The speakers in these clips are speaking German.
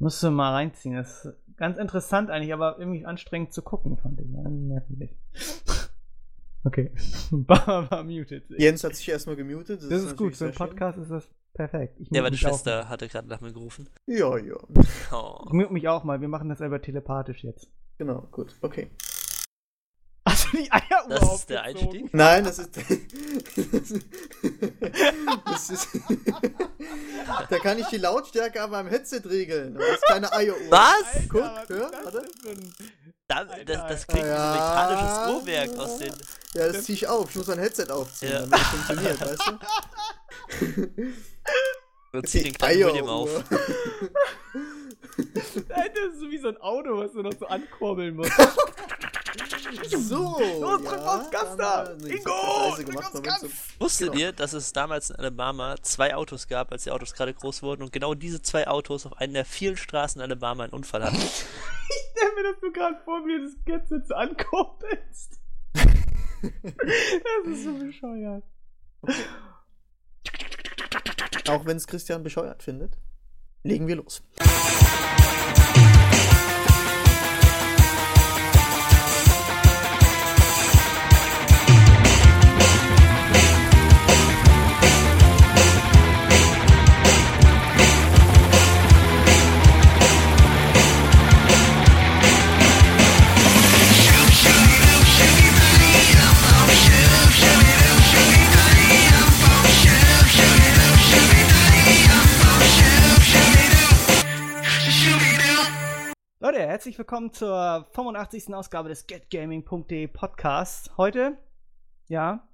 Musst du mal reinziehen. Das ist ganz interessant eigentlich, aber irgendwie anstrengend zu gucken, fand ich. Merkwürdig. Okay. Bar war muted. Jens hat sich erstmal gemutet. Das, das ist, gut. Für einen Podcast schön. ist das perfekt. Ich ja, meine Schwester hatte gerade nach mir gerufen. Ja, ja. Oh. Ich mute mich auch mal. Wir machen das aber telepathisch jetzt. Genau, gut. Okay. Die Eieruhr Das ist der Einstieg? Nein, das ist. das ist da kann ich die Lautstärke an meinem Headset regeln. Das ist keine Eieruhr. Was? Alter, Guck, hör, warte. Das, das, das klingt wie ein mechanisches Uhrwerk aus den. Ja, das ziehe ich auf. Ich muss mein Headset aufziehen, ja. damit es funktioniert, weißt du? Und zieh den kleinen William auf. Das ist so wie so ein Auto, was du noch so ankurbeln musst. So. Los, ja, aufs Gas da. Ingo. Wusstet genau. ihr, dass es damals in Alabama zwei Autos gab, als die Autos gerade groß wurden und genau diese zwei Autos auf einer der vielen Straßen in Alabama einen Unfall hatten? ich stelle mir das so gerade vor, wie du das jetzt ankurbelst. das ist so bescheuert. Okay. Auch wenn es Christian bescheuert findet, legen wir los. Leute, herzlich willkommen zur 85. Ausgabe des getgaming.de Podcast. Heute, ja,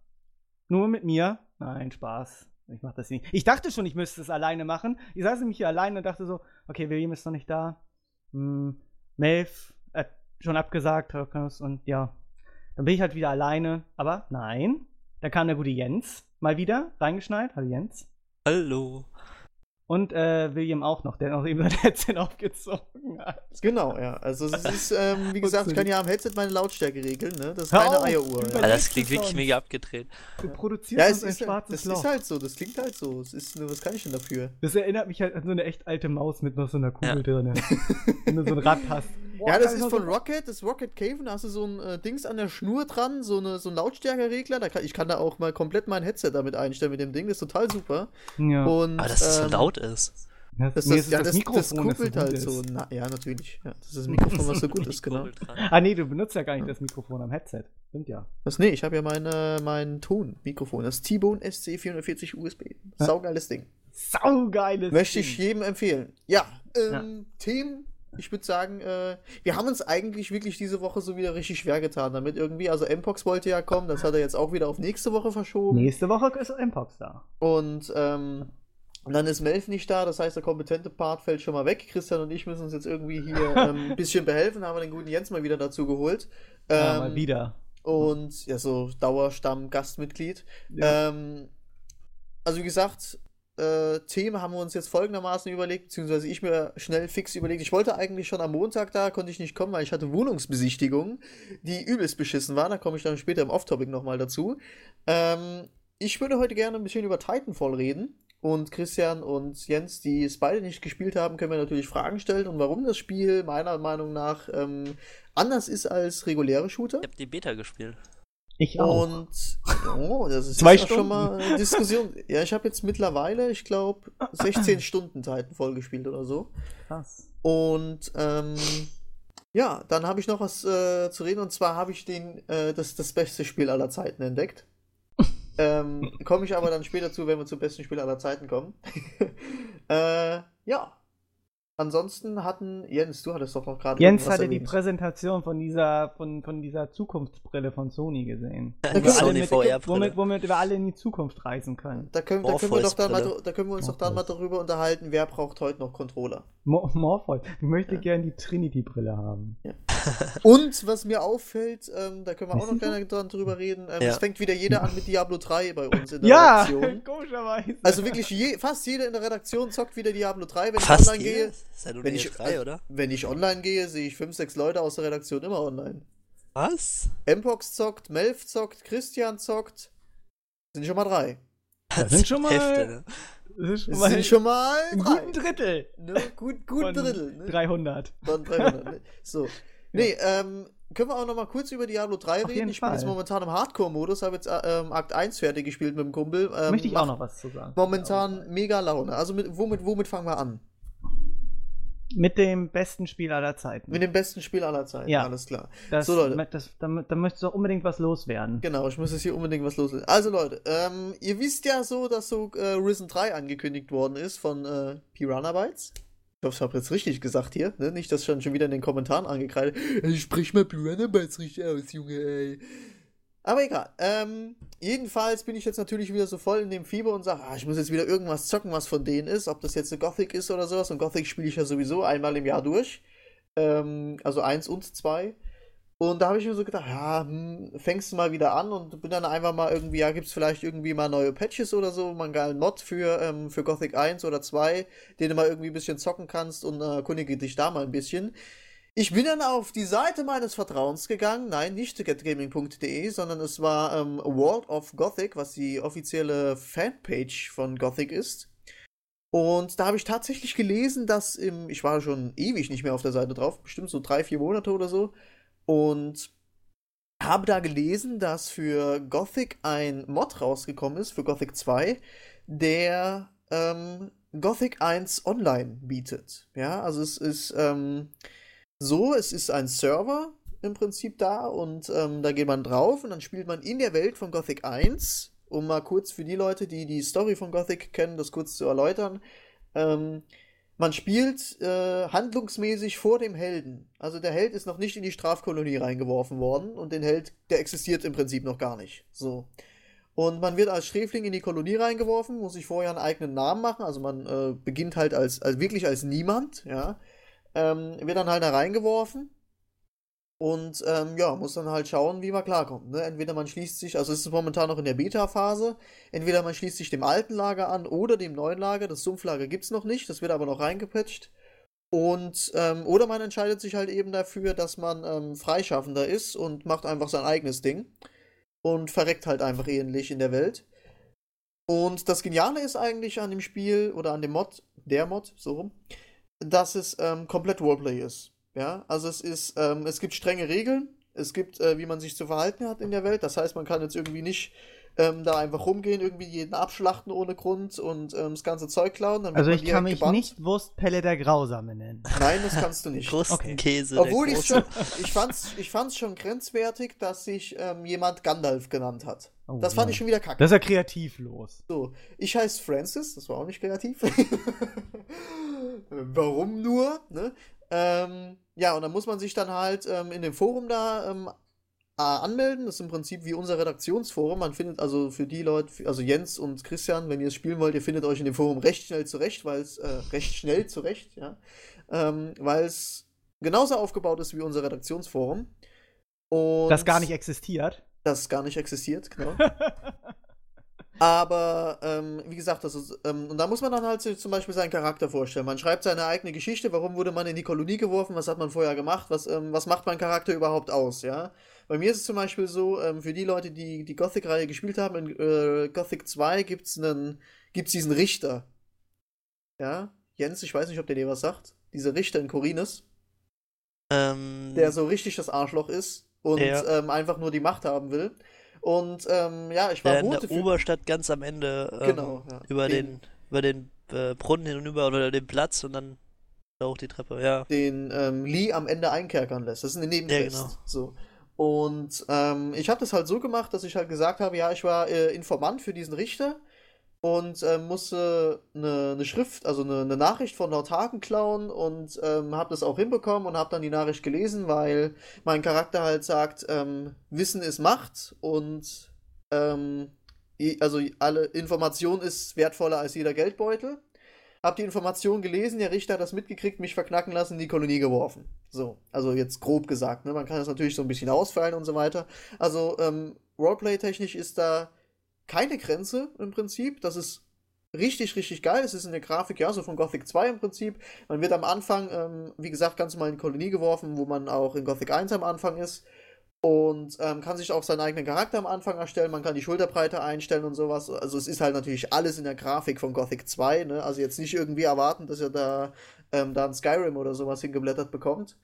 nur mit mir. Nein, Spaß. Ich mach das nicht. Ich dachte schon, ich müsste es alleine machen. Ich saß nämlich hier alleine und dachte so, okay, William ist noch nicht da. Hm, Melv hat schon abgesagt und ja, dann bin ich halt wieder alleine. Aber nein, da kam der gute Jens mal wieder reingeschneit. Hallo Jens. Hallo. Und äh, William auch noch, der noch eben sein Headset aufgezogen hat. Genau, ja. Also es ist, ähm, wie gesagt, ich kann ja am Headset meine Lautstärke regeln, ne? Das ist Hör keine auf, Eieruhr. Ja. das klingt wirklich mega abgedreht. Du produzierst ja, es ein ist, schwarzes Das Loch. ist halt so, das klingt halt so. Es ist nur, was kann ich denn dafür? Das erinnert mich halt an so eine echt alte Maus mit noch so einer Kugel ja. drin. Wenn du so ein Rad hast. Boah, ja, das ist von Rocket, das Rocket Cave, da hast du so ein äh, Dings an der Schnur dran, so, eine, so ein Lautstärkeregler. Da kann, ich kann da auch mal komplett mein Headset damit einstellen mit dem Ding, das ist total super. Ja. Und, Aber dass es ähm, so laut ist. Ja, das, das, ja, das, das, das kuppelt halt so. Na, ja, natürlich. Ja, das ist das Mikrofon, was so gut ist, genau. Ah, nee, du benutzt ja gar nicht das Mikrofon am Headset. Stimmt ja. Das, nee, ich habe ja meine, mein Ton-Mikrofon, das T-Bone SC440 USB. Saugeiles Ding. Saugeiles Möchte ich jedem empfehlen. Ja, ähm, ja. Themen ich würde sagen, äh, wir haben uns eigentlich wirklich diese Woche so wieder richtig schwer getan damit irgendwie. Also Mpox wollte ja kommen, das hat er jetzt auch wieder auf nächste Woche verschoben. Nächste Woche ist Mpox da. Und ähm, und dann ist Melf nicht da, das heißt, der kompetente Part fällt schon mal weg. Christian und ich müssen uns jetzt irgendwie hier ähm, ein bisschen behelfen, haben wir den guten Jens mal wieder dazu geholt. Ähm, ja, mal wieder. Und ja, so Dauerstamm-Gastmitglied. Ja. Ähm, also wie gesagt, äh, Themen haben wir uns jetzt folgendermaßen überlegt, beziehungsweise ich mir schnell fix überlegt. Ich wollte eigentlich schon am Montag da, konnte ich nicht kommen, weil ich hatte Wohnungsbesichtigungen, die übelst beschissen waren. Da komme ich dann später im Off-Topic nochmal dazu. Ähm, ich würde heute gerne ein bisschen über Titanfall reden. Und Christian und Jens, die es beide nicht gespielt haben, können wir natürlich Fragen stellen und warum das Spiel meiner Meinung nach ähm, anders ist als reguläre Shooter. Ich habe die Beta gespielt. Ich auch. Und oh, das ist Zwei schon mal eine Diskussion. ja, ich habe jetzt mittlerweile, ich glaube, 16 Stunden Titanfall gespielt oder so. Krass. Und ähm, ja, dann habe ich noch was äh, zu reden und zwar habe ich den äh, das, das beste Spiel aller Zeiten entdeckt. Ähm, Komme ich aber dann später zu, wenn wir zum besten Spiel aller Zeiten kommen. äh, ja. Ansonsten hatten, Jens, du hattest doch noch gerade. Jens hatte erwähnt. die Präsentation von dieser, von, von dieser Zukunftsbrille von Sony gesehen. Ja, die Sony VR-Brille. Womit, womit wir alle in die Zukunft reisen können. Da können, da können, wir, doch dann mal, da können wir uns doch dann mal darüber unterhalten, wer braucht heute noch Controller. Morpheus. Ich möchte ja. gerne die Trinity-Brille haben. Ja. Und was mir auffällt, ähm, da können wir auch noch gerne drüber reden, ähm, ja. es fängt wieder jeder an mit Diablo 3 bei uns in der ja, Redaktion. komischerweise. Also wirklich je, fast jeder in der Redaktion zockt wieder Diablo 3, wenn fast ich online gehe. Ist wenn, ich, 3, oder? wenn ich online gehe, sehe ich 5, 6 Leute aus der Redaktion immer online. Was? Mpox zockt, Melf zockt, Christian zockt. Sind schon mal drei. Das sind schon mal, Hefte, ne? das ist schon mal sind schon mal ein guten Drittel Ne? Gut, gut von Drittel. Ne? 300. Von 300. ne? So. Nee, ähm, können wir auch noch mal kurz über Diablo 3 Auf reden? Ich bin jetzt momentan im Hardcore-Modus, habe jetzt äh, ähm, Akt 1 fertig gespielt mit dem Kumpel. Ähm, Möchte ich auch noch was zu sagen. Momentan mega Laune. Also mit, womit, womit fangen wir an? Mit dem besten Spiel aller Zeiten. Mit dem besten Spiel aller Zeiten. Ja. Alles klar. das, so, Leute. Das, da, da möchtest du auch unbedingt was loswerden. Genau, ich muss jetzt hier unbedingt was loslegen. Also Leute, ähm, ihr wisst ja so, dass so äh, Risen 3 angekündigt worden ist von äh, Piranha Bytes. Ich hoffe, ich habe jetzt richtig gesagt hier, ne? Nicht, dass schon schon wieder in den Kommentaren angekreidet. Sprich mal Piranha Bytes richtig aus, Junge, ey. Aber egal. Ähm, jedenfalls bin ich jetzt natürlich wieder so voll in dem Fieber und sage, ah, ich muss jetzt wieder irgendwas zocken, was von denen ist. Ob das jetzt eine Gothic ist oder sowas. Und Gothic spiele ich ja sowieso einmal im Jahr durch. Ähm, also eins und zwei. Und da habe ich mir so gedacht, ja, hm, fängst du mal wieder an und bin dann einfach mal irgendwie, ja, gibt es vielleicht irgendwie mal neue Patches oder so, mal einen geilen Mod für, ähm, für Gothic 1 oder 2, den du mal irgendwie ein bisschen zocken kannst und äh, erkundige dich da mal ein bisschen. Ich bin dann auf die Seite meines Vertrauens gegangen, nein, nicht getgaming.de, sondern es war ähm, World of Gothic, was die offizielle Fanpage von Gothic ist. Und da habe ich tatsächlich gelesen, dass im, ich war schon ewig nicht mehr auf der Seite drauf, bestimmt so drei, vier Monate oder so, und habe da gelesen, dass für Gothic ein Mod rausgekommen ist, für Gothic 2, der ähm, Gothic 1 online bietet. Ja, also es ist ähm, so, es ist ein Server im Prinzip da und ähm, da geht man drauf und dann spielt man in der Welt von Gothic 1, um mal kurz für die Leute, die die Story von Gothic kennen, das kurz zu erläutern. Ähm, man spielt äh, handlungsmäßig vor dem Helden. Also der Held ist noch nicht in die Strafkolonie reingeworfen worden und den Held, der existiert im Prinzip noch gar nicht. So. Und man wird als Sträfling in die Kolonie reingeworfen, muss sich vorher einen eigenen Namen machen. Also man äh, beginnt halt als, als wirklich als niemand, ja. Ähm, wird dann halt da reingeworfen und ähm, ja, muss dann halt schauen, wie man klarkommt. Ne? Entweder man schließt sich, also es ist momentan noch in der Beta-Phase, entweder man schließt sich dem alten Lager an oder dem neuen Lager. Das Sumpflager gibt es noch nicht, das wird aber noch reingepatcht. Und, ähm, oder man entscheidet sich halt eben dafür, dass man ähm, freischaffender ist und macht einfach sein eigenes Ding. Und verreckt halt einfach ähnlich in der Welt. Und das Geniale ist eigentlich an dem Spiel oder an dem Mod, der Mod, so rum, dass es ähm, komplett Roleplay ist. Ja, also es ist, ähm, es gibt strenge Regeln, es gibt, äh, wie man sich zu verhalten hat in der Welt. Das heißt, man kann jetzt irgendwie nicht ähm, da einfach rumgehen, irgendwie jeden abschlachten ohne Grund und ähm, das ganze Zeug klauen. Dann wird Also ich kann mich nicht Wurstpelle der Grausame nennen. Nein, das kannst du nicht. Krustenkäse. Obwohl der ich schon, ich fand's, ich fand's schon grenzwertig, dass sich ähm, jemand Gandalf genannt hat. Oh, das fand ja. ich schon wieder kacke. Das ist ja kreativlos. So, ich heiße Francis, das war auch nicht kreativ. Warum nur? Ne? Ähm, ja, und dann muss man sich dann halt ähm, in dem Forum da ähm, äh, anmelden. Das ist im Prinzip wie unser Redaktionsforum. Man findet also für die Leute, also Jens und Christian, wenn ihr es spielen wollt, ihr findet euch in dem Forum recht schnell zurecht, weil es äh, recht schnell zurecht, ja, ähm, weil es genauso aufgebaut ist wie unser Redaktionsforum. Und Das gar nicht existiert. das gar nicht existiert, genau. Aber ähm, wie gesagt, das ist, ähm, und da muss man dann halt zum Beispiel seinen Charakter vorstellen. Man schreibt seine eigene Geschichte, warum wurde man in die Kolonie geworfen, was hat man vorher gemacht, was, ähm, was macht mein Charakter überhaupt aus, ja. Bei mir ist es zum Beispiel so, ähm, für die Leute, die die Gothic-Reihe gespielt haben, in äh, Gothic 2 gibt's einen, gibt's diesen Richter. Ja, Jens, ich weiß nicht, ob der dir was sagt. Dieser Richter in Corines, Ähm, der so richtig das Arschloch ist und Ja. ähm, einfach nur die Macht haben will. Und ähm, ja, ich war der in der Oberstadt ganz am Ende ähm, Genau, ja. über Den- über den äh, Brunnen hinüber oder den Platz und dann da hoch die Treppe, ja. den ähm, Lee am Ende einkerkern lässt. Das ist eine Nebenquest. Ja, genau. So. Und ähm, ich habe das halt so gemacht, dass ich halt gesagt habe, ja, ich war äh, Informant für diesen Richter und ähm, musste eine, eine Schrift, also eine, eine Nachricht von Hagen klauen und ähm, habe das auch hinbekommen und habe dann die Nachricht gelesen, weil mein Charakter halt sagt, ähm, Wissen ist Macht und ähm, also alle Information ist wertvoller als jeder Geldbeutel. Hab die Information gelesen, der Richter hat das mitgekriegt, mich verknacken lassen, in die Kolonie geworfen. So, also jetzt grob gesagt, ne? Man kann das natürlich so ein bisschen ausfallen und so weiter. Also, ähm, Roleplay-technisch ist da keine Grenze im Prinzip. Das ist richtig, richtig geil. Es ist in der Grafik, ja, so von Gothic 2 im Prinzip. Man wird am Anfang, ähm, wie gesagt, ganz normal in die Kolonie geworfen, wo man auch in Gothic 1 am Anfang ist. und ähm, kann sich auch seinen eigenen Charakter am Anfang erstellen. Man kann die Schulterbreite einstellen und sowas. Also es ist halt natürlich alles in der Grafik von Gothic 2. Ne? Also jetzt nicht irgendwie erwarten, dass ihr da, ähm, da ein Skyrim oder sowas hingeblättert bekommt.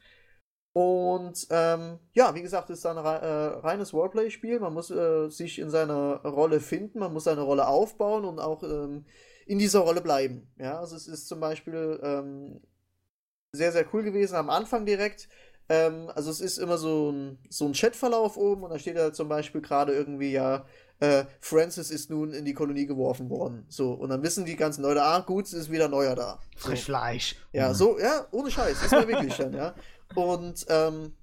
Und ähm, ja, wie gesagt, es ist ein äh, reines Roleplay-Spiel. Man muss äh, sich in seiner Rolle finden, man muss seine Rolle aufbauen und auch ähm, in dieser Rolle bleiben. Ja, also es ist zum Beispiel ähm, sehr, sehr cool gewesen am Anfang direkt. Ähm, also es ist immer so ein, so ein Chatverlauf oben und da steht ja zum Beispiel gerade irgendwie ja, äh, Francis ist nun in die Kolonie geworfen worden. So, und dann wissen die ganzen Leute, ah, gut, es ist wieder neuer da. So. Frischfleisch. Ja, so, ja, ohne Scheiß, ist ja wirklich dann, ja. Und ähm,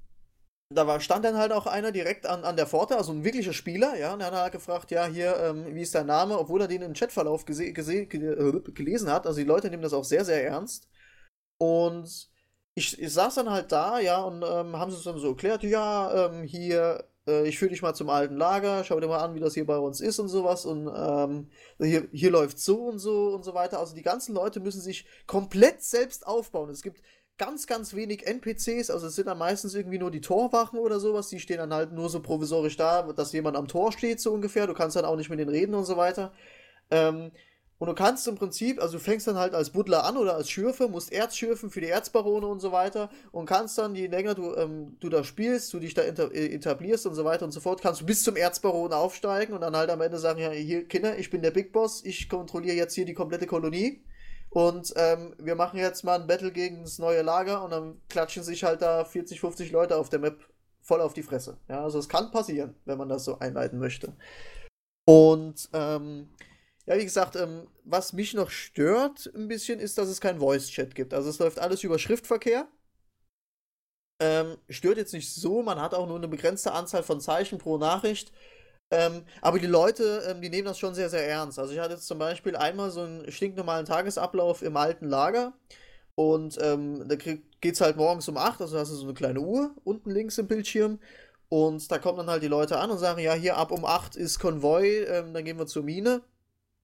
da war, stand dann halt auch einer direkt an, an der Pforte, also ein wirklicher Spieler, ja, und er hat halt gefragt, ja, hier, ähm, wie ist dein Name, obwohl er den im Chatverlauf gese gese äh, gelesen hat. Also die Leute nehmen das auch sehr, sehr ernst. Und ich, ich saß dann halt da, ja, und ähm, haben sie es dann so erklärt, ja, ähm, hier, äh, ich führe dich mal zum alten Lager, schau dir mal an, wie das hier bei uns ist und sowas und ähm, hier, hier läuft so und so und so weiter. Also die ganzen Leute müssen sich komplett selbst aufbauen. Es gibt ganz, ganz wenig NPCs, also es sind dann meistens irgendwie nur die Torwachen oder sowas, die stehen dann halt nur so provisorisch da, dass jemand am Tor steht, so ungefähr. Du kannst dann auch nicht mit denen reden und so weiter. Ähm, und du kannst im Prinzip, also du fängst dann halt als Buddler an oder als Schürfe, musst Erz schürfen für die Erzbarone und so weiter und kannst dann, je länger du, ähm, du da spielst, du dich da äh, etablierst und so weiter und so fort, kannst du bis zum Erzbaron aufsteigen und dann halt am Ende sagen, ja, hier, Kinder, ich bin der Big Boss, ich kontrolliere jetzt hier die komplette Kolonie und ähm, wir machen jetzt mal ein Battle gegen das neue Lager und dann klatschen sich halt da 40, 50 Leute auf der Map voll auf die Fresse. Ja, also es kann passieren, wenn man das so einleiten möchte. Und ähm, ja, wie gesagt, ähm, was mich noch stört ein bisschen, ist, dass es kein Voice-Chat gibt. Also es läuft alles über Schriftverkehr. Ähm, stört jetzt nicht so, man hat auch nur eine begrenzte Anzahl von Zeichen pro Nachricht. Ähm, aber die Leute, ähm, die nehmen das schon sehr, sehr ernst. Also ich hatte jetzt zum Beispiel einmal so einen stinknormalen Tagesablauf im alten Lager. Und ähm, da geht es halt morgens um 8, also hast du so eine kleine Uhr unten links im Bildschirm. Und da kommen dann halt die Leute an und sagen, ja, hier ab um 8 ist Konvoi, ähm, dann gehen wir zur Mine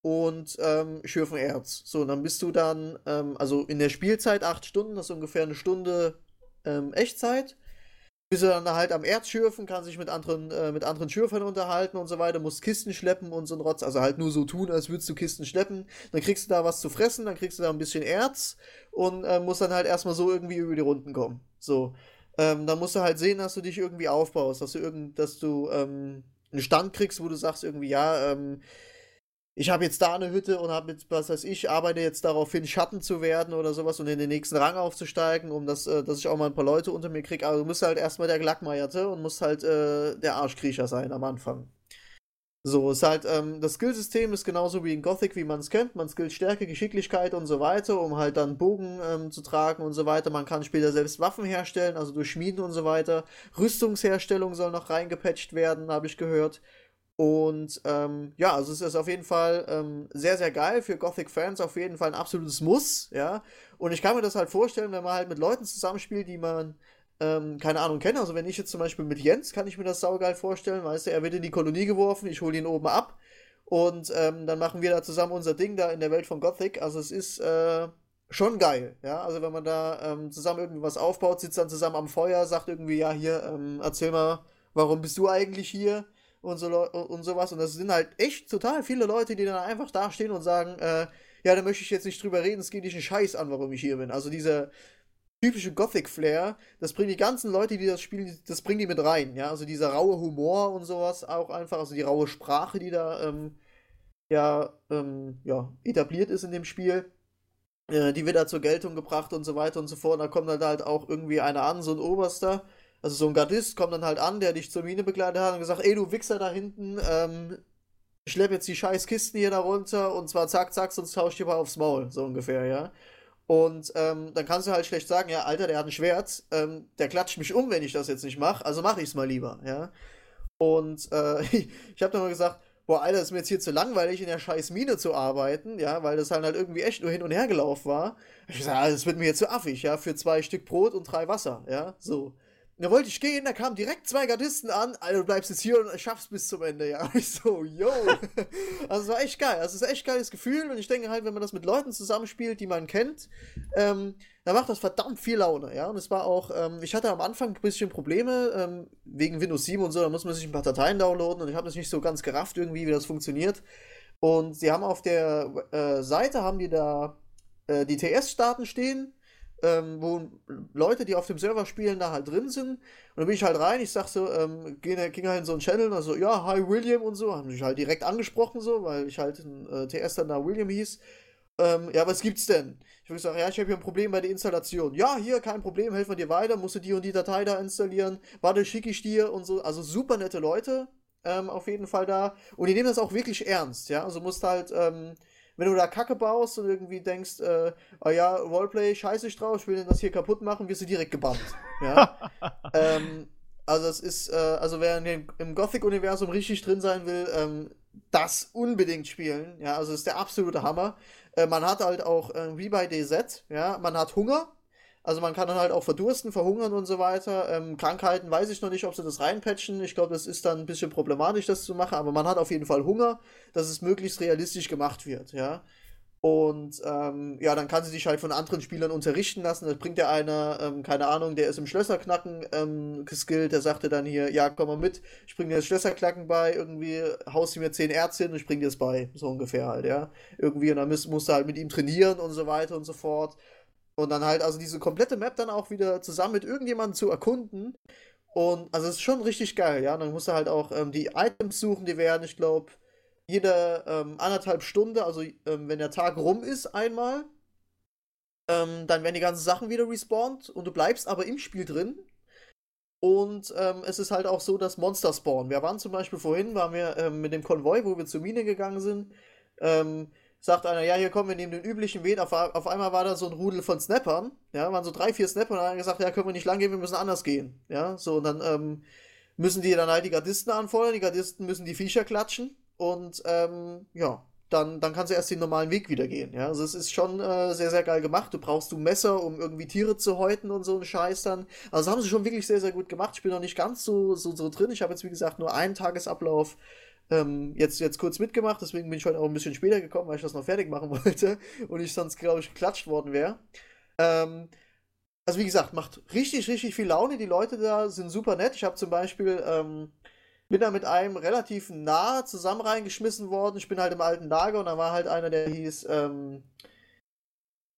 und ähm, schürfen Erz. So, dann bist du dann, ähm, also in der Spielzeit acht Stunden, das ist ungefähr eine Stunde Echtzeit. Bist du dann halt am Erz schürfen, kann sich mit anderen, äh, mit anderen Schürfern unterhalten und so weiter, musst Kisten schleppen und so ein Rotz, also halt nur so tun, als würdest du Kisten schleppen. Dann kriegst du da was zu fressen, dann kriegst du da ein bisschen Erz und äh, musst dann halt erstmal so irgendwie über die Runden kommen. So. Ähm, dann musst du halt sehen, dass du dich irgendwie aufbaust, dass du irgend, dass du ähm, einen Stand kriegst, wo du sagst irgendwie, ja, ähm, ich habe jetzt da eine Hütte und habe jetzt, was weiß ich, arbeite jetzt darauf hin, Schatten zu werden oder sowas und in den nächsten Rang aufzusteigen, um das, äh, dass ich auch mal ein paar Leute unter mir kriege. Also du musst halt erstmal der Glackmeierte und musst halt äh, der Arschkriecher sein am Anfang. So, ist halt, ähm, das Skillsystem ist genauso wie in Gothic, wie man es kennt. Man skillt Stärke, Geschicklichkeit und so weiter, um halt dann Bogen ähm, zu tragen und so weiter. Man kann später selbst Waffen herstellen, also durch Schmieden und so weiter. Rüstungsherstellung soll noch reingepatcht werden, habe ich gehört. Und ähm, ja, also es ist auf jeden Fall ähm, sehr, sehr geil für Gothic-Fans, auf jeden Fall ein absolutes Muss, ja. Und ich kann mir das halt vorstellen, wenn man halt mit Leuten zusammenspielt, die man, ähm, keine Ahnung, kennt. Also wenn ich jetzt zum Beispiel mit Jens, kann ich mir das saugeil vorstellen, weißt du, er wird in die Kolonie geworfen, ich hole ihn oben ab und ähm, dann machen wir da zusammen unser Ding da in der Welt von Gothic. Also es ist äh, schon geil, ja. Also wenn man da ähm, zusammen irgendwie was aufbaut, sitzt dann zusammen am Feuer, sagt irgendwie, ja, hier, ähm, erzähl mal, warum bist du eigentlich hier? Und, so, und sowas. Und das sind halt echt total viele Leute, die dann einfach dastehen und sagen, äh, ja, da möchte ich jetzt nicht drüber reden, es geht nicht einen Scheiß an, warum ich hier bin. Also dieser typische Gothic-Flair, das bringen die ganzen Leute, die das spielen, das bringen die mit rein, ja. Also dieser raue Humor und sowas auch einfach, also die raue Sprache, die da ähm, ja, ähm, ja, etabliert ist in dem Spiel. Äh, die wird da zur Geltung gebracht und so weiter und so fort. Und da kommt dann halt auch irgendwie einer an, so ein Oberster, also so ein Gardist kommt dann halt an, der dich zur Mine begleitet hat und gesagt, ey du Wichser da hinten, ähm, schlepp jetzt die scheiß Kisten hier da runter und zwar zack, zack, sonst tausch ich mal aufs Maul, so ungefähr, ja. Und ähm, dann kannst du halt schlecht sagen, ja, Alter, der hat ein Schwert, ähm, der klatscht mich um, wenn ich das jetzt nicht mache, also mache ich es mal lieber, ja. Und äh, ich habe dann mal gesagt, boah, Alter, ist mir jetzt hier zu langweilig, in der scheiß Mine zu arbeiten, ja, weil das halt, halt irgendwie echt nur hin und her gelaufen war. Ich gesagt, das wird mir jetzt zu affig, ja, für zwei Stück Brot und drei Wasser, ja, so. Da wollte ich gehen, da kamen direkt zwei Gardisten an, also du bleibst jetzt hier und schaffst bis zum Ende, ja. Ich so, yo. also es war echt geil. Also es ist echt geiles Gefühl und ich denke halt, wenn man das mit Leuten zusammenspielt, die man kennt, ähm, dann macht das verdammt viel Laune, ja. Und es war auch, ähm, ich hatte am Anfang ein bisschen Probleme, ähm, wegen Windows 7 und so, da muss man sich ein paar Dateien downloaden und ich habe das nicht so ganz gerafft irgendwie, wie das funktioniert. Und sie haben auf der äh, Seite, haben die da äh, die TS-Starten stehen ähm, wo Leute, die auf dem Server spielen, da halt drin sind. Und dann bin ich halt rein, ich sag so, ähm, ging, ging halt in so einen Channel, also ja, hi William und so, haben mich halt direkt angesprochen, so, weil ich halt in äh, TS dann da William hieß. Ähm, ja, was gibt's denn? Ich würde sagen, ja, ich habe hier ein Problem bei der Installation. Ja, hier, kein Problem, helfen wir dir weiter, musst du die und die Datei da installieren, warte, schicke ich dir und so. Also super nette Leute, ähm, auf jeden Fall da. Und die nehmen das auch wirklich ernst, ja. Also musst halt, ähm, wenn du da Kacke baust und irgendwie denkst, äh, oh ja, Roleplay, scheiße ich drauf, ich will das hier kaputt machen, wirst du direkt gebannt. Ja? ähm, also es ist, äh, also wer den, im Gothic-Universum richtig drin sein will, ähm, das unbedingt spielen. Ja, also ist der absolute Hammer. Äh, man hat halt auch, äh, wie bei DZ, ja, man hat Hunger, also man kann dann halt auch verdursten, verhungern und so weiter. Ähm, Krankheiten weiß ich noch nicht, ob sie das reinpatchen. Ich glaube, das ist dann ein bisschen problematisch, das zu machen, aber man hat auf jeden Fall Hunger, dass es möglichst realistisch gemacht wird, ja. Und ähm, ja, dann kann sie sich halt von anderen Spielern unterrichten lassen. Das bringt ja einer, ähm, keine Ahnung, der ist im Schlösserknacken ähm, geskillt, der sagte dann hier, ja, komm mal mit, ich bring dir das Schlösserknacken bei, irgendwie haust du mir zehn Erz hin und ich bring dir das bei. So ungefähr halt, ja. Irgendwie, und dann musst, musst du halt mit ihm trainieren und so weiter und so fort. Und dann halt, also diese komplette Map dann auch wieder zusammen mit irgendjemandem zu erkunden. Und also es ist schon richtig geil, ja. Dann musst du halt auch ähm, die Items suchen, die werden, ich glaube, jede ähm, anderthalb Stunde, also ähm, wenn der Tag rum ist, einmal, ähm, dann werden die ganzen Sachen wieder respawned und du bleibst aber im Spiel drin. Und ähm, es ist halt auch so, dass Monster spawnen. Wir waren zum Beispiel vorhin, waren wir ähm, mit dem Konvoi, wo wir zur Mine gegangen sind, ähm, sagt einer, ja, hier kommen wir neben den üblichen Weg. Auf, auf einmal war da so ein Rudel von Snappern. Ja, waren so drei, vier Snapper und dann hat er gesagt, ja, können wir nicht lang gehen, wir müssen anders gehen. Ja, so, und dann ähm, müssen die dann halt die Gardisten anfeuern, die Gardisten müssen die Viecher klatschen und ähm, ja, dann, dann kannst du erst den normalen Weg wieder gehen. Ja, also es ist schon äh, sehr, sehr geil gemacht. Du brauchst du Messer, um irgendwie Tiere zu häuten und so ein Scheiß dann. Also das haben sie schon wirklich sehr, sehr gut gemacht. Ich bin noch nicht ganz so, so, so drin. Ich habe jetzt, wie gesagt, nur einen Tagesablauf ähm, jetzt, jetzt kurz mitgemacht, deswegen bin ich heute auch ein bisschen später gekommen, weil ich das noch fertig machen wollte und ich sonst, glaube ich, geklatscht worden wäre. Ähm, also wie gesagt, macht richtig, richtig viel Laune. Die Leute da sind super nett. Ich habe zum Beispiel, ähm, bin da mit einem relativ nah zusammen reingeschmissen worden. Ich bin halt im alten Lager und da war halt einer, der hieß, ähm,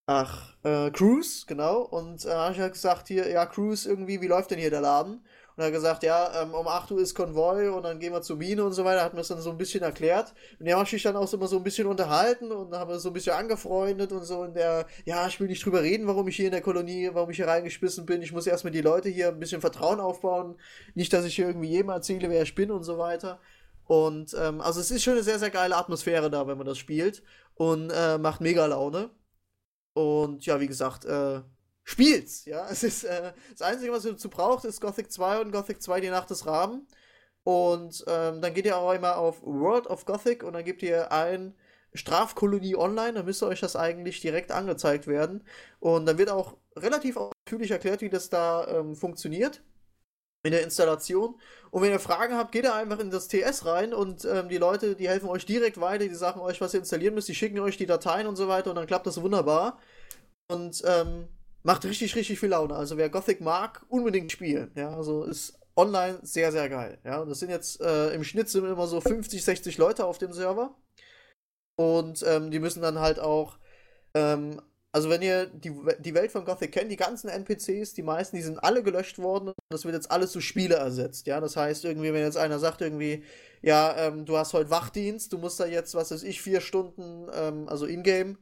ach, äh, Cruise, genau. Und äh, habe ich halt gesagt, hier, ja, Cruise, irgendwie, wie läuft denn hier der Laden? Und er hat gesagt, ja, ähm, um 8 Uhr ist Konvoi und dann gehen wir zur Mine und so weiter. Hat mir das dann so ein bisschen erklärt. Und der hat sich dann auch so immer so ein bisschen unterhalten und haben wir so ein bisschen angefreundet und so. Und der, ja, ich will nicht drüber reden, warum ich hier in der Kolonie, warum ich hier reingeschmissen bin. Ich muss erstmal die Leute hier ein bisschen Vertrauen aufbauen. Nicht, dass ich hier irgendwie jedem erzähle, wer ich bin und so weiter. Und ähm, also es ist schon eine sehr, sehr geile Atmosphäre da, wenn man das spielt. Und äh, macht mega Laune. Und ja, wie gesagt, äh, spielt's. Ja, es ist äh, das Einzige, was ihr dazu braucht, ist Gothic 2 und Gothic 2 die Nacht des Raben. Und ähm, dann geht ihr auch einmal auf World of Gothic und dann gebt ihr ein Strafkolonie online, dann müsste euch das eigentlich direkt angezeigt werden. Und dann wird auch relativ ausführlich erklärt, wie das da ähm, funktioniert in der Installation. Und wenn ihr Fragen habt, geht ihr einfach in das TS rein und ähm, die Leute, die helfen euch direkt weiter, die sagen euch, was ihr installieren müsst, die schicken euch die Dateien und so weiter und dann klappt das wunderbar. Und ähm, macht richtig, richtig viel Laune. Also wer Gothic mag, unbedingt spielen. Ja, also ist online sehr, sehr geil. Ja, das sind jetzt äh, im Schnitt sind immer so 50, 60 Leute auf dem Server. Und ähm, die müssen dann halt auch, ähm, also wenn ihr die, die Welt von Gothic kennt, die ganzen NPCs, die meisten, die sind alle gelöscht worden das wird jetzt alles zu Spiele ersetzt. Ja, das heißt irgendwie, wenn jetzt einer sagt irgendwie, ja, ähm, du hast heute Wachdienst, du musst da jetzt, was weiß ich, vier Stunden, ähm, also in-game,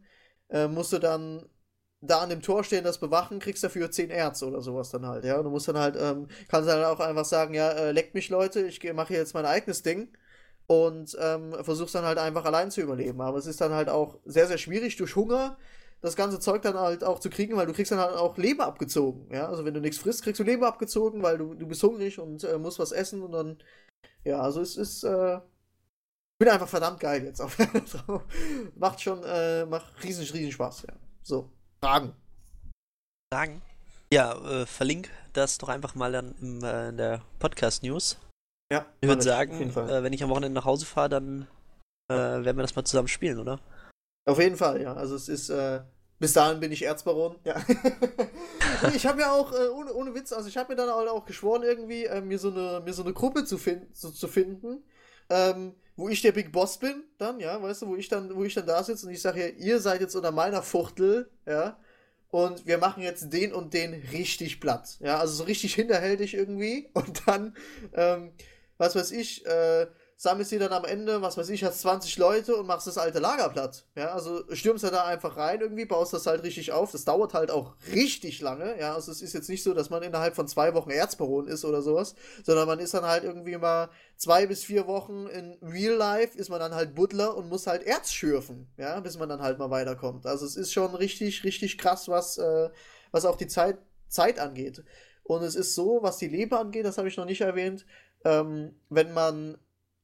äh, musst du dann da an dem Tor stehen, das bewachen, kriegst dafür 10 Erz oder sowas dann halt, ja. Und du musst dann halt, ähm, kannst dann auch einfach sagen, ja, äh, leckt mich Leute, ich mache jetzt mein eigenes Ding und ähm, versuchst dann halt einfach allein zu überleben. Aber es ist dann halt auch sehr, sehr schwierig durch Hunger das ganze Zeug dann halt auch zu kriegen, weil du kriegst dann halt auch Leben abgezogen, ja. Also wenn du nichts frisst, kriegst du Leben abgezogen, weil du, du bist hungrig und äh, musst was essen und dann, ja, also es ist, äh, bin einfach verdammt geil jetzt. macht schon, äh, macht riesen, riesen Spaß, ja. So. Fragen. Fragen? Ja, äh, verlink das doch einfach mal dann im, äh, in der Podcast-News. Ja, Ich würde sagen, äh, wenn ich am Wochenende nach Hause fahre, dann äh, werden wir das mal zusammen spielen, oder? Auf jeden Fall, ja. Also es ist, äh, bis dahin bin ich Erzbaron. Ja. Ich habe ja auch, äh, ohne, ohne Witz, also ich habe mir dann auch, auch geschworen, irgendwie, äh, mir, so eine, mir so eine Gruppe zu, fin zu, zu finden, ähm, wo ich der Big Boss bin, dann, ja, weißt du, wo ich dann, wo ich dann da sitze und ich sage, ja, ihr seid jetzt unter meiner Fuchtel, ja, und wir machen jetzt den und den richtig platt, ja, also so richtig hinterhältig irgendwie. Und dann, ähm, was weiß ich, äh, sammelst die dann am Ende, was weiß ich, hast 20 Leute und machst das alte Lager platt. Ja, also stürmst du da einfach rein irgendwie, baust das halt richtig auf. Das dauert halt auch richtig lange. Ja, also es ist jetzt nicht so, dass man innerhalb von zwei Wochen Erzbaron ist oder sowas, sondern man ist dann halt irgendwie mal zwei bis vier Wochen in Real Life, ist man dann halt Butler und muss halt Erz schürfen, ja, bis man dann halt mal weiterkommt. Also es ist schon richtig, richtig krass, was, äh, was auch die Zeit, Zeit angeht. Und es ist so, was die Leber angeht, das habe ich noch nicht erwähnt, ähm, wenn man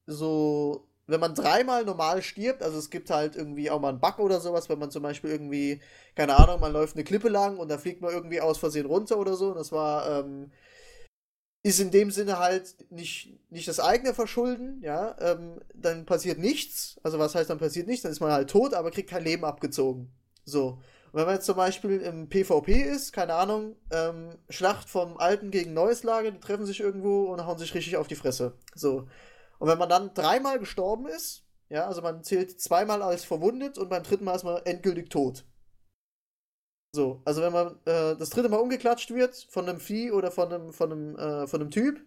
so, wenn man dreimal normal stirbt, also es gibt halt irgendwie auch mal einen Bug oder sowas, wenn man zum Beispiel irgendwie, keine Ahnung, man läuft eine Klippe lang und da fliegt man irgendwie aus Versehen runter oder so. Und das war, ähm, ist in dem Sinne halt nicht, nicht das eigene Verschulden, ja, ähm, dann passiert nichts. Also was heißt, dann passiert nichts, dann ist man halt tot, aber kriegt kein Leben abgezogen. So. Und wenn man jetzt zum Beispiel im PvP ist, keine Ahnung, ähm, Schlacht vom alten gegen neues Lager, die treffen sich irgendwo und hauen sich richtig auf die Fresse. So. Und wenn man dann dreimal gestorben ist, ja, also man zählt zweimal als verwundet und beim dritten Mal ist man endgültig tot. So, also wenn man äh, das dritte Mal umgeklatscht wird von einem Vieh oder von einem, von einem, äh, von einem Typ,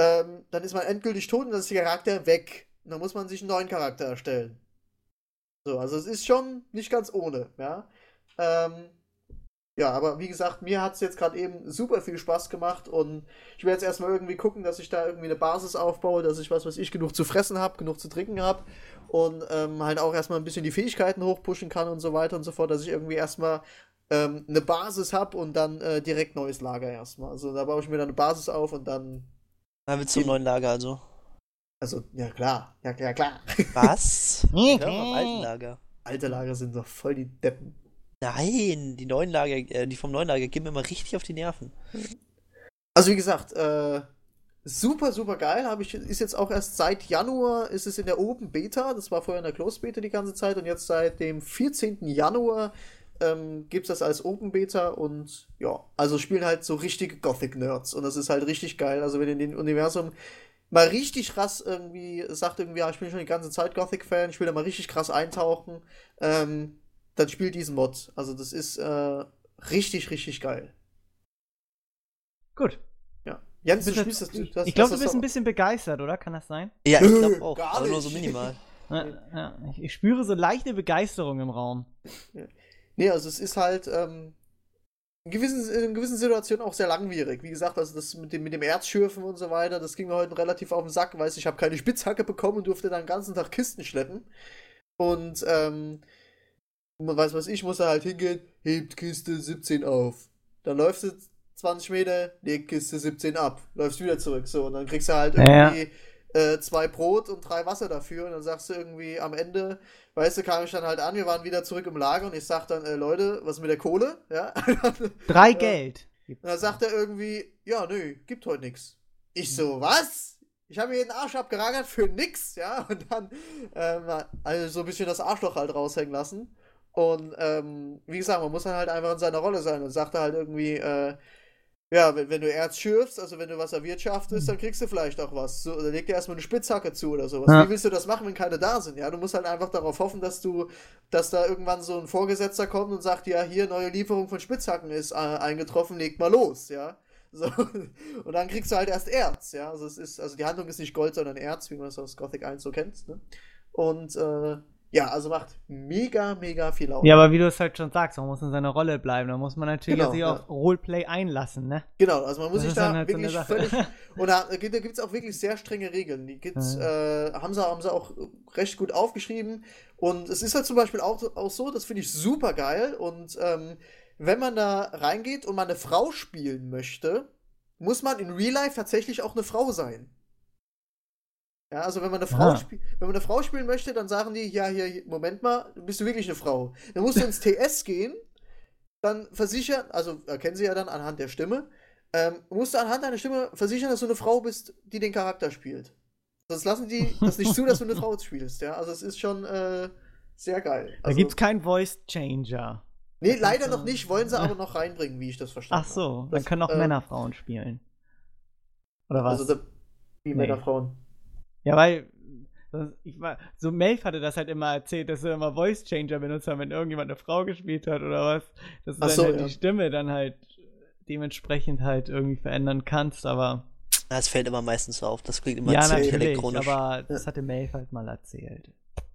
ähm, dann ist man endgültig tot und dann ist der Charakter weg. Und dann muss man sich einen neuen Charakter erstellen. So, also es ist schon nicht ganz ohne, ja. Ähm, ja, aber wie gesagt, mir hat es jetzt gerade eben super viel Spaß gemacht und ich werde jetzt erstmal irgendwie gucken, dass ich da irgendwie eine Basis aufbaue, dass ich was weiß ich genug zu fressen habe, genug zu trinken habe und ähm, halt auch erstmal ein bisschen die Fähigkeiten hochpushen kann und so weiter und so fort, dass ich irgendwie erstmal ähm, eine Basis habe und dann äh, direkt neues Lager erstmal. Also da baue ich mir dann eine Basis auf und dann. Dann willst du im neuen Lager also. Also, ja klar, ja, ja klar. Was? Am alten Lager. Alte Lager sind doch voll die Deppen. Nein, die neuen Lager, äh, die vom neuen Lager gehen mir immer richtig auf die Nerven. Also wie gesagt, äh, super, super geil. Habe ich, ist jetzt auch erst seit Januar ist es in der Open Beta. Das war vorher in der Closed Beta die ganze Zeit und jetzt seit dem 14. Januar ähm, gibt es das als Open Beta und ja, also spielen halt so richtige Gothic-Nerds und das ist halt richtig geil. Also wenn in dem Universum mal richtig krass irgendwie sagt irgendwie, ja, ich bin schon die ganze Zeit Gothic-Fan, ich will da mal richtig krass eintauchen, ähm, dann spielt diesen Mod. Also das ist äh, richtig, richtig geil. Gut. Ja. Jens, du Bist spielst das. du- Du, hast- ich glaube, du bist ein bisschen begeistert, oder? Kann das sein? Ja, ich glaube auch, gar aber nur so nicht. minimal. Ja, ja. Ich, spüre so leichte Begeisterung im Raum. Nee, also es ist halt ähm, in, gewissen, in gewissen Situationen auch sehr langwierig. Wie gesagt, also das mit dem, mit dem Erzschürfen und so weiter, das ging mir heute relativ auf den Sack. Weißt du, ich habe keine Spitzhacke bekommen und durfte dann den ganzen Tag Kisten schleppen. Und ähm, man weiß was ich, muss da halt hingehen, hebt Kiste 17 auf. Dann läufst du 20 Meter, legt Kiste 17 ab, läufst wieder zurück. So, und dann kriegst du halt Ja. irgendwie äh, zwei Brot und drei Wasser dafür. Und dann sagst du irgendwie am Ende, weißt du, kam ich dann halt an, wir waren wieder zurück im Lager und ich sag dann, äh, Leute, was mit der Kohle? Ja. Drei Ja. Geld. Und dann sagt er irgendwie, ja, nö, gibt heute nix. Ich so, was? Ich habe mir den Arsch abgeragert für nix, ja. Und dann, ähm, also so ein bisschen das Arschloch halt raushängen lassen. Und ähm, wie gesagt, man muss dann halt einfach in seiner Rolle sein und sagt halt irgendwie, äh, ja, wenn, wenn du Erz schürfst, also wenn du was erwirtschaftest, dann kriegst du vielleicht auch was. So, dann leg dir erstmal eine Spitzhacke zu oder sowas. Ja. Wie willst du das machen, wenn keine da sind? Ja, du musst halt einfach darauf hoffen, dass du, dass da irgendwann so ein Vorgesetzter kommt und sagt, ja, hier, neue Lieferung von Spitzhacken ist äh, eingetroffen, legt mal los, ja. So, und dann kriegst du halt erst Erz, ja. Also es ist, also die Handlung ist nicht Gold, sondern Erz, wie man es aus Gothic 1 so kennt. Ne? Und äh, ja, also macht mega, mega viel Laune. Ja, aber wie du es halt schon sagst, man muss in seiner Rolle bleiben. Da muss man natürlich Genau, sich ja. auf Roleplay einlassen, ne? Genau, also man muss Das sich da halt so eine wirklich Sache. völlig. Und da, da gibt es auch wirklich sehr strenge Regeln. Die gibt's, äh, haben, sie, haben sie auch recht gut aufgeschrieben. Und es ist halt zum Beispiel auch, auch so, das finde ich super geil. Und ähm, wenn man da reingeht und man eine Frau spielen möchte, muss man in Real Life tatsächlich auch eine Frau sein. Ja, also wenn man eine Frau, Ah. wenn man eine Frau spielen möchte, dann sagen die, ja, hier, Moment mal, bist du wirklich eine Frau? Dann musst du ins TS gehen dann versichern, also erkennen sie ja dann anhand der Stimme, ähm, musst du anhand deiner Stimme versichern, dass du eine Frau bist, die den Charakter spielt. Sonst lassen die das nicht zu, dass du eine Frau spielst, ja. Also es ist schon äh, sehr geil. Da Also, gibt's keinen Voice Changer. nee, leider also- noch nicht, wollen sie aber noch reinbringen, wie ich das verstanden Ach so, habe. dann können auch äh, Männer Frauen spielen. Oder was? Also da, wie Nee. Männer, Frauen. Ja, weil das- ich war, so Melf hatte das halt immer erzählt, dass er immer Voice Changer benutzt hat, wenn irgendjemand eine Frau gespielt hat oder was. Dass du dann so, halt ja. die Stimme dann halt dementsprechend halt irgendwie verändern kannst, aber Das fällt immer meistens auf. Das klingt immer ja, ziemlich natürlich, elektronisch. aber das hatte Melf halt mal erzählt.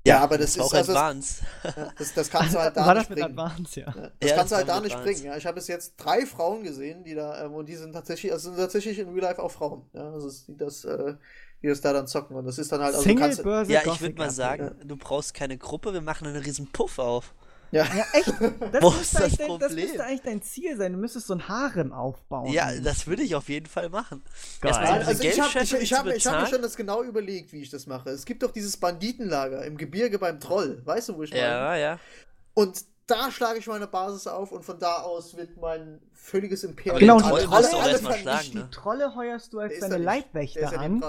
Ja, aber das auch ist also, advanced. ja, das, das kannst du halt da War nicht das bringen. Advance, ja. Ja, das Ja, kannst du das halt da nicht Advance. bringen. Ja. Ich habe bis jetzt drei Frauen gesehen, die da, ähm, und die sind tatsächlich, also sind tatsächlich in Real Life auch Frauen. Ja, also die das, äh, die das da dann zocken. Und das ist dann halt, also Single-Börse Ja, ich würde mal sagen, du brauchst keine Gruppe, wir machen einen riesen Puff auf. ja, Ja, echt? Das, Wo müsste ist das eigentlich dein, das Problem? müsste eigentlich dein Ziel sein. Du müsstest so ein Harem aufbauen. Ja, das würde ich auf jeden Fall machen. Geil. Diese also ich habe ich, hab, ich hab mir schon das genau überlegt, wie ich das mache. Es gibt doch dieses Banditenlager im Gebirge beim Troll. Weißt du, wo ich meine? Ja, ja. Und da schlage ich meine Basis auf und von da aus wird mein völliges Imperium. Aber Genau, Troll alle- alle vernichten. schlagen, ne? Die Trolle heuerst du als deine ja Leibwächter ja an.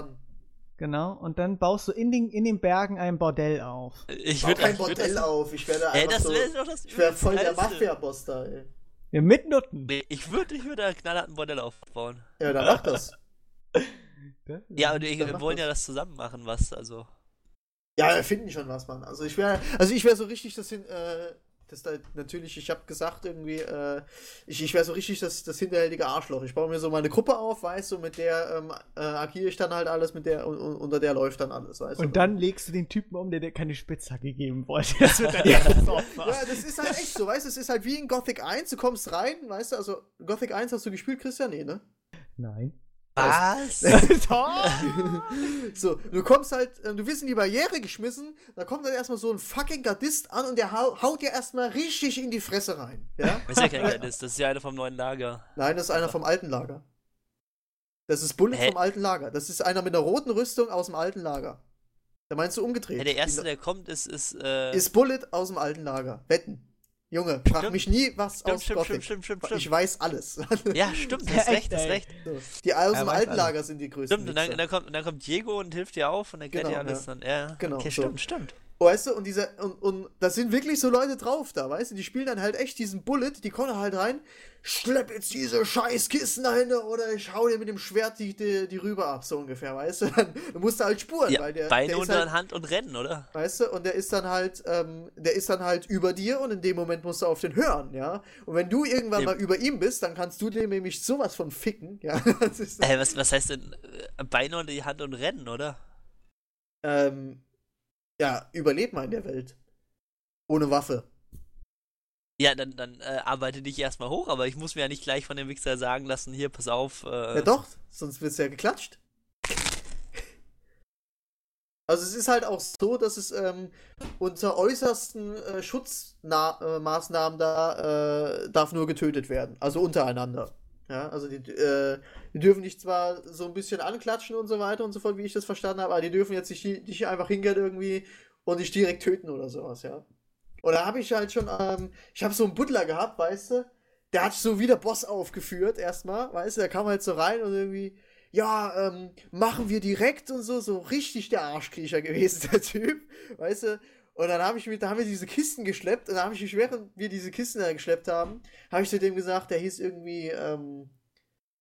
Genau. Und dann baust du in den, in den Bergen ein Bordell auf. Ich Bau würde kein Bordell auf. Ich werde Ey, einfach das so. wäre doch das Ich wäre voll der. Mafia-Boss da, ey. Ja, mit Nutten. Nee, ich würde ich würde ein knallharten Bordell aufbauen. Ja, dann mach das. Ja, und wir Dann mach wollen ja das. das zusammen machen, was, also. Ja, wir finden schon was, Mann. Also ich wäre, also ich wäre so richtig das hin, äh, das da natürlich, ich habe gesagt irgendwie, äh, ich, ich wäre so richtig das, das hinterhältige Arschloch. Ich baue mir so meine Gruppe auf, weißt du, mit der ähm, äh, agiere ich dann halt alles, mit der und, und, unter der läuft dann alles, weißt du. Und dann legst du den Typen um, der dir keine Spitzhacke geben wollte. Das wird dann Opfer. Ja, das ist halt echt so, weißt du, es ist halt wie in Gothic 1, du kommst rein, weißt du, also Gothic 1 hast du gespielt, Christian? Nee, ne? Nein. Was? So, du kommst halt, äh, du wirst in die Barriere geschmissen, da kommt dann erstmal so ein fucking Gardist an und der hau haut dir erstmal richtig in die Fresse rein. Ja? Das ist ja kein Geheimnis, das ist ja einer vom neuen Lager. Nein, das ist einer vom alten Lager. Das ist Bullet Hä? vom alten Lager. Das ist einer mit einer roten Rüstung aus dem alten Lager. Da meinst du umgedreht. Ja, der erste, der kommt, ist. Ist, äh, ist Bullet aus dem alten Lager. Wetten. Junge, frag Stimmt. mich nie was Stimmt, aus stimmt, Gothic. stimmt, stimmt, Ich stimmt. weiß alles. Ja, stimmt, hast echt, recht, hast ey. recht. Die aus dem alten. Lager sind die größten. Stimmt, und dann, Wichser. dann, kommt, und dann kommt Diego und hilft dir auf und erklärt Genau, dir alles ja. dann. Ja, Genau, okay, so. stimmt, stimmt. Weißt du, und diese, und, und da sind wirklich so Leute drauf da, weißt du, die spielen dann halt echt diesen Bullet, die kommen halt rein, schlepp jetzt diese scheiß Kissen dahinter oder ich hau dir mit dem Schwert die, die, die Rübe ab, so ungefähr, weißt du, dann musst du halt spuren, Ja, weil der, Beine der unter halt, Hand und rennen, oder? weißt du, und der ist dann halt, ähm, der ist dann halt über dir und in dem Moment musst du auf den hören, ja, und wenn du irgendwann Ja. mal über ihm bist, dann kannst du dem nämlich sowas von ficken, ja, das ist, Äh, was, was heißt denn äh, Beine unter die Hand und rennen, oder? ähm, ja, überleb mal in der Welt. Ohne Waffe. Ja, dann, dann äh, arbeite dich erstmal hoch, aber ich muss mir ja nicht gleich von dem Wichser sagen lassen, hier, pass auf. Äh, Ja doch, sonst wird's ja geklatscht. Also es ist halt auch so, dass es ähm, unter äußersten äh, Schutzmaßnahmen da äh, darf nur getötet werden. Also untereinander. Ja, also die, äh, die dürfen dich zwar so ein bisschen anklatschen und so weiter und so fort, wie ich das verstanden habe, aber die dürfen jetzt nicht, einfach hingehen irgendwie und dich direkt töten oder sowas, ja. Und da habe ich halt schon, ähm, ich habe so einen Butler gehabt, weißt du, der hat so wieder Boss aufgeführt erstmal, weißt du, der kam halt so rein und irgendwie, ja, ähm, machen wir direkt und so, so richtig der Arschkriecher gewesen, der Typ, weißt du. Und dann habe ich mit, da haben wir diese Kisten geschleppt und da habe ich mich, während wir diese Kisten da geschleppt haben, habe ich zu dem gesagt, der hieß irgendwie, ähm,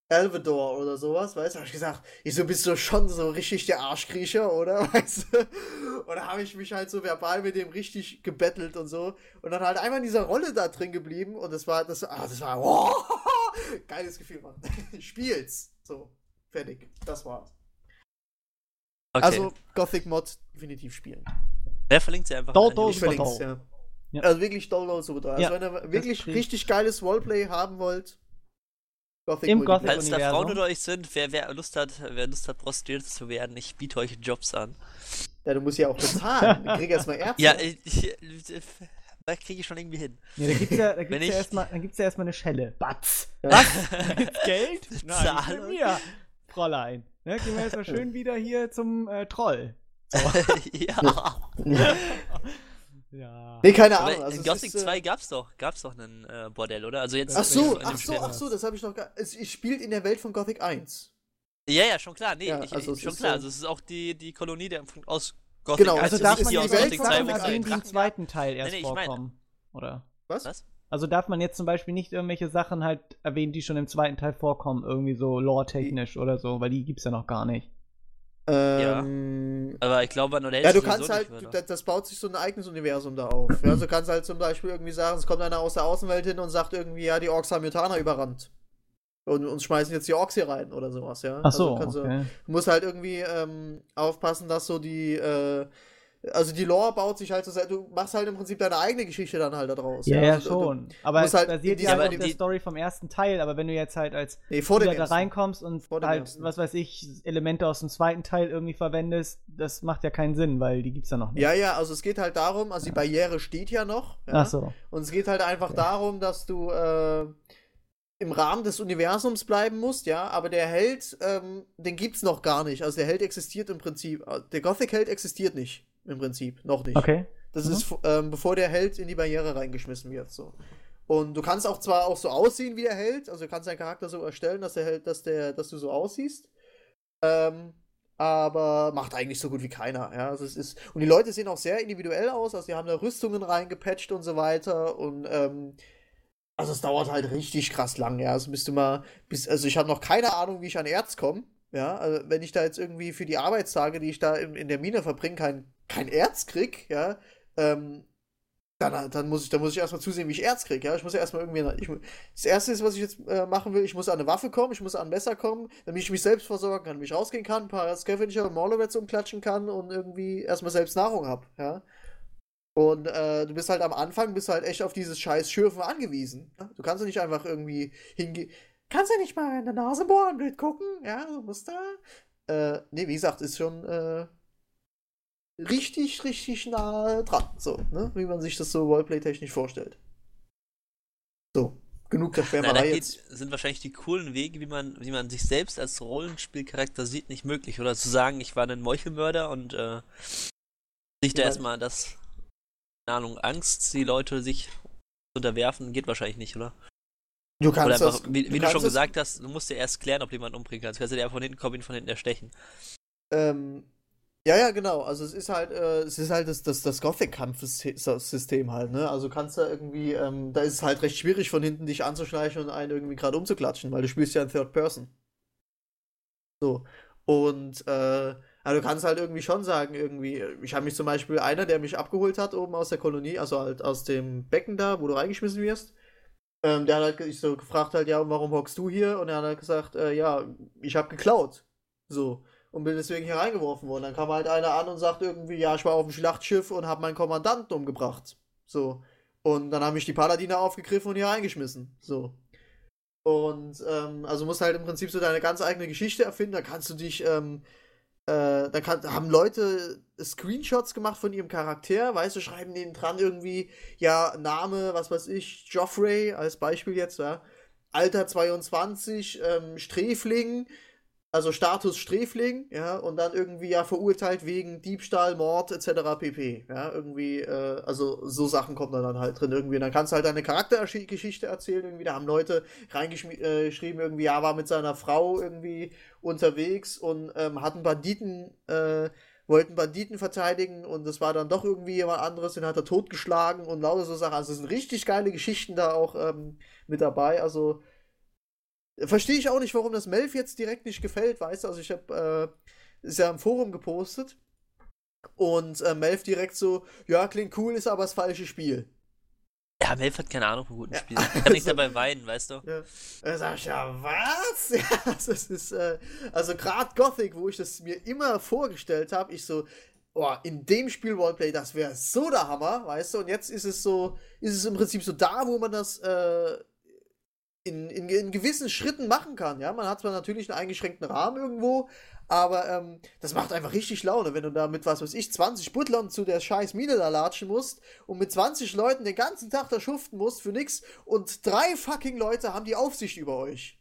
Elvador oder sowas, weißt du, habe ich gesagt, ich so bist du schon so richtig der Arschkriecher, oder, weißt du? Und da habe ich mich halt so verbal mit dem richtig gebettelt und so und dann halt einmal in dieser Rolle da drin geblieben und das war, das, ah, das war, wow, geiles Gefühl, Mann. Spiel's. So, fertig, das war's. okay. Also, Gothic Mod definitiv spielen. Der verlinkt sie einfach. Die Ich verlink's, toll. ja. Ja. Also wirklich Download so da. Also Ja, wenn ihr wirklich richtig geiles Roleplay haben wollt, Gothic Im. Gothic- Falls da. Frauen unter euch sind, wer, wer Lust hat, wer Lust hat, prostituiert zu werden, ich biete euch Jobs an. Ja, du musst ja auch bezahlen. Ich krieg erstmal Ärzte. Ja, ich, ich, das kriege ich schon irgendwie hin. Ja, da gibt's ja, da gibt's ja erstmal, dann gibt's ja erstmal eine Schelle. Batz. Ja. Was? Geld? Nein, mir, Fräulein. Ne, gehen wir erstmal schön wieder hier zum äh, Troll. ja. Ja. Nee, keine Aber Ahnung. Also in Gothic ist, äh, 2 gab's doch, gab's doch einen äh, Bordell, oder? Also jetzt Ach so, in dem ach so, ach so, das habe ich noch gar. Es, es spielt in der Welt von Gothic 1. Ja, ja, schon klar. Nee, Ja, ich, also ich, es schon ist, klar. äh, Also es ist auch die, die Kolonie der aus Gothic Genau, 1, Also Also darf man die Welt Gothic Gothic von 2, Sachen wo Gothic keine erwähnen, die im Drachen zweiten Teil erst Nee, nee, ich mein- vorkommen? Oder? Was? Was? Also darf man jetzt zum Beispiel nicht irgendwelche Sachen halt erwähnen, die schon im zweiten Teil vorkommen, irgendwie so lore-technisch oder so, weil die gibt's ja noch gar nicht. Ähm, Aber ich glaube, an Ja, du kannst halt, weiter. das, das baut sich so ein eigenes Universum da auf. Ja, also du kannst halt zum Beispiel irgendwie sagen, es kommt einer aus der Außenwelt hin und sagt irgendwie, ja, die Orks haben Mutana überrannt. Und uns schmeißen jetzt die Orks hier rein oder sowas, ja. Ach so, also kannst du, okay. du musst halt irgendwie ähm, aufpassen, dass so die, äh, also die Lore baut sich halt so, sehr- du machst halt im Prinzip deine eigene Geschichte dann halt da draus. Ja, ja, Also schon. Aber es halt basiert ja auf der Story vom ersten Teil, aber wenn du jetzt halt als Nee, Spieler da reinkommst und halt, ersten. was weiß ich, Elemente aus dem zweiten Teil irgendwie verwendest, das macht ja keinen Sinn, weil die gibt's ja noch nicht. Ja, ja, also es geht halt darum, also die Barriere steht ja noch. Ja? Ach so. Und es geht halt einfach darum, dass du äh, im Rahmen des Universums bleiben musst, ja, aber der Held, ähm, den gibt's noch gar nicht. Also der Held existiert im Prinzip. äh, Der Gothic-Held existiert nicht, im Prinzip. Noch nicht. Okay. Das Mhm. ist, ähm, bevor der Held in die Barriere reingeschmissen wird. So. Und du kannst auch zwar auch so aussehen wie der Held, also du kannst deinen Charakter so erstellen, dass der Held, dass der, dass du so aussiehst. Ähm, aber macht eigentlich so gut wie keiner, ja. Also es ist, und die Leute sehen auch sehr individuell aus, also die haben da Rüstungen reingepatcht und so weiter. Und ähm, also es dauert halt richtig krass lang, ja. Also du mal, bis, also ich habe noch keine Ahnung, wie ich an Erz komme. Ja, also wenn ich da jetzt irgendwie für die Arbeitstage, die ich da in, in der Mine verbringe, kein, kein Erz krieg, ja, ähm, dann, dann, muss ich, ich erstmal zusehen, wie ich Erz kriege. Ja? Ich muss ja erstmal irgendwie. Ich, das erste ist, was ich jetzt äh, machen will, ich muss an eine Waffe kommen, ich muss an ein Messer kommen, damit ich mich selbst versorgen kann, damit ich rausgehen kann, ein paar Scavenger und Morlowets umklatschen kann und irgendwie erstmal selbst Nahrung habe. Ja? Und äh, du bist halt am Anfang, bist halt echt auf dieses scheiß Schürfen angewiesen. Ja? Du kannst ja nicht einfach irgendwie hingehen. Kannst ja nicht mal in der Nase bohren, blöd gucken, ja, du musst da. Äh, nee, wie gesagt, ist schon äh, richtig, richtig nah dran, so, ne? Wie man sich das so Roleplay-technisch vorstellt. So, genug der Schwärmerei da geht, jetzt. sind wahrscheinlich die coolen Wege, wie man, wie man sich selbst als Rollenspielcharakter sieht, nicht möglich. Oder zu sagen, ich war ein Meuchelmörder und äh, sich da erstmal das, keine Ahnung, Angst, die Leute sich zu unterwerfen, geht wahrscheinlich nicht, oder? Du Oder kannst einfach, das, wie, wie du kannst schon gesagt hast, du musst ja erst klären, ob jemand umbringen kannst. Du kannst ja der von hinten kommen, ihn von hinten erstechen. Ähm, ja, ja, genau. Also es ist halt, äh, es ist halt das, das, das Gothic-Kampfsystem halt, ne? Also kannst du irgendwie, ähm, da ist es halt recht schwierig von hinten dich anzuschleichen und einen irgendwie gerade umzuklatschen, weil du spielst ja in Third Person. So. Und, äh, aber du kannst halt irgendwie schon sagen, irgendwie, ich habe mich zum Beispiel, einer, der mich abgeholt hat oben aus der Kolonie, also halt aus dem Becken da, wo du reingeschmissen wirst, ähm, der hat halt ich so gefragt halt, ja, warum hockst du hier? Und er hat halt gesagt, äh, ja, ich habe geklaut. So. Und bin deswegen hier reingeworfen worden. Dann kam halt einer an und sagt irgendwie, ja, ich war auf dem Schlachtschiff und habe meinen Kommandanten umgebracht. So. Und dann haben mich die Paladine aufgegriffen und hier reingeschmissen. So. Und ähm, also musst halt im Prinzip so deine ganz eigene Geschichte erfinden. Da kannst du dich, ähm, äh, da kann, haben Leute Screenshots gemacht von ihrem Charakter, weißt du, schreiben denen dran irgendwie, ja, Name, was weiß ich, Joffrey als Beispiel jetzt, ja. Alter 22, ähm, Sträfling, also Status Sträfling, ja, und dann irgendwie ja verurteilt wegen Diebstahl, Mord etc. pp. Ja, irgendwie, äh, also so Sachen kommen dann halt drin irgendwie. Und dann kannst du halt deine Charaktergeschichte erzählen irgendwie. Da haben Leute reingeschrieben irgendwie, ja, war mit seiner Frau irgendwie unterwegs und ähm, hatten Banditen, äh, wollten Banditen verteidigen und es war dann doch irgendwie jemand anderes, den hat er totgeschlagen und lauter so Sachen. Also es sind richtig geile Geschichten da auch ähm, mit dabei. Also Verstehe ich auch nicht, warum das Melf jetzt direkt nicht gefällt, weißt du? Also ich habe, äh, ist ja im Forum gepostet und äh, Melf direkt so, ja, klingt cool, ist aber das falsche Spiel. Ja, Melf hat keine Ahnung von guten Ja, Spielen. Kann nicht also- dabei weinen, weißt du? Ja. Da sag ich, ja, was? Ja, also es ist, äh, also gerade Gothic, wo ich das mir immer vorgestellt habe, ich so, boah, in dem Spiel Roleplay, das wäre so der Hammer, weißt du? Und jetzt ist es so, ist es im Prinzip so da, wo man das, äh, in, in, in gewissen Schritten machen kann. Ja, man hat zwar natürlich einen eingeschränkten Rahmen irgendwo, aber ähm, das macht einfach richtig Laune, wenn du da mit, was weiß ich, 20 Butlern zu der scheiß Mine da latschen musst und mit 20 Leuten den ganzen Tag da schuften musst für nix und drei fucking Leute haben die Aufsicht über euch.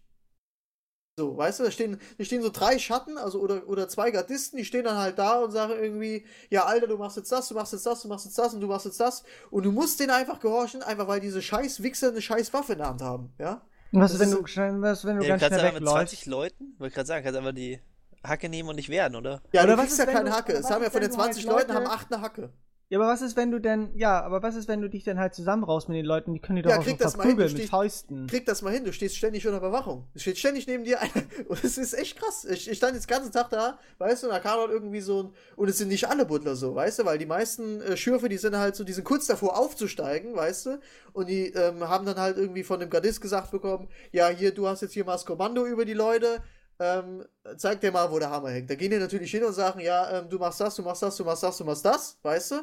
So, weißt du, da stehen, da stehen so drei Schatten, also oder, oder zwei Gardisten, die stehen dann halt da und sagen irgendwie, ja, Alter, du machst jetzt das, du machst jetzt das, du machst jetzt das und du machst jetzt das. Und du musst denen einfach gehorchen, einfach weil diese scheiß Wichser eine scheiß Waffe in der Hand haben, ja? Und was ist, wenn du, schnell- was, wenn du Ja, ganz schnell du aber mit wegläufst? 20 Leuten? Wollte gerade sagen, kannst einfach die Hacke nehmen und nicht werden, oder? Ja, Oder du was kriegst ist, ja keine Hacke. Es was haben ja ist, von den du halt 20 Leuten haben Leute- acht eine Hacke. Ja, aber was ist, wenn du denn, ja, aber was ist, wenn du dich dann halt zusammenraust mit den Leuten, die können die doch Ja, auch krieg so das mal hin, verprügeln du mit stehst- Fäusten. Krieg das mal hin, du stehst ständig unter Überwachung. Du stehst ständig neben dir einer. Und es ist echt krass. Ich, ich stand jetzt den ganzen Tag da, weißt du, und da kam halt irgendwie so ein. Und es sind nicht alle Butler so, weißt du, weil die meisten äh, Schürfe, die sind halt so, die sind kurz davor aufzusteigen, weißt du, und die ähm, haben dann halt irgendwie von dem Gardist gesagt bekommen: Ja, hier, du hast jetzt hier mal das Kommando über die Leute. Ähm, zeig dir mal, wo der Hammer hängt. Da gehen die natürlich hin und sagen, ja, ähm, du machst das, du machst das, du machst das, du machst das, weißt du?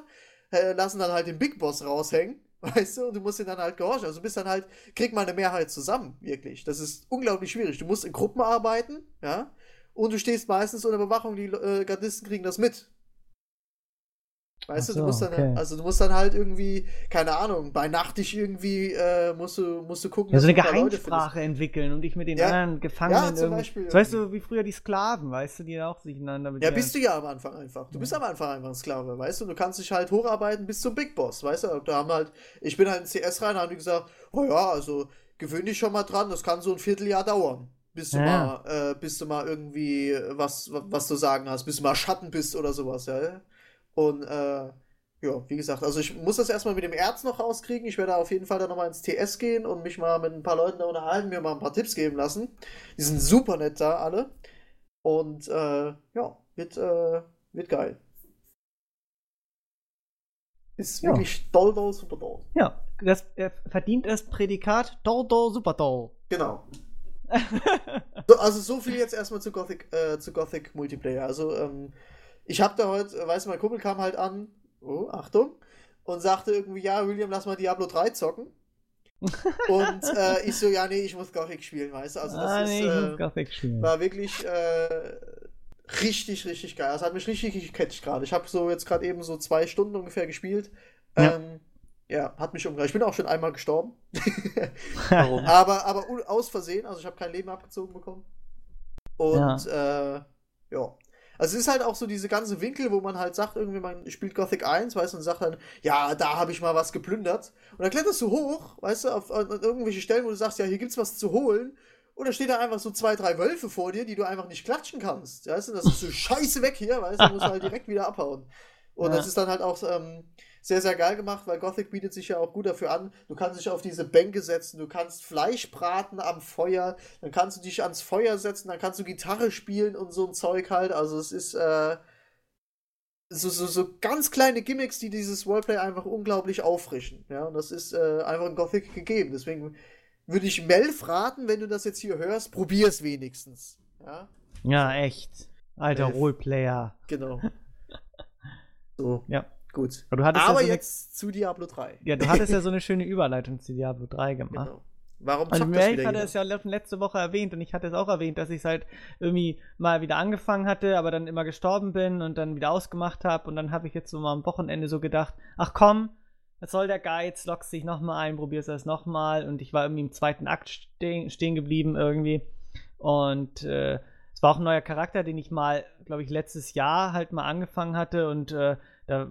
Äh, lassen dann halt den Big Boss raushängen, weißt du, und du musst ihn dann halt gehorchen. Also du bist dann halt, krieg mal eine Mehrheit zusammen, wirklich. Das ist unglaublich schwierig. Du musst in Gruppen arbeiten, ja, und du stehst meistens unter Bewachung, die äh, Gardisten kriegen das mit. Weißt Ach du, du so, musst dann, okay. also du musst dann halt irgendwie, keine Ahnung, bei Nacht dich irgendwie, äh, musst du, musst du gucken, Ja, so eine. Geheimsprache entwickeln und dich mit den Ja. anderen Gefangenen Ja, zum irgendwie. Beispiel So, weißt du, wie früher die Sklaven, weißt du, die auch sich einander mit Ja, bist du ja am Anfang einfach. Du bist am Anfang einfach ein Sklave, weißt du? Du kannst dich halt hocharbeiten bis zum Big Boss, weißt du? Da haben halt, ich bin halt in CS rein, haben die gesagt, oh ja, also gewöhn dich schon mal dran, das kann so ein Vierteljahr dauern. Bis du Ja. mal, äh, bis du mal irgendwie was, was zu sagen hast, bis du mal Schatten bist oder sowas, ja. Und äh, ja, wie gesagt, also ich muss das erstmal mit dem Erz noch rauskriegen. Ich werde auf jeden Fall dann nochmal ins TS gehen und mich mal mit ein paar Leuten da unterhalten, mir mal ein paar Tipps geben lassen. Die sind super nett da alle. Und äh, ja, wird, äh, wird geil. Ist Ja. wirklich doll, doll, super doll. Ja, das äh, verdient das Prädikat doll, doll, super doll. Genau. So, also so viel jetzt erstmal zu Gothic, äh, zu Gothic Multiplayer. Also ähm, ich habe da heute, weißt du, mein Kumpel kam halt an, oh, Achtung, und sagte irgendwie, ja, William, lass mal Diablo 3 zocken. und äh, ich so, ja, nee, ich muss Gothic spielen, weißt du. Also das ah, ist, nee, ich äh, muss Gothic spielen. war wirklich äh, richtig, richtig geil. Das hat mich richtig gecatcht gerade. Ich habe so jetzt gerade eben so zwei Stunden ungefähr gespielt. Ja. Ähm, ja, hat mich umgebracht. Ich bin auch schon einmal gestorben. Warum? aber aber aus Versehen. Also ich habe kein Leben abgezogen bekommen. Und äh, ja. Also es ist halt auch so diese ganze Winkel, wo man halt sagt, irgendwie man spielt Gothic 1, weißt du, und sagt dann, ja, da habe ich mal was geplündert. Und dann kletterst du hoch, weißt du, auf, auf irgendwelche Stellen, wo du sagst, ja, hier gibt's was zu holen. Und da steht da einfach so zwei, drei Wölfe vor dir, die du einfach nicht klatschen kannst. Weißt du, das ist so scheiße weg hier, weißt du, musst du halt direkt wieder abhauen. Und Ja. das ist dann halt auch ähm, sehr, sehr geil gemacht, weil Gothic bietet sich ja auch gut dafür an. Du kannst dich auf diese Bänke setzen, du kannst Fleisch braten am Feuer, dann kannst du dich ans Feuer setzen, dann kannst du Gitarre spielen und so ein Zeug halt. Also es ist äh, so, so, so ganz kleine Gimmicks, die dieses Roleplay einfach unglaublich auffrischen. Ja, und das ist äh, einfach in Gothic gegeben. Deswegen würde ich Melf raten, wenn du das jetzt hier hörst, probier es wenigstens. Ja, Ja, echt. Alter Elf. Roleplayer. genau. So, Ja. Gut. Aber Aber ja so jetzt zu Diablo 3. Eine, ja, du hattest ja so eine schöne Überleitung zu Diablo 3 gemacht. Genau. Warum Und zockt das Melf wieder hatte jeder? es ja le- letzte Woche erwähnt und ich hatte es auch erwähnt, dass ich es halt irgendwie mal wieder angefangen hatte, aber dann immer gestorben bin und dann wieder ausgemacht habe und dann habe ich jetzt so mal am Wochenende so gedacht, ach komm, was soll der Geiz, lockst dich nochmal ein, probierst das nochmal und ich war irgendwie im zweiten Akt stehen, stehen geblieben irgendwie und äh, es war auch ein neuer Charakter, den ich mal, glaube ich, letztes Jahr halt mal angefangen hatte und äh, da,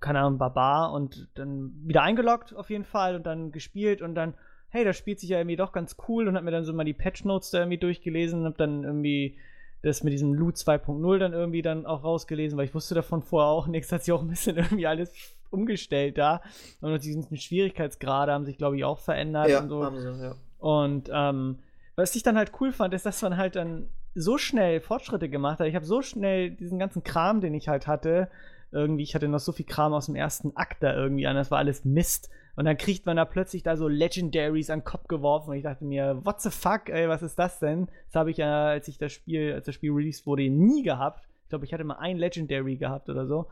keine Ahnung, Barbar und dann wieder eingeloggt auf jeden Fall und dann gespielt und dann hey, das spielt sich ja irgendwie doch ganz cool und hab mir dann so mal die Patch Notes da irgendwie durchgelesen und hab dann irgendwie das mit diesem Loot 2.0 dann irgendwie dann auch rausgelesen, weil ich wusste davon vorher auch nichts, hat sich auch ein bisschen irgendwie alles umgestellt da und die Schwierigkeitsgrade haben sich glaube ich auch verändert ja, und so. haben sie, ja. Und ähm, was ich dann halt cool fand, ist, dass man halt dann so schnell Fortschritte gemacht hat. Ich habe so schnell diesen ganzen Kram, den ich halt hatte, irgendwie, ich hatte noch so viel Kram aus dem ersten Akt da irgendwie an, das war alles Mist. Und dann kriegt man da plötzlich da so Legendaries an den Kopf geworfen und ich dachte mir, what the fuck, ey, was ist das denn? Das habe ich ja, als ich das Spiel, als das Spiel released wurde, nie gehabt. Ich glaube, ich hatte mal ein Legendary gehabt oder so.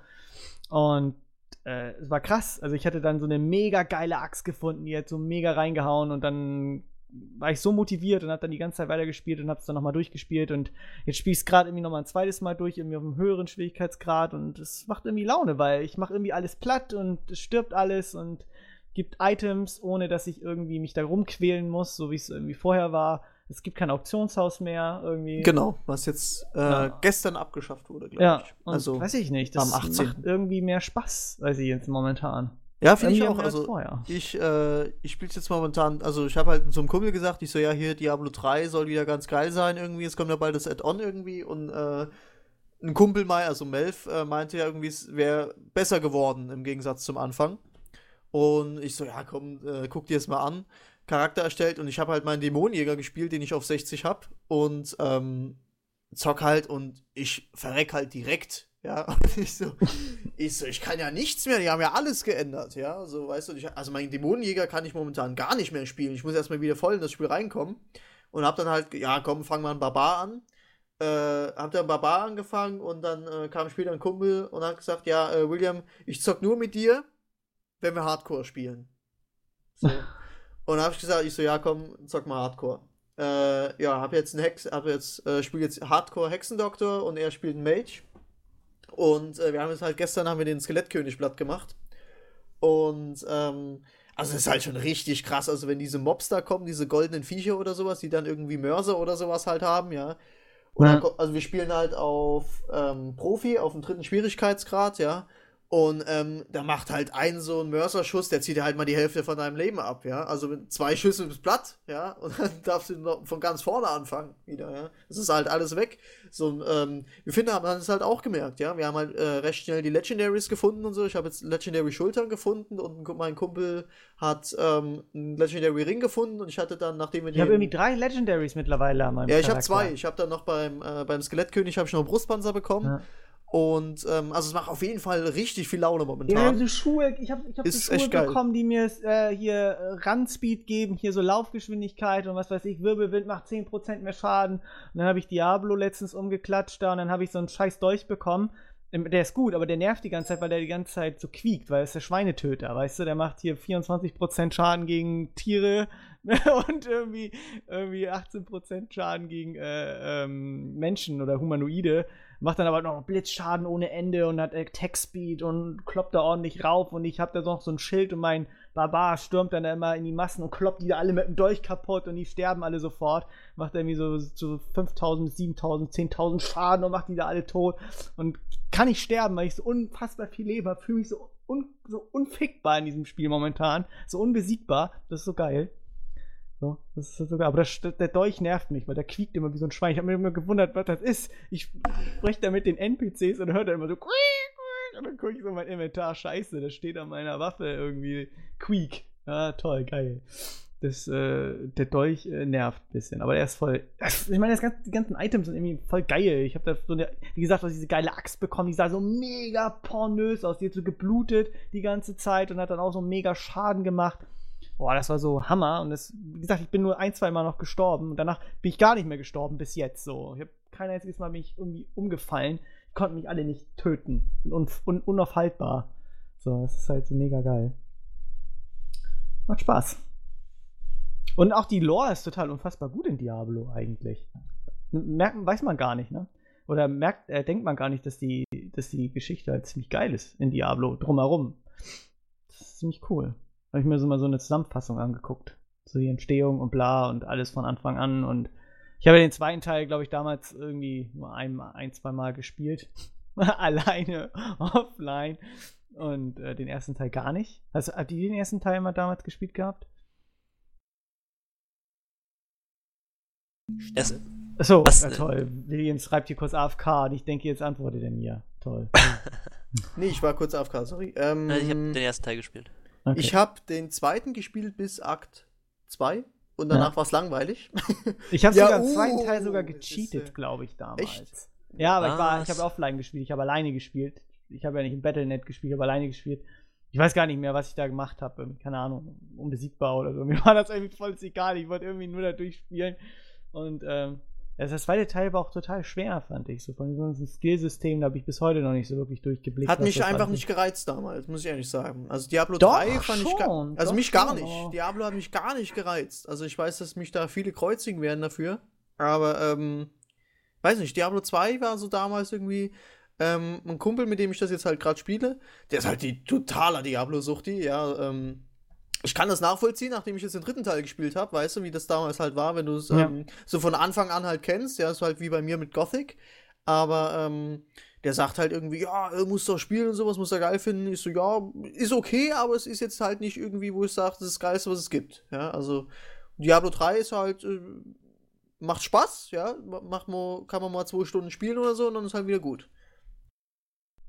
Und äh, es war krass. Also ich hatte dann so eine mega geile Axt gefunden, die hat so mega reingehauen und dann war ich so motiviert und habe dann die ganze Zeit weitergespielt und habe es dann nochmal durchgespielt und jetzt spiele ich es gerade irgendwie nochmal ein zweites Mal durch, irgendwie auf einem höheren Schwierigkeitsgrad und es macht irgendwie Laune, weil ich mache irgendwie alles platt und es stirbt alles und gibt Items, ohne dass ich irgendwie mich da rumquälen muss, so wie es irgendwie vorher war. Es gibt kein Auktionshaus mehr irgendwie. Genau, was jetzt äh, ja. gestern abgeschafft wurde, glaube ja, ich. Also weiß ich nicht. Das am 18. macht irgendwie mehr Spaß, weiß ich jetzt momentan. Ja, finde ich auch. Also, ich, äh, ich spiele jetzt momentan, also ich habe halt so einem Kumpel gesagt, ich so, ja, hier Diablo 3 soll wieder ganz geil sein irgendwie, es kommt ja bald das Add-on irgendwie und äh, ein Kumpel mal, also Melf, äh, meinte ja irgendwie, es wäre besser geworden im Gegensatz zum Anfang. Und ich so, ja, komm, äh, guck dir das mal an. Charakter erstellt und ich habe halt meinen Dämonenjäger gespielt, den ich auf 60 habe und ähm, zock halt und ich verreck halt direkt ja, und ich so, ich so, ich kann ja nichts mehr, die haben ja alles geändert, ja, so, weißt du, ich, also meinen Dämonenjäger kann ich momentan gar nicht mehr spielen, ich muss erstmal wieder voll in das Spiel reinkommen und hab dann halt, ja, komm, fang mal einen Barbar an, äh, hab dann Barbar angefangen und dann äh, kam später ein Kumpel und hat gesagt, ja, äh, William, ich zock nur mit dir, wenn wir Hardcore spielen. So. und dann hab ich gesagt, ich so, ja, komm, zock mal Hardcore. Äh, ja, hab jetzt einen Hex, hab jetzt, äh, spiel jetzt Hardcore Hexendoktor und er spielt einen Mage. Und äh, wir haben jetzt halt gestern haben wir den Skelettkönig platt gemacht. Und ähm, also es ist halt schon richtig krass. Also wenn diese Mobs da kommen, diese goldenen Viecher oder sowas, die dann irgendwie Mörser oder sowas halt haben, ja. ja. also wir spielen halt auf ähm, Profi, auf dem dritten Schwierigkeitsgrad, ja. Und ähm, da macht halt ein so ein Mörserschuss, der zieht halt mal die Hälfte von deinem Leben ab, ja. Also mit zwei Schüssen bist platt, ja. Und dann darfst du noch von ganz vorne anfangen wieder, ja. Das ist halt alles weg. So, ähm, wir finden, haben das halt auch gemerkt, ja. Wir haben halt äh, recht schnell die Legendaries gefunden und so. Ich habe jetzt Legendary Schultern gefunden und mein Kumpel hat ähm, einen Legendary Ring gefunden und ich hatte dann, nachdem wir die. Ich habe irgendwie drei Legendaries mittlerweile an meinem Ja, ich habe zwei. Ich habe dann noch beim, äh, beim Skelettkönig habe ich noch einen Brustpanzer bekommen. Ja. Und ähm, also es macht auf jeden Fall richtig viel Laune momentan. Ja, diese Schuhe, ich habe ich hab so Schuhe bekommen, die mir äh, hier äh, Rundspeed geben, hier so Laufgeschwindigkeit und was weiß ich, Wirbelwind macht 10% mehr Schaden. Und dann habe ich Diablo letztens umgeklatscht da und dann habe ich so einen scheiß Dolch bekommen. Ähm, der ist gut, aber der nervt die ganze Zeit, weil der die ganze Zeit so quiekt, weil er ist der Schweinetöter, weißt du? Der macht hier 24% Schaden gegen Tiere und irgendwie, irgendwie 18% Schaden gegen äh, ähm, Menschen oder Humanoide macht dann aber noch Blitzschaden ohne Ende und hat Attack Speed und kloppt da ordentlich rauf und ich hab da noch so ein Schild und mein Barbar stürmt dann immer in die Massen und kloppt die da alle mit dem Dolch kaputt und die sterben alle sofort. Macht irgendwie so, so 5000, 7000, 10.000 Schaden und macht die da alle tot und kann nicht sterben, weil ich so unfassbar viel lebe, fühle mich so, un, so unfickbar in diesem Spiel momentan, so unbesiegbar, das ist so geil. So, das ist sogar, aber das, der Dolch nervt mich, weil der quiekt immer wie so ein Schwein. Ich habe mir immer gewundert, was das ist. Ich spreche da mit den NPCs und höre dann immer so und dann gucke ich so mein Inventar, scheiße, da steht an meiner Waffe irgendwie Quiek. Ja, toll, geil. Das, äh, der Dolch äh, nervt ein bisschen, aber der ist voll. Das, ich meine, das ganze, die ganzen Items sind irgendwie voll geil. Ich habe da so eine, wie gesagt, diese geile Axt bekommen, die sah so mega pornös aus. Die hat so geblutet die ganze Zeit und hat dann auch so mega Schaden gemacht. Boah, das war so Hammer. Und das, wie gesagt, ich bin nur ein, zwei Mal noch gestorben. Und danach bin ich gar nicht mehr gestorben bis jetzt. So. Ich habe kein einziges Mal mich irgendwie umgefallen. Ich konnte mich alle nicht töten. Un un unaufhaltbar. So, das ist halt so mega geil. Macht Spaß. Und auch die Lore ist total unfassbar gut in Diablo eigentlich. Merken, weiß man gar nicht, ne? Oder merkt, äh, denkt man gar nicht, dass die, dass die Geschichte halt ziemlich geil ist in Diablo drumherum. Das ist ziemlich cool habe ich mir so mal so eine Zusammenfassung angeguckt. So die Entstehung und bla und alles von Anfang an. Und ich habe den zweiten Teil, glaube ich, damals irgendwie nur ein, ein zwei Mal gespielt. Alleine, offline. Und äh, den ersten Teil gar nicht. Also, habt ihr den ersten Teil mal damals gespielt gehabt? Das, Achso, was, ja, toll. Lilian schreibt hier kurz AFK und ich denke, jetzt antwortet er mir. Toll. nee, ich war kurz AFK, sorry. Ähm, ich habe den ersten Teil gespielt. Okay. Ich habe den zweiten gespielt bis Akt 2 und danach ja. war es langweilig. Ich habe ja, sogar im zweiten Teil sogar gecheatet, glaube ich, damals. Echt? Ja, aber Was? ich war, ich habe offline gespielt, ich habe alleine gespielt. Ich habe ja nicht im Battlenet gespielt, ich habe alleine gespielt. Ich weiß gar nicht mehr, was ich da gemacht habe. Keine Ahnung, unbesiegbar oder so. Mir war das irgendwie voll egal. Ich wollte irgendwie nur da durchspielen. Und ähm, also das zweite Teil war auch total schwer, fand ich. So von ganzen Skillsystem, da habe ich bis heute noch nicht so wirklich durchgeblickt. Hat mich einfach nicht gereizt damals, muss ich ehrlich sagen. Also Diablo doch, 3 fand schon, ich gar, Also mich gar nicht. Schon. Diablo hat mich gar nicht gereizt. Also ich weiß, dass mich da viele kreuzigen werden dafür. Aber, ähm, weiß nicht, Diablo 2 war so damals irgendwie. Ähm, ein Kumpel, mit dem ich das jetzt halt gerade spiele, der ist halt die totaler Diablo-Suchti, ja, ähm, ich kann das nachvollziehen, nachdem ich jetzt den dritten Teil gespielt habe, weißt du, wie das damals halt war, wenn du es Ja. ähm, so von Anfang an halt kennst, ja, ist halt wie bei mir mit Gothic, aber ähm, der sagt halt irgendwie, ja, muss doch spielen und sowas, muss er geil finden. Ich so, ja, ist okay, aber es ist jetzt halt nicht irgendwie, wo ich sage, das ist das Geilste, was es gibt, ja, also Diablo 3 ist halt, äh, macht Spaß, ja, macht mal, kann man mal zwei Stunden spielen oder so und dann ist halt wieder gut.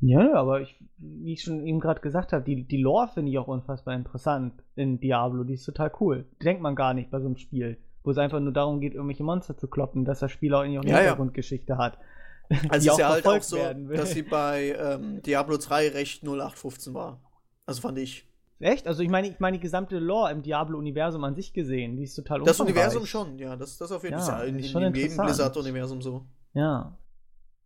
Ja, aber ich, wie ich schon eben gerade gesagt habe, die, die Lore finde ich auch unfassbar interessant in Diablo. Die ist total cool. Die denkt man gar nicht bei so einem Spiel, wo es einfach nur darum geht, irgendwelche Monster zu kloppen, dass das Spiel auch irgendwie auch eine Ja, ja. Hintergrundgeschichte hat. Also ist ja halt auch so, dass sie bei ähm, Diablo 3 recht 0815 war. Also fand ich. Echt? Also ich meine, ich meine die gesamte Lore im Diablo-Universum an sich gesehen, die ist total Das umfangreich. Universum schon, ja, das, das auf jeden Ja, Fall. das in, in, jedem. Blizzard-Universum so. Ja.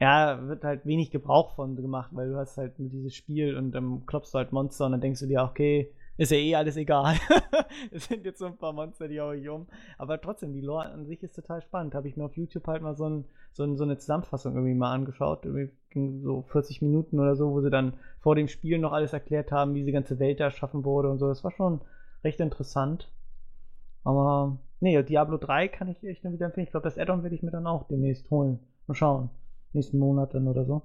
Ja, wird halt wenig Gebrauch von gemacht, weil du hast halt nur dieses Spiel und dann klopfst du halt Monster und dann denkst du dir, okay, ist ja eh alles egal. es sind jetzt so ein paar Monster, die hau ich um. Aber trotzdem, die Lore an sich ist total spannend. Habe ich mir auf YouTube halt mal so, ein, so, ein, so eine Zusammenfassung irgendwie mal angeschaut. Irgendwie so 40 Minuten oder so, wo sie dann vor dem Spiel noch alles erklärt haben, wie diese ganze Welt erschaffen wurde und so. Das war schon recht interessant. Aber, nee, Diablo 3 kann ich echt nur wieder empfehlen. Ich glaube, das Add-on werde ich mir dann auch demnächst holen. Mal schauen. Nächsten Monat dann oder so.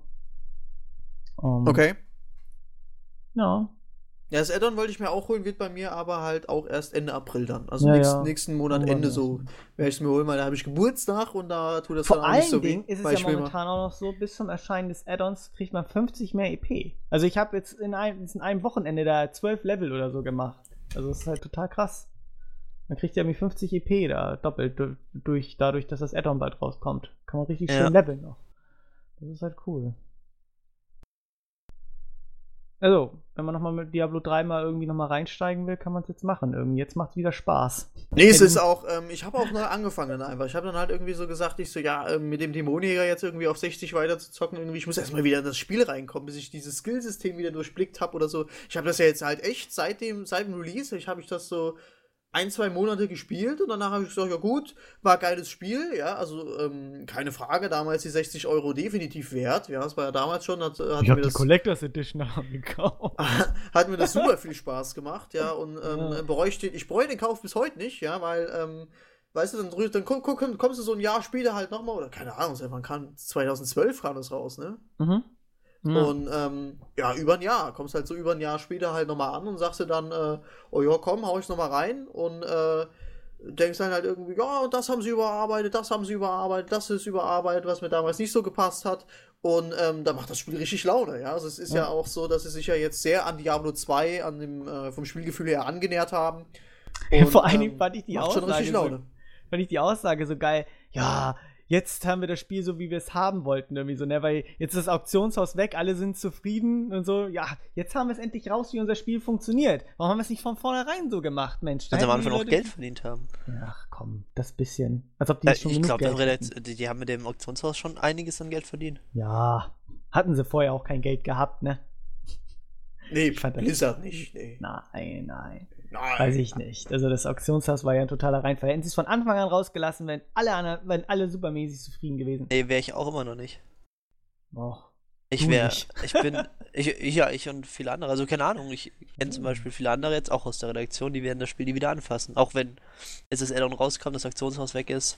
Ähm, Okay. Ja. Ja, das Addon wollte ich mir auch holen, wird bei mir aber halt auch erst Ende April dann. Also Ja, nächsten, ja. nächsten Monat Ende so werde ich es mir holen, weil da habe ich Geburtstag und da tut das Vor dann auch allen nicht so Dingen weh. ist es ja will mal- momentan auch noch so, bis zum Erscheinen des Add-ons kriegt man 50 mehr EP. Also ich habe jetzt in einem, in einem Wochenende da 12 Level oder so gemacht. Also das ist halt total krass. Man kriegt ja irgendwie 50 EP da doppelt du- durch, dadurch, dass das Add-on bald rauskommt. Kann man richtig Ja. schön leveln noch. Das ist halt cool. Also, wenn man nochmal mit Diablo 3 mal irgendwie nochmal reinsteigen will, kann man es jetzt machen. Irgendwie. Jetzt macht es wieder Spaß. Nee, es ist auch, ähm, ich habe auch neu angefangen einfach. Ich habe dann halt irgendwie so gesagt, ich so, ja, ähm, mit dem Dämonenjäger jetzt irgendwie auf 60 weiter zu zocken, irgendwie, ich muss erstmal wieder in das Spiel reinkommen, bis ich dieses Skillsystem wieder durchblickt habe oder so. Ich habe das ja jetzt halt echt seit dem, seit dem Release, ich habe ich das so ein, zwei Monate gespielt und danach habe ich gesagt, ja gut, war geiles Spiel, ja, also ähm, keine Frage, damals die 60 Euro definitiv wert, ja, das war ja damals schon, hat, hat mir das Collectors Edition gekauft. hat mir das super viel Spaß gemacht, ja, und ähm, Ja. bereue ich, den, ich bereue den Kauf bis heute nicht, ja, weil, ähm, weißt du, dann, dann komm, komm, kommst du so ein Jahr später halt nochmal, oder keine Ahnung, wann kam, 2012 kam das raus, ne? Mhm. Ja. Und ähm, ja, über ein Jahr, kommst halt so über ein Jahr später halt nochmal an und sagst dir dann, äh, oh ja, komm, hau ich nochmal rein und äh, denkst dann halt irgendwie, ja, das haben sie überarbeitet, das haben sie überarbeitet, das ist überarbeitet, was mir damals nicht so gepasst hat. Und ähm, da macht das Spiel richtig Laune, ja. Also es ist ja, Ja. auch so, dass sie sich ja jetzt sehr an Diablo 2, an dem, äh, vom Spielgefühl her angenähert haben. Vor allen ähm, Dingen fand ich die Aussage so- fand ich die Aussage so geil. Ja, jetzt haben wir das Spiel so, wie wir es haben wollten, irgendwie so, ne? Weil jetzt ist das Auktionshaus weg, alle sind zufrieden und so. Ja, jetzt haben wir es endlich raus, wie unser Spiel funktioniert. Warum haben wir es nicht von vornherein so gemacht, Mensch? Als am Anfang noch Leute- Geld verdient haben. Ach komm, das bisschen. Als ob die Ja, schon ich genug glaube, die, die haben mit dem Auktionshaus schon einiges an Geld verdient. Ja, hatten sie vorher auch kein Geld gehabt, ne? Nee, Ich fand das- Blizzard nicht, nee. Nein, nein. Nein. Weiß ich nicht. Also das Auktionshaus war ja ein totaler Reinfall. Hätten sie es von Anfang an rausgelassen, wenn alle, anderen, wenn alle supermäßig zufrieden gewesen. Nee, wäre ich auch immer noch nicht. Och. Ich wäre, ich bin, ich, ich, ja, ich und viele andere, also keine Ahnung, ich kenne zum Beispiel viele andere jetzt auch aus der Redaktion, die werden das Spiel nie wieder anfassen. Auch wenn jetzt das Addon rauskommt, das Auktionshaus weg ist.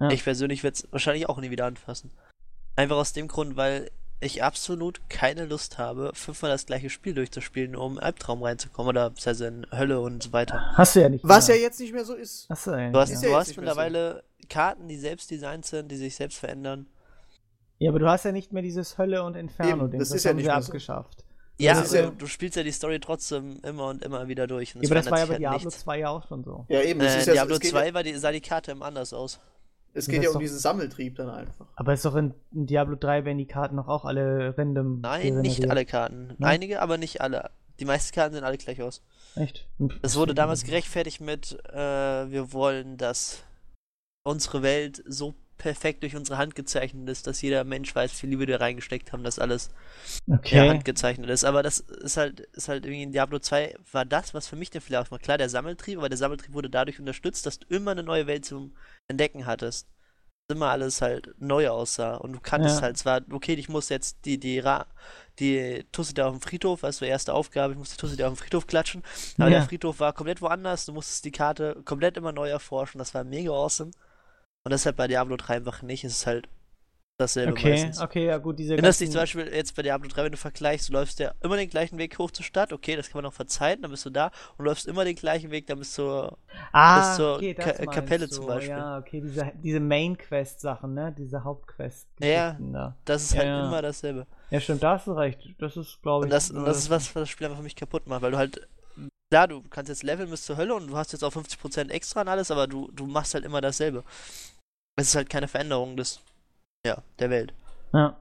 Ja. Ich persönlich werde es wahrscheinlich auch nie wieder anfassen. Einfach aus dem Grund, weil ich absolut keine Lust habe, fünfmal das gleiche Spiel durchzuspielen, um in Albtraum reinzukommen oder beziehungsweise in Hölle und so weiter. Hast du ja nicht. Was ja gemacht. jetzt nicht mehr so ist. Hast du ja, Du hast, Ist ja. ja du jetzt hast nicht mehr so. mittlerweile Karten, die selbst designt sind, die sich selbst verändern. ja, aber du hast ja nicht mehr dieses Hölle und Inferno Eben, Ding. das Das, ist ja nicht mehr so. abgeschafft. Ja, Das ist aber ja- du spielst ja die Story trotzdem immer und immer wieder durch. Und Ja, es aber das war ja bei halt Diablo nichts. 2 ja auch schon so. Ja, eben, Äh, ist ja, Diablo es geht 2 ja, war die, sah die Karte immer anders aus. Es geht ja um doch- diesen Sammeltrieb dann einfach. Aber ist doch in, in Diablo 3 werden die Karten noch auch alle random. Nein, nicht alle Karten. Nein? Einige, aber nicht alle. Die meisten Karten sehen alle gleich aus. Echt? Das wurde damals gerechtfertigt mit, äh, wir wollen, dass unsere Welt so perfekt durch unsere Hand gezeichnet ist, dass jeder Mensch weiß, wie viel Liebe wir reingesteckt haben, dass alles Okay. handgezeichnet ist. Aber das ist halt, ist halt irgendwie in Diablo 2 war das, was für mich den Fehler ausmacht. Klar, der Sammeltrieb, aber der Sammeltrieb wurde dadurch unterstützt, dass du immer eine neue Welt zum Entdecken hattest. immer alles halt neu aussah. Und du kanntest Ja. halt zwar, okay, ich muss jetzt die, die, Ra die Tussi da auf dem Friedhof, weißt du, erste Aufgabe, ich muss die Tussi da auf dem Friedhof klatschen. Aber Ja. der Friedhof war komplett woanders, du musstest die Karte komplett immer neu erforschen, das war mega awesome. Und das ist halt bei Diablo 3 einfach nicht, es ist halt dasselbe Okay, meistens. okay, ja gut, diese Erinnerst dich ganzen- zum Beispiel jetzt bei Diablo 3, wenn du vergleichst, du läufst ja immer den gleichen Weg hoch zur Stadt, okay, das kann man noch verzeihen, dann bist du da und läufst immer den gleichen Weg, dann bist du ah, bis zur okay, das Ka- Kapelle zum Beispiel. Ja, okay, diese, diese Main-Quest-Sachen, ne? Diese Haupt-Quest. Ja. Da. Das ist Ja, halt ja. immer dasselbe. Ja, stimmt, da hast du recht. Das ist, glaube ich. Und das, und das ist was, was das Spiel einfach für mich kaputt macht, weil du halt, klar, du kannst jetzt leveln bis zur Hölle und du hast jetzt auch 50% extra und alles, aber du, du machst halt immer dasselbe. Es ist halt keine Veränderung des, ja, der Welt. Ja.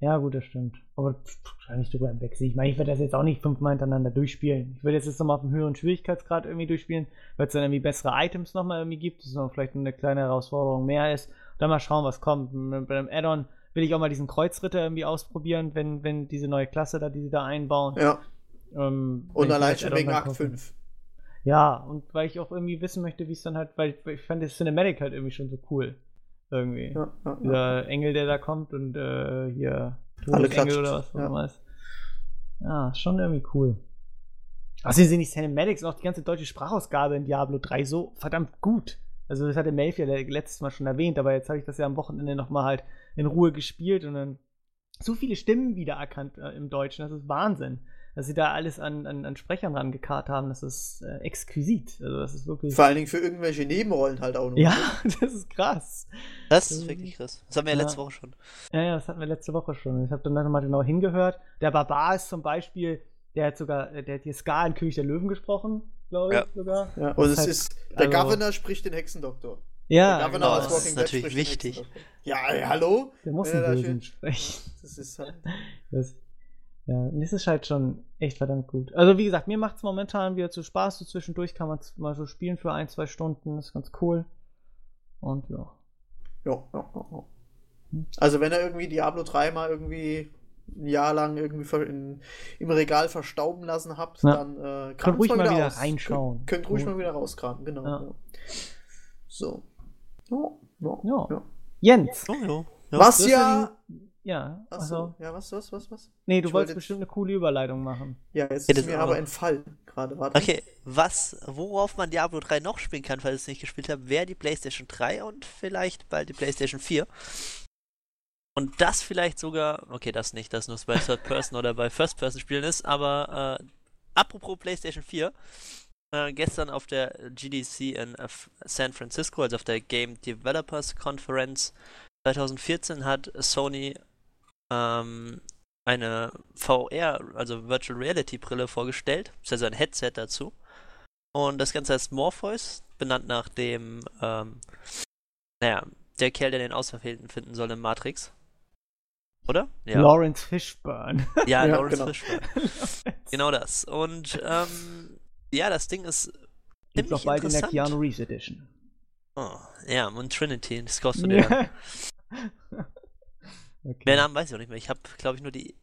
Ja, gut, das stimmt. Aber wahrscheinlich drüber hinweg. Ich meine, ich werde das jetzt auch nicht fünfmal hintereinander durchspielen. Ich würde jetzt, jetzt nochmal auf einem höheren Schwierigkeitsgrad irgendwie durchspielen, weil es dann irgendwie bessere Items nochmal irgendwie gibt, dass es noch vielleicht eine kleine Herausforderung mehr ist. Und dann mal schauen, was kommt. Bei dem Add-on will ich auch mal diesen Kreuzritter irgendwie ausprobieren, wenn, wenn diese neue Klasse da, die sie da einbauen. Ja. Ähm, Und allein schon wegen Akt kaufe. 5. Ja, und weil ich auch irgendwie wissen möchte, wie es dann halt, weil ich, ich fand das Cinematic halt irgendwie schon so cool. Irgendwie. Ja, ja, ja. Dieser Engel, der da kommt und äh, hier Todesengel oder was auch Ja. immer ist. Ja, schon irgendwie cool. Außerdem sind die Cinematics und auch die ganze deutsche Sprachausgabe in Diablo 3 so verdammt gut. Also das hatte Melf ja le- letztes Mal schon erwähnt, aber jetzt habe ich das ja am Wochenende nochmal halt in Ruhe gespielt und dann so viele Stimmen wiedererkannt äh, im Deutschen. Das ist Wahnsinn. Dass sie da alles an, an, an Sprechern rangekarrt haben, das ist äh, exquisit. Also das ist wirklich. Vor allen Dingen für irgendwelche Nebenrollen halt auch noch. Ja, das ist krass. Das ist wirklich krass. Das haben wir ja letzte Woche schon. Ja, ja, das hatten wir letzte Woche schon. Ich habe dann nochmal genau hingehört. Der Barbar ist zum Beispiel, der hat sogar, äh, der hat hier Ska in König der Löwen gesprochen, glaube ich Ja. sogar. Ja, und es halt- ist, der also- Governor spricht den Hexendoktor. Ja, der genau, das Walking ist Dead natürlich wichtig. Ja, ey, hallo? der muss einen da Bösen schön- sprechen. Das ist halt. Das, ja, das ist halt schon echt verdammt gut. Also wie gesagt, mir macht es momentan wieder zu Spaß. So zwischendurch kann man es mal so spielen für ein, zwei Stunden. Das ist ganz cool. Und ja. Ja, ja, ja, ja. Also wenn er irgendwie Diablo 3 mal irgendwie ein Jahr lang irgendwie in, im Regal verstauben lassen habt, Ja. dann äh, Könnt ruhig mal wieder aus. reinschauen. Könnt, könnt ruhig Ja. mal wieder rauskramen, genau. Ja. Ja. So. Ja, ja. Jens! Oh, jo. Ja. Ja. Achso, also. ja, was, was, was, was? Nee, du Ich wolltest wollte- bestimmt eine coole Überleitung machen. Ja, jetzt Ja, ist mir aber noch. entfallen gerade. Warte. Okay, was, worauf man Diablo 3 noch spielen kann, falls ihr es nicht gespielt habt, wäre die PlayStation 3 und vielleicht bald die PlayStation 4. Und das vielleicht sogar, okay, das nicht, das nur bei Third Person oder bei First Person Spielen ist, aber äh, apropos PlayStation 4, äh, gestern auf der GDC in äh, San Francisco, also auf der Game Developers Conference 2014, hat Sony ähm, eine VR, also Virtual Reality Brille vorgestellt, also ein Headset dazu. Und das Ganze heißt Morpheus, benannt nach dem, ähm, naja, der Kerl, der den Auserwählten finden soll in Matrix. Oder? Ja, Lawrence Fishburne. ja, Ja, Lawrence genau. Fishburne. Genau das. Und ähm, ja, das Ding ist ziemlich auch bald in der. Keanu Reeves Edition. Oh, ja, und Trinity, das kostet ja. Okay. Den Namen weiß ich auch nicht mehr. Ich habe, glaube ich, nur die.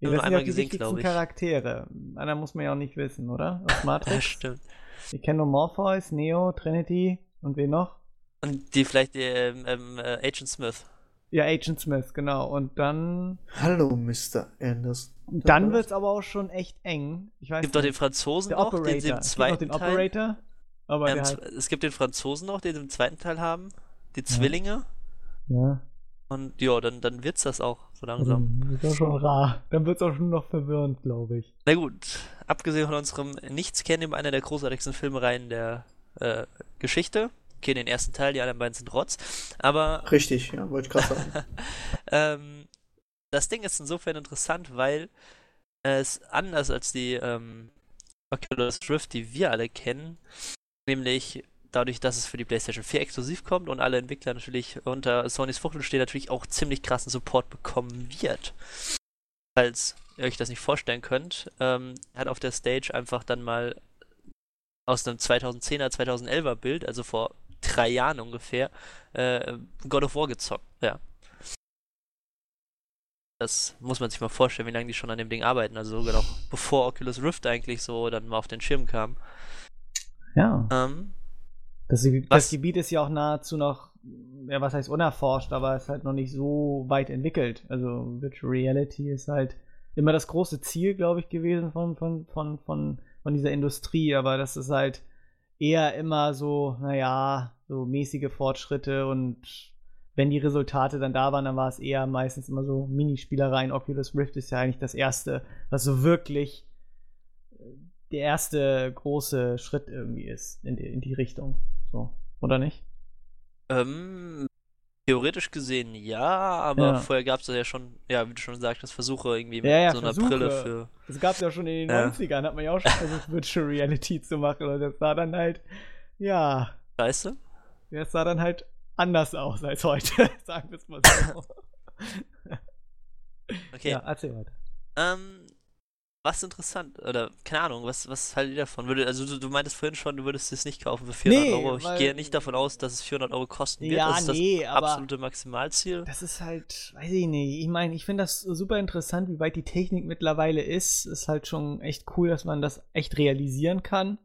Ja, nur das sind einmal ja die gesehen, wichtigsten glaub ich. Charaktere. Einer muss man ja auch nicht wissen, oder? Aus Matrix. Ja, stimmt. Wir kennen nur Morpheus, Neo, Trinity und wen noch? Und die vielleicht die, ähm, ähm, äh, Agent Smith. Ja, Agent Smith, genau. Und dann. Hallo, Mr. Anderson. Dann wird's aber auch schon echt eng. Ich weiß Es gibt doch den nicht. Franzosen der noch, Operator. den sie im es gibt zweiten den Teil. Operator. Aber Ähm, halt, Es gibt den Franzosen noch, den sie im zweiten Teil haben. Die Zwillinge. ja. Und ja, dann, dann wird's das auch so langsam. Dann ist auch schon rar. Dann wird's auch schon noch verwirrend, glaube ich. Na gut, abgesehen von unserem Nichts-Kennen, einer der großartigsten Filmreihen der äh, Geschichte. Okay, den ersten Teil, die anderen beiden sind Rotz. Aber Richtig, ja, wollte ich gerade sagen. ähm, das Ding ist insofern interessant, weil es anders als die ähm, Oculus Rift, die wir alle kennen, nämlich dadurch, dass es für die PlayStation 4 exklusiv kommt und alle Entwickler natürlich unter Sonys Fuchtel stehen, natürlich auch ziemlich krassen Support bekommen wird. Falls ihr euch das nicht vorstellen könnt, ähm, hat auf der Stage einfach dann mal aus einem 2010er, 2011er Bild, also vor drei Jahren ungefähr, äh, God of War gezockt. Ja. Das muss man sich mal vorstellen, wie lange die schon an dem Ding arbeiten. Also sogar noch bevor Oculus Rift eigentlich so dann mal auf den Schirm kam. Ja. Ähm, Das, das? Gebiet ist ja auch nahezu noch, ja, was heißt unerforscht, aber ist halt noch nicht so weit entwickelt. Also Virtual Reality ist halt immer das große Ziel, glaube ich, gewesen von, von, von, von, von dieser Industrie, aber das ist halt eher immer so, naja, so mäßige Fortschritte und wenn die Resultate dann da waren, dann war es eher meistens immer so Minispielereien. Oculus Rift ist ja eigentlich das erste, was so wirklich äh, der erste große Schritt irgendwie ist in die, in die Richtung. So, oder nicht? Ähm, theoretisch gesehen ja, aber Ja. vorher gab es ja schon, ja, wie du schon sagtest, Versuche irgendwie mit Ja, ja, so einer Versuche. Brille für. Das gab es ja schon in den Ja. 90ern, hat man ja auch schon versucht, Virtual Reality zu machen. Und das sah dann halt, ja, Scheiße. das sah dann halt anders aus als heute, sagen wir es mal so. Okay. Ja, erzähl weiter. Ähm, was interessant, oder keine Ahnung, was, was haltet ihr davon? Würde, also du, du meintest vorhin schon, du würdest es nicht kaufen für 400 Nee, Euro. Ich gehe nicht davon aus, dass es 400 Euro kosten wird. Ja, das ist nee, das aber- absolute Maximalziel. Das ist halt, weiß ich nicht. Ich meine, ich finde das super interessant, wie weit die Technik mittlerweile ist. Ist halt schon echt cool, dass man das echt realisieren kann.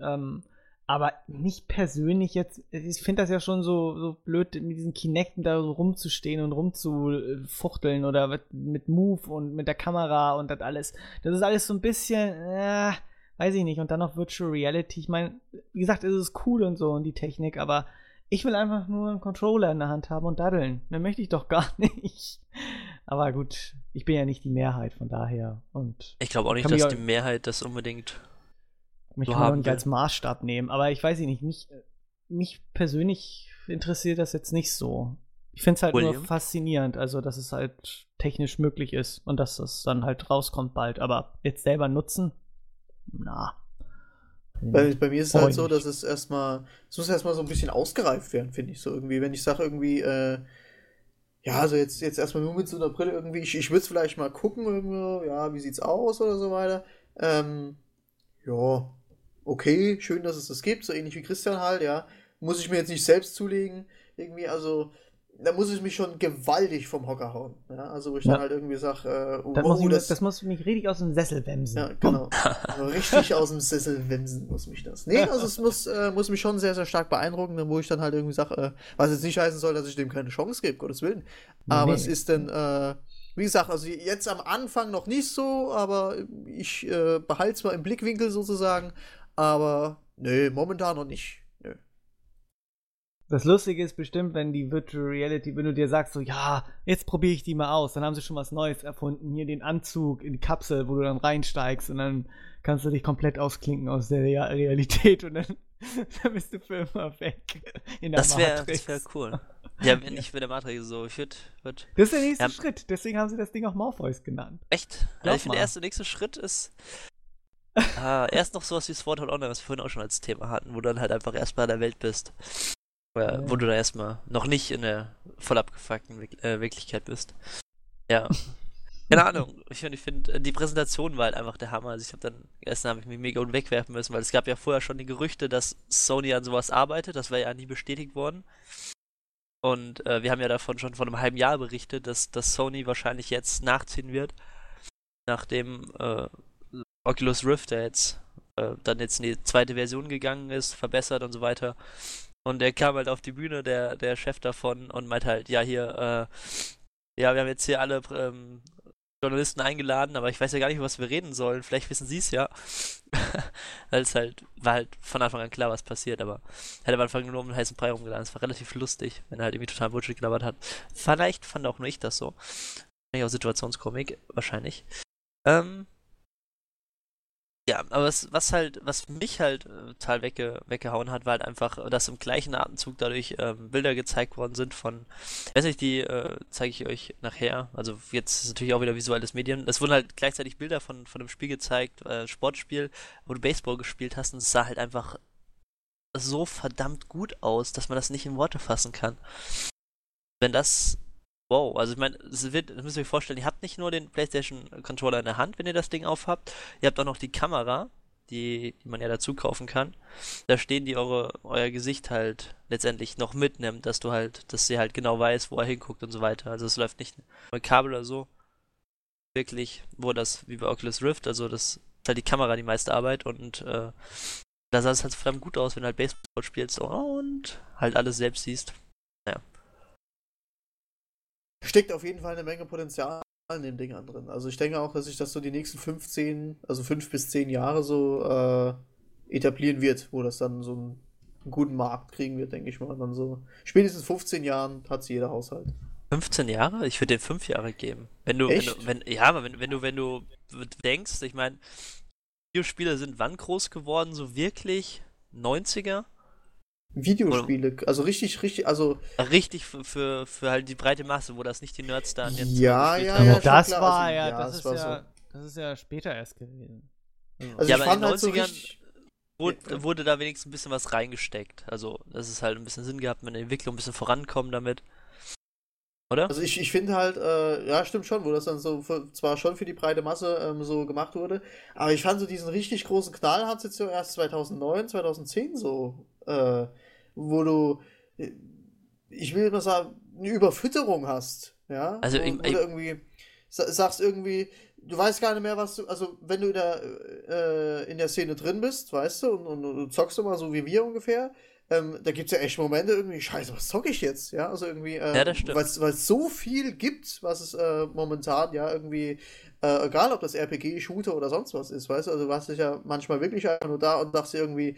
Ähm, aber mich persönlich jetzt, ich finde das ja schon so, so blöd, mit diesen Kinecten da so rumzustehen und rumzufuchteln oder mit, mit Move und mit der Kamera und das alles. Das ist alles so ein bisschen, äh, weiß ich nicht. Und dann noch Virtual Reality. Ich meine, wie gesagt, es ist cool und so und die Technik, aber ich will einfach nur einen Controller in der Hand haben und daddeln. Mehr möchte ich doch gar nicht. Aber gut, ich bin ja nicht die Mehrheit, von daher. Und Ich glaube auch nicht, dass die Mehrheit das unbedingt. Mich kann man nicht als Maßstab nehmen. Aber ich weiß nicht, mich, mich persönlich interessiert das jetzt nicht so. Ich finde es halt nur William? faszinierend, also dass es halt technisch möglich ist und dass es dann halt rauskommt bald. Aber jetzt selber nutzen, na. Bei, bei mir ist es halt so, dass es erstmal, es muss erstmal so ein bisschen ausgereift werden, finde ich so irgendwie. Wenn ich sage irgendwie, äh, ja, also jetzt, jetzt erstmal nur mit so einer Brille irgendwie, ich, ich würde es vielleicht mal gucken, irgendwie, ja, wie sieht's aus oder so weiter. Ähm, ja, okay, schön, dass es das gibt, so ähnlich wie Christian halt, ja. Muss ich mir jetzt nicht selbst zulegen, irgendwie, also, da muss ich mich schon gewaltig vom Hocker hauen. Ja, also, wo ich Ja. dann halt irgendwie sage, äh, Das, wow, muss ich, das, das muss mich richtig aus dem Sessel wemsen. ja, genau. Also richtig aus dem Sessel wemsen muss mich das. Nee, also es muss, äh, muss mich schon sehr, sehr stark beeindrucken, wo ich dann halt irgendwie sage, äh, was jetzt nicht heißen soll, dass ich dem keine Chance gebe, Gottes Willen. Aber Nee. es ist dann, äh, wie gesagt, also jetzt am Anfang noch nicht so, aber ich äh, behalte es mal im Blickwinkel sozusagen. Aber nee, momentan noch nicht. Nö. Das Lustige ist bestimmt, wenn die Virtual Reality, wenn du dir sagst, so, ja, jetzt probiere ich die mal aus, dann haben sie schon was Neues erfunden. Hier den Anzug in die Kapsel, wo du dann reinsteigst und dann kannst du dich komplett ausklinken aus der Rea- Realität und dann, dann bist du für immer weg in der Das wäre Matrix. das wär cool. Ja, wenn ich mit der Matrix so, ich würde. Würd, Das ist der nächste Ja. Schritt, deswegen haben sie das Ding auch Morpheus genannt. echt? Glaub ich finde, der erste nächste Schritt ist. Ah, erst noch sowas wie Sword Art Online, was wir vorhin auch schon als Thema hatten, wo du dann halt einfach erstmal in der Welt bist. Äh, Ja. Wo du da erstmal noch nicht in der voll abgefuckten Wirk äh, Wirklichkeit bist. Ja. Keine Ahnung. Ich finde, ich find, äh, die Präsentation war halt einfach der Hammer. Also ich habe dann, erstmal habe ich mich mega unten wegwerfen müssen, weil es gab ja vorher schon die Gerüchte, dass Sony an sowas arbeitet. Das war ja nie bestätigt worden. Und äh, wir haben ja davon schon vor einem halben Jahr berichtet, dass, dass Sony wahrscheinlich jetzt nachziehen wird, nachdem äh, Oculus Rift, der jetzt äh, dann jetzt in die zweite Version gegangen ist, verbessert und so weiter. Und der kam halt auf die Bühne, der, der Chef davon, und meint halt, ja, hier, äh, ja, wir haben jetzt hier alle ähm, Journalisten eingeladen, aber ich weiß ja gar nicht, über was wir reden sollen. Vielleicht wissen sie es ja. Weil es halt, war halt von Anfang an klar, was passiert, aber hätte am Anfang nur um den heißen Brei rumgeladen. Es war relativ lustig, wenn er halt irgendwie total Bullshit gelabert hat. Vielleicht fand auch nur ich das so. Vielleicht auch Situationskomik, wahrscheinlich. Ähm, ja, aber was, was halt, was mich halt äh, total wegge weggehauen hat, war halt einfach, dass im gleichen Atemzug dadurch ähm, Bilder gezeigt worden sind von, weiß nicht, die äh, zeige ich euch nachher. Also jetzt ist natürlich auch wieder visuelles Medien. Es wurden halt gleichzeitig Bilder von, von einem Spiel gezeigt, äh, Sportspiel, wo du Baseball gespielt hast und es sah halt einfach so verdammt gut aus, dass man das nicht in Worte fassen kann. Wenn das Wow, also ich meine, es wird, das müsst ihr euch vorstellen, ihr habt nicht nur den PlayStation Controller in der Hand, wenn ihr das Ding aufhabt, ihr habt auch noch die Kamera, die, die man ja dazu kaufen kann. Da stehen die eure, euer Gesicht halt letztendlich noch mitnimmt, dass du halt, dass sie halt genau weiß, wo er hinguckt und so weiter. Also es läuft nicht mit Kabel oder so. Wirklich, wo das, wie bei Oculus Rift, also das ist halt die Kamera die meiste Arbeit und äh, Da sah es halt verdammt gut aus, wenn du halt Baseball spielst und halt alles selbst siehst. Steckt auf jeden Fall eine Menge Potenzial in dem Ding drin. Also ich denke auch, dass sich das so die nächsten 15, also 5 bis 10 Jahre so äh, etablieren wird, wo das dann so einen, einen guten Markt kriegen wird, denke ich mal. Und dann so spätestens 15 Jahren hat es jeder Haushalt. 15 Jahre? Ich würde dir 5 Jahre geben. Wenn du, wenn du, wenn, ja, aber wenn, wenn du, wenn du denkst, ich meine, Videospiele sind wann groß geworden? So wirklich 90er? Videospiele, also richtig, richtig, also Richtig für, für, für halt die breite Masse, wo das nicht die Nerds da an jetzt Ja, ja, haben. ja, Ja, das klar. war Also, ja, ja, das, es ist war ja, das ist ja später erst gewesen. Also Ja, ich aber in fand den halt so 90ern richtig. Wurde, Ja. wurde da wenigstens ein bisschen was reingesteckt. Also, das ist halt ein bisschen Sinn gehabt, mit der Entwicklung ein bisschen vorankommen damit. Oder? Also ich, ich finde halt, äh, ja, stimmt schon, wo das dann so für, zwar schon für die breite Masse ähm, so gemacht wurde, aber ich fand so diesen richtig großen Knall hat es jetzt so erst 2009, 2010 so, äh, wo du, äh, ich will immer sagen, eine Überfütterung hast, ja, Also wo du irgendwie sa- sagst irgendwie, du weißt gar nicht mehr, was du, also wenn du in der, äh, in der Szene drin bist, weißt du, und, und, und du zockst immer so wie wir ungefähr, ähm, da gibt es ja echt Momente irgendwie, scheiße, was zocke ich jetzt? Ja, also irgendwie, ähm, Ja, weil es so viel gibt, was es äh, momentan ja irgendwie, äh, egal ob das RPG, Shooter oder sonst was ist, weißt du, also du warst dich ja manchmal wirklich einfach nur da und dachtest dir irgendwie,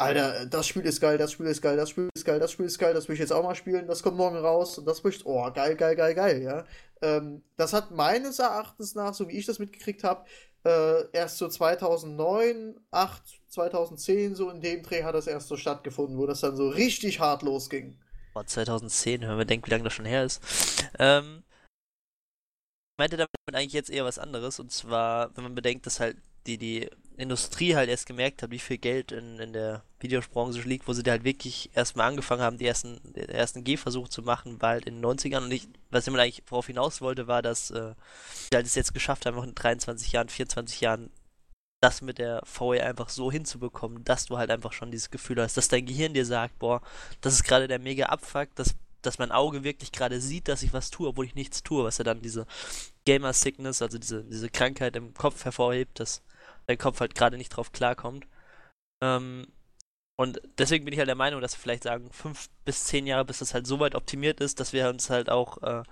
Alter, das Spiel ist geil, das Spiel ist geil, das Spiel ist geil, das Spiel ist geil, das will ich jetzt auch mal spielen, das kommt morgen raus und das möchte, oh, geil, geil, geil, geil, ja. Ähm, das hat meines Erachtens nach, so wie ich das mitgekriegt habe, äh, erst so 2009, 8, 2010, so in dem Dreh hat das erst so stattgefunden, wo das dann so richtig hart losging. Boah, 2010, wenn man denkt, wie lange das schon her ist. Ähm, ich meinte damit eigentlich jetzt eher was anderes. Und zwar, wenn man bedenkt, dass halt die, die Industrie halt erst gemerkt hat, wie viel Geld in, in der Videobranche liegt, wo sie da halt wirklich erstmal angefangen haben, die ersten, den ersten Gehversuch zu machen, war halt in den 90ern. Und ich, was ich mal eigentlich worauf hinaus wollte, war, dass äh, sie halt es jetzt geschafft haben, auch in 23 Jahren, 24 Jahren das mit der VR einfach so hinzubekommen, dass du halt einfach schon dieses Gefühl hast, dass dein Gehirn dir sagt, boah, das ist gerade der mega Abfuck, dass, dass mein Auge wirklich gerade sieht, dass ich was tue, obwohl ich nichts tue, was ja dann diese Gamer-Sickness, also diese, diese Krankheit im Kopf hervorhebt, dass dein Kopf halt gerade nicht drauf klarkommt. Ähm, und deswegen bin ich halt der Meinung, dass wir vielleicht sagen, fünf bis zehn Jahre, bis das halt so weit optimiert ist, dass wir uns halt auch, äh,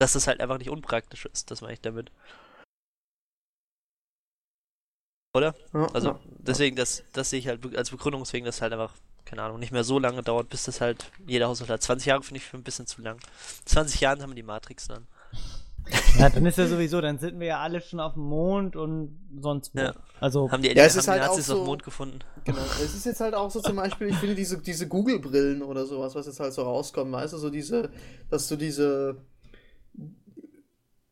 dass das halt einfach nicht unpraktisch ist, das meine ich damit. Oder? Ja, Also ja. deswegen, das, das sehe ich halt als Begründung, deswegen, dass halt einfach, keine Ahnung, nicht mehr so lange dauert, bis das halt jeder Haushalt hat. 20 Jahre finde ich für ein bisschen zu lang. 20 Jahren haben wir die Matrix dann. Ja, dann ist ja sowieso, dann sind wir ja alle schon auf dem Mond und sonst wo. Ja. Also, Haben die, Ja, es haben ist die halt Nazis auch auf so- dem Mond gefunden? Genau. Es ist jetzt halt auch so zum Beispiel, ich finde diese, diese Google-Brillen oder sowas, was jetzt halt so rauskommen, weißt du, so diese, dass du diese,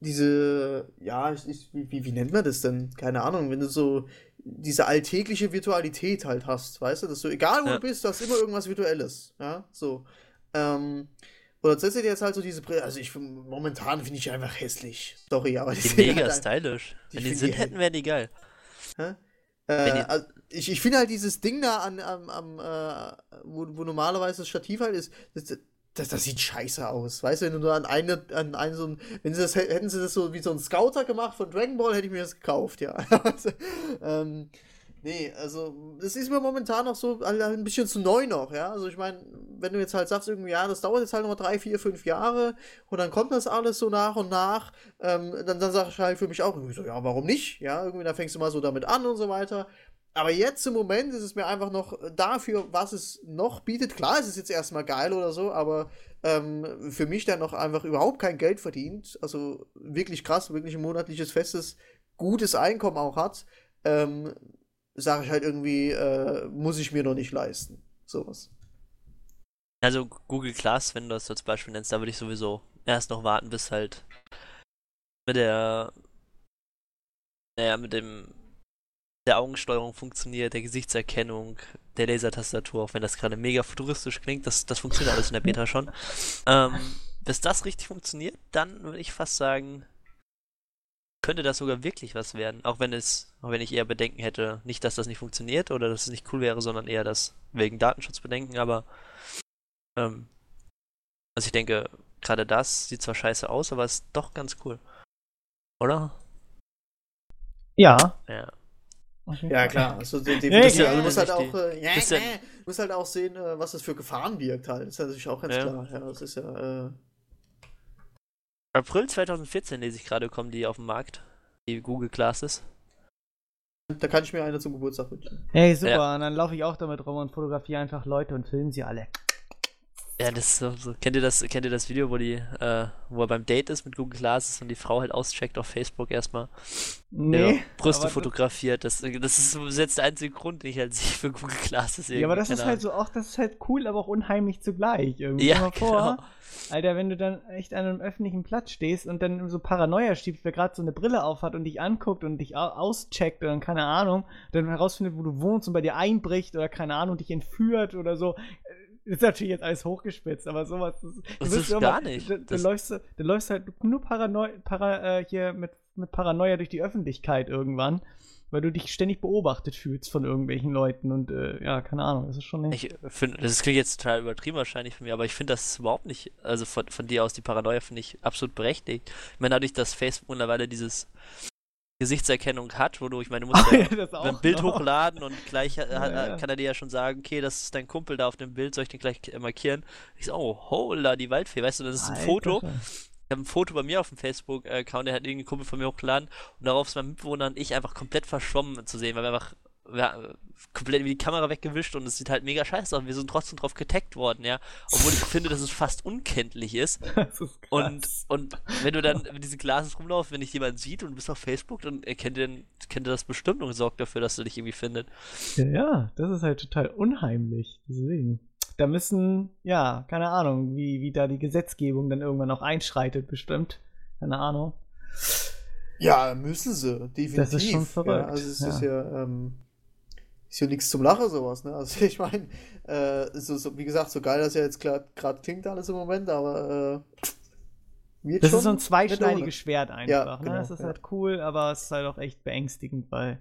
diese, ja, ich, ich, wie, wie, wie nennt man das denn? Keine Ahnung, wenn du so diese alltägliche Virtualität halt hast, weißt du, dass du, egal wo Ja. du bist, du hast immer irgendwas Virtuelles, ja, so. Ähm, oder zusätzlich jetzt halt so diese Brille, also ich, momentan finde ich einfach hässlich. Sorry, aber die, Die sehen mega halt stylisch. die Wenn die sind, hätten, wären die geil. Hä? Äh, also ich ich finde halt dieses Ding da an, am, am äh, wo, wo normalerweise das Stativ halt ist, das, das, das sieht scheiße aus. Weißt du, wenn du nur an eine, an einen so ein, wenn sie das, hätten sie das so wie so ein Scouter gemacht von Dragon Ball, hätte ich mir das gekauft, ja. also, ähm, nee, also, das ist mir momentan noch so ein bisschen zu neu noch, ja. Also, ich meine, wenn du jetzt halt sagst, irgendwie, ja, das dauert jetzt halt noch drei, vier, fünf Jahre und dann kommt das alles so nach und nach, ähm, dann, dann sag ich halt für mich auch irgendwie so, ja, warum nicht? Ja, irgendwie, dann fängst du mal so damit an und so weiter. Aber jetzt im Moment ist es mir einfach noch dafür, was es noch bietet. Klar, es ist jetzt erstmal geil oder so, aber ähm, für mich der noch einfach überhaupt kein Geld verdient, also wirklich krass, wirklich ein monatliches, festes, gutes Einkommen auch hat, ähm, sage ich halt irgendwie, äh, muss ich mir noch nicht leisten. Sowas. Also Google Glass, wenn du das als Beispiel nennst, da würde ich sowieso erst noch warten, bis halt mit der, naja, mit dem, der Augensteuerung funktioniert, der Gesichtserkennung, der Lasertastatur, auch wenn das gerade mega futuristisch klingt, das, das funktioniert alles in der Beta schon. Ähm, bis das richtig funktioniert, dann würde ich fast sagen, könnte das sogar wirklich was werden. Auch wenn es, auch wenn ich eher Bedenken hätte, nicht, dass das nicht funktioniert oder dass es nicht cool wäre, sondern eher das wegen Datenschutzbedenken, aber ähm, also ich denke, gerade das sieht zwar scheiße aus, aber ist doch ganz cool. Oder? ja. Ja. Ja, klar. Also, die, die, Ja, das, du musst halt auch, äh, ja, ja- nee, musst halt auch sehen, äh, was das für Gefahren birgt halt. Das ist natürlich auch ganz Ja. klar. Ja, das ist ja, äh, April 2014 lese ich gerade, kommen die auf den Markt. Die Google Glasses. da kann ich mir eine zum Geburtstag wünschen. Hey, super. Ja. Und dann laufe ich auch damit rum und fotografiere einfach Leute und filme sie alle. Ja, das ist so, so. Kennt ihr das, kennt ihr das Video, wo die, äh, wo er beim Date ist mit Google Glasses und die Frau halt auscheckt auf Facebook erstmal? Nee. ja, Brüste fotografiert. Das, das ist jetzt der einzige Grund, den ich halt sehe für Google Glasses Ja, aber das irgendwie, ist halt so auch, das ist halt cool, aber auch unheimlich zugleich. Irgendwie. Ja, mal genau. vor, Alter, wenn du dann echt an einem öffentlichen Platz stehst und dann so Paranoia schiebst, wer gerade so eine Brille aufhat und dich anguckt und dich au- auscheckt oder keine Ahnung, dann herausfindet, wo du wohnst und bei dir einbricht oder keine Ahnung, dich entführt oder so. Ist natürlich jetzt alles hochgespitzt, aber sowas. Das, du Das ist immer- gar nicht. Du, du, Das- läufst, du läufst halt nur Paranoi para, äh, hier mit, mit Paranoia durch die Öffentlichkeit irgendwann, weil du dich ständig beobachtet fühlst von irgendwelchen Leuten und äh, ja, keine Ahnung, das ist schon nicht. Ich finde, das klingt jetzt total übertrieben wahrscheinlich von mir, aber ich finde das überhaupt nicht, also von, von dir aus die Paranoia finde ich absolut berechtigt. Ich meine, dadurch, dass Facebook mittlerweile dieses Gesichtserkennung hat, wo du, ich meine, das auch ein Bild noch. hochladen und gleich äh, Ja, ja. kann er dir ja schon sagen, okay, das ist dein Kumpel da auf dem Bild, soll ich den gleich äh, markieren? Ich so, oh, hola, die Waldfee, weißt du, das ist ein Alter Foto. Ich habe ein Foto bei mir auf dem Facebook-Account, der hat irgendein Kumpel von mir hochgeladen und darauf ist mein Mitbewohner und ich einfach komplett verschwommen zu sehen, weil wir einfach ja, komplett wie die Kamera weggewischt und es sieht halt mega scheiße aus. Wir sind trotzdem drauf getaggt worden, ja. Obwohl ich finde, dass es fast unkenntlich ist. Das ist krass. Und, und wenn du dann mit diesen Glases rumlaufst, wenn dich jemand sieht und du bist auf Facebook, dann erkennt er, kennt er das bestimmt und sorgt dafür, dass du dich irgendwie findet. ja, ja, das ist halt total unheimlich. Deswegen. Da müssen, ja, keine Ahnung, wie, wie da die Gesetzgebung dann irgendwann auch einschreitet, bestimmt. Keine Ahnung. Ja, müssen sie, definitiv. Das ist schon verrückt, Ja, also es ja. ist ja, ähm, ist ja nichts zum Lachen, sowas, ne? Also ich meine, äh, so, so, wie gesagt, so geil das ja jetzt gerade klingt alles im Moment, aber äh, wird Das schon ist so ein zweischneidiges. Schwert einfach. Ja, ne? genau, Das ist ja. halt cool, aber es ist halt auch echt beängstigend, weil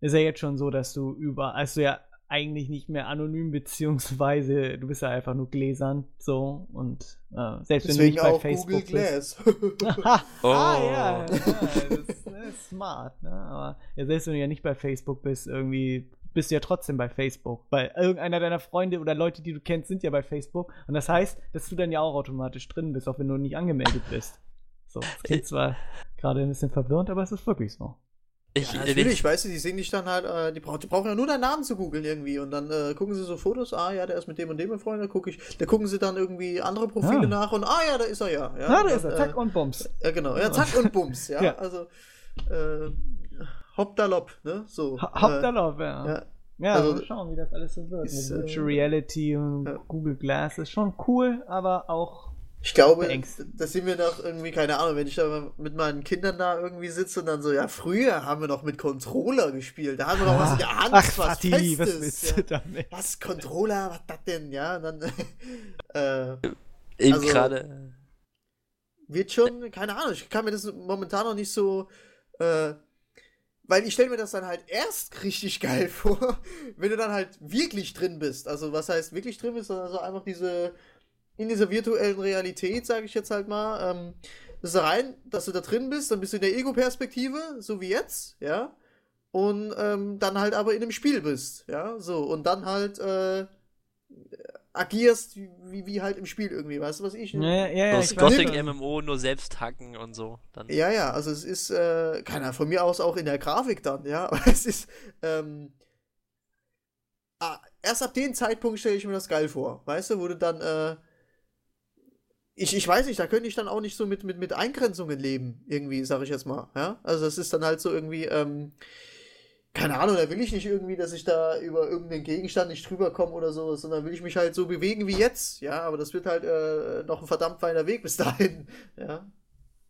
ist ja jetzt schon so, dass du über, also ja eigentlich nicht mehr anonym, beziehungsweise du bist ja einfach nur gläsern, so und äh, selbst wenn du Deswegen nicht bei auch Facebook Google bist. Glass. ah, Oh. ja, ja das, ist- das ist smart, ne? Aber ja, selbst wenn du ja nicht bei Facebook bist, irgendwie bist du ja trotzdem bei Facebook. Weil irgendeiner deiner Freunde oder Leute, die du kennst, sind ja bei Facebook. Und das heißt, dass du dann ja auch automatisch drin bist, auch wenn du nicht angemeldet bist. So, das klingt zwar gerade ein bisschen verwirrend, aber es ist wirklich so. Ich, Ja, ich, natürlich, weißt du, die sehen dich dann halt, äh, die, brauch, die brauchen ja nur deinen Namen zu googeln irgendwie und dann äh, gucken sie so Fotos, ah ja, der ist mit dem und dem befreundet, guck ich, da gucken sie dann irgendwie andere Profile Ja. nach und ah ja, da ist er ja. ja Na, und da ist er, zack äh, und Bums. Ja, genau, ja, zack und bums, ja, Ja. also äh, hoppdalopp, ne, so. Ha- äh, ja. ja. Ja, Also, mal schauen, wie das alles so wird. ist, Mit äh, Virtual Reality und ja. Google Glass ist schon cool, aber auch. Ich glaube, das sind wir noch irgendwie, keine Ahnung, wenn ich da mit meinen Kindern da irgendwie sitze und dann so, ja, früher haben wir noch mit Controller gespielt, da haben wir noch was in der Hand, Ach, was Fatih, was Festes, willst ja. du damit? Was, Controller, was das denn, ja, und dann, äh, eben also- gerade. wird schon, keine Ahnung, ich kann mir das momentan noch nicht so, äh, weil ich stelle mir das dann halt erst richtig geil vor, wenn du dann halt wirklich drin bist. Also was heißt wirklich drin bist, also einfach diese, in dieser virtuellen Realität, sage ich jetzt halt mal, ähm, das ist rein, dass du da drin bist, dann bist du in der Ego-Perspektive, so wie jetzt, ja, und ähm, dann halt aber in einem Spiel bist, ja, so, und dann halt, äh, agierst wie, wie halt im Spiel irgendwie, weißt du, was ich? Ja, ja, ja, das ich weiß Gothic schon. MMO nur selbst hacken und so. Dann, Ja, ja, also es ist, äh, keiner von mir aus auch in der Grafik dann, ja, aber es ist, ähm, ah, erst ab dem Zeitpunkt stelle ich mir das geil vor, weißt du, wo du dann, äh, ich, ich weiß nicht, da könnte ich dann auch nicht so mit, mit, mit Eingrenzungen leben, irgendwie, sag ich jetzt mal, ja, also es ist dann halt so irgendwie, ähm, keine Ahnung, da will ich nicht irgendwie, dass ich da über irgendeinen Gegenstand nicht drüber komme oder so, sondern will ich mich halt so bewegen wie jetzt, ja, aber das wird halt äh, noch ein verdammt feiner Weg bis dahin, ja.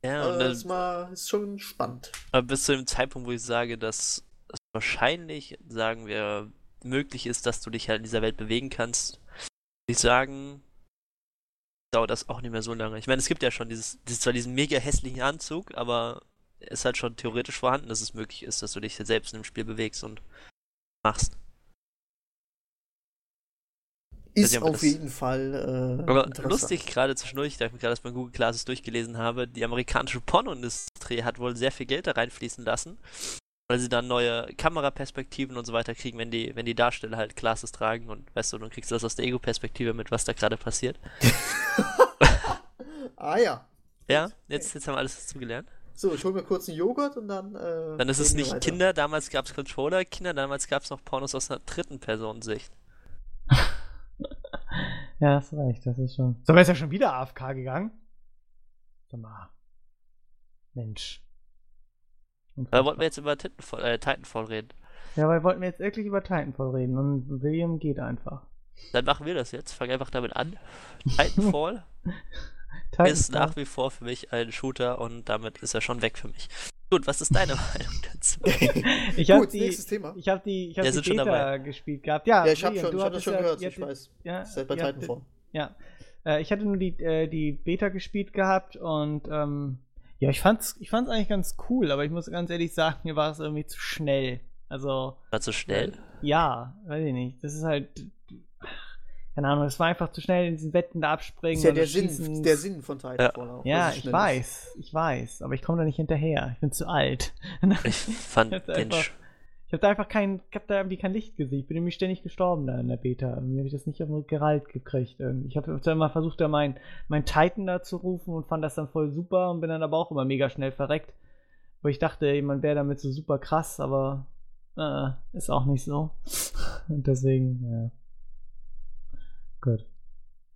ja, Also und das ist, dann, mal, ist schon spannend. aber bis zu dem Zeitpunkt, wo ich sage, dass es wahrscheinlich, sagen wir, möglich ist, dass du dich halt in dieser Welt bewegen kannst, würde ich sagen, dauert das auch nicht mehr so lange. Ich meine, es gibt ja schon dieses, dieses zwar diesen mega hässlichen Anzug, aber ist halt schon theoretisch vorhanden, dass es möglich ist, dass du dich selbst in dem Spiel bewegst und machst. Ist auf das- jeden Fall äh, Aber lustig, gerade zwischendurch, ich dachte mir gerade, dass ich mein Google Classes durchgelesen habe, die amerikanische Pornoindustrie hat wohl sehr viel Geld da reinfließen lassen, weil sie dann neue Kameraperspektiven und so weiter kriegen, wenn die, wenn die Darsteller halt Glasses tragen und weißt du, dann kriegst du das aus der Ego-Perspektive mit, was da gerade passiert. ah ja. Ja, jetzt, jetzt haben wir alles dazu gelernt. So, ich hol mir kurz einen Joghurt und dann. Äh, Dann ist es nicht. Kinder, damals gab es Controller, Kinder, damals gab es noch Pornos aus einer dritten Person-Sicht. Ja, hast recht, das ist schon. So, wer ist ja schon wieder AFK gegangen? Sag mal. Mensch. Da wollten wir jetzt über Titanfall, äh, Titanfall reden. Ja, weil wollten wir jetzt wirklich über Titanfall reden und William geht einfach. Dann machen wir das jetzt. Fang einfach damit an. Titanfall Titanfall. ist nach wie vor für mich ein Shooter und damit ist er schon weg für mich. Gut, was ist deine Meinung dazu? ich habe Gut, die, nächstes Thema. ich habe die, ich habe Wir die Beta dabei. gespielt gehabt. Ja, Ja, ich hab William, schon, du ich hab das schon ja, gehört, ich weiß. Ja, Seid bei ihr hattet- Titanfall. Ja. Äh, ich hatte nur die, äh, die Beta gespielt gehabt und ähm, ja, ich fand's, ich fand's eigentlich ganz cool, aber ich muss ganz ehrlich sagen, mir war es irgendwie zu schnell. Also, War zu schnell. ja, weiß ich nicht. Das ist halt. Keine Ahnung, es war einfach zu schnell in diesen Wetten da abspringen. Ist ja der Sinn, Schießen. der Sinn von Titanfall auch. Ja, dass es ich schnell weiß, ich weiß, aber ich komme da nicht hinterher. Ich bin zu alt. Ich fand Jetzt den. einfach- Ich habe da einfach kein, ich hab da irgendwie kein Licht gesehen. Ich bin nämlich ständig gestorben da in der Beta. Irgendwie habe ich das nicht auf den Geralt gekriegt. Irgendwie. Ich habe dann mal versucht, da mein, mein Titan da zu rufen und fand das dann voll super und bin dann aber auch immer mega schnell verreckt. Wo ich dachte, man wäre damit so super krass, aber äh, ist auch nicht so. Und deswegen, ja. Gut.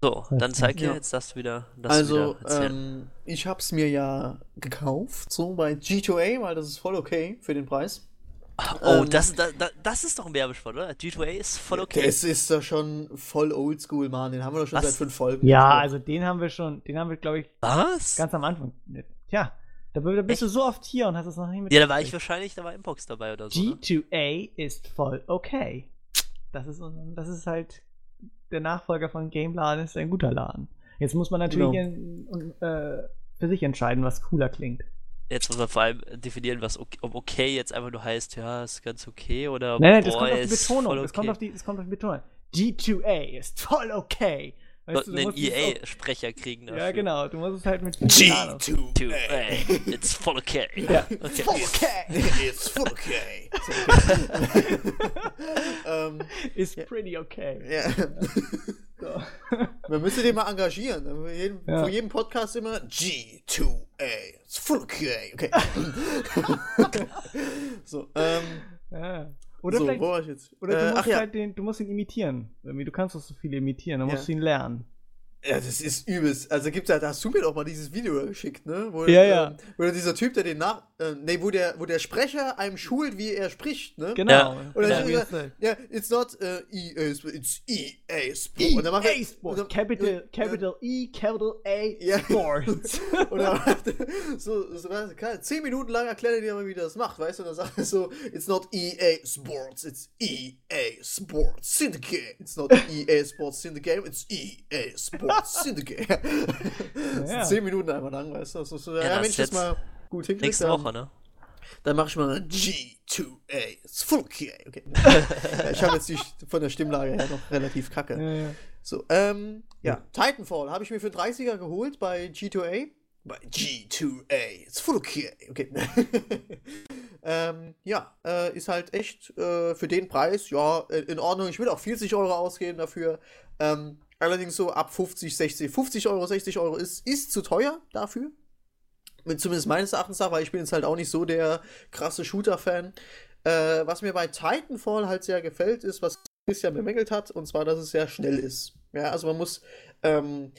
So, dann zeig dir Ja. jetzt das wieder. Das Also, wieder ähm, ich hab's mir ja gekauft, so bei G2A, weil das ist voll okay für den Preis. oh, ähm, das, das, das ist doch ein Werbespot, oder? G2A ist voll okay. Das ist doch schon voll oldschool, Mann. Den haben wir doch schon Was? seit fünf Folgen. Ja, also den haben wir schon, den haben wir, glaube ich, Was? ganz am Anfang. Tja, da, da bist du so oft hier und hast es noch nicht mit. Ja, da war ich wahrscheinlich, da war Inbox dabei oder so. Ne? G2A ist voll okay. Das ist, das ist halt der Nachfolger von GameLaden, ist ein guter Laden. Jetzt muss man natürlich Genau. in, äh, für sich entscheiden, was cooler klingt. Jetzt muss man vor allem definieren, was okay, ob okay jetzt einfach nur heißt, ja, ist ganz okay oder Nein, nein, das boah, kommt auf die Betonung. Das, kommt okay. auf die, das kommt auf die Betonung. G2A ist voll okay. Weißt du, Sollten du den musst es auch- EA-Sprecher kriegen dafür. Ja, genau. Du musst es halt mit Ahnung. Two, ey, it's voll okay. Ja. okay. Voll okay. It's voll okay. ähm, Ist pretty okay. ja. So. Man müsste den mal engagieren. Vor jedem, Ja. vor jedem Podcast immer G2A. It's full okay. Okay. so, ähm, Ja. Oder so, vielleicht wo war ich jetzt? Oder du äh, musst ach ja. halt den, du musst ihn imitieren. Du kannst doch so viel imitieren, dann Ja. musst du ihn lernen. Ja, das ist übelst. Also gibt's ja, da hast du mir doch mal dieses Video geschickt, ne? Wo, Ja, ja. Ähm, wo dieser Typ, der den nach, äh, nee, wo der, wo der Sprecher einem schult, wie er spricht, ne? Genau. Ja. Und dann Ja, halt. ja, it's not uh, EA, Sport, it's EA Sport. Und dann macht er, EA Sport. und dann- Capital, Capital E, Capital A, Ja. Sports. Und dann macht er so, so keine- zehn Minuten lang erklärt er dir mal, wie er das macht, weißt du? Und dann sagt er so, it's not EA Sports, it's EA Sports Syndicate. It's not EA Sports Syndicate, it's EA Sports Syndicate. Ja. Zehn Minuten einfach lang, weißt du? So, so, ja, ich das jetzt mal gut hinkriege, Nächste dann, Woche, ne? dann mache ich mal G2A. It's full okay. ich habe jetzt die von der Stimmlage her noch relativ kacke. Ja, ja. So, ähm, ja, Titanfall habe ich mir für 30er geholt bei G2A. Bei G2A. It's full okay. Okay. ähm, ja, äh, ist halt echt äh, für den Preis, ja, in in Ordnung. Ich will auch 40 Euro ausgeben dafür. Ähm, allerdings so ab 50, 60, 50 Euro, 60 Euro ist, ist zu teuer dafür. Zumindest meines Erachtens nach, weil ich bin jetzt halt auch nicht so der krasse Shooter-Fan. Äh, was mir bei Titanfall halt sehr gefällt, ist, was Christian bemängelt hat, und zwar, dass es sehr schnell ist. Ja, also man muss ähm,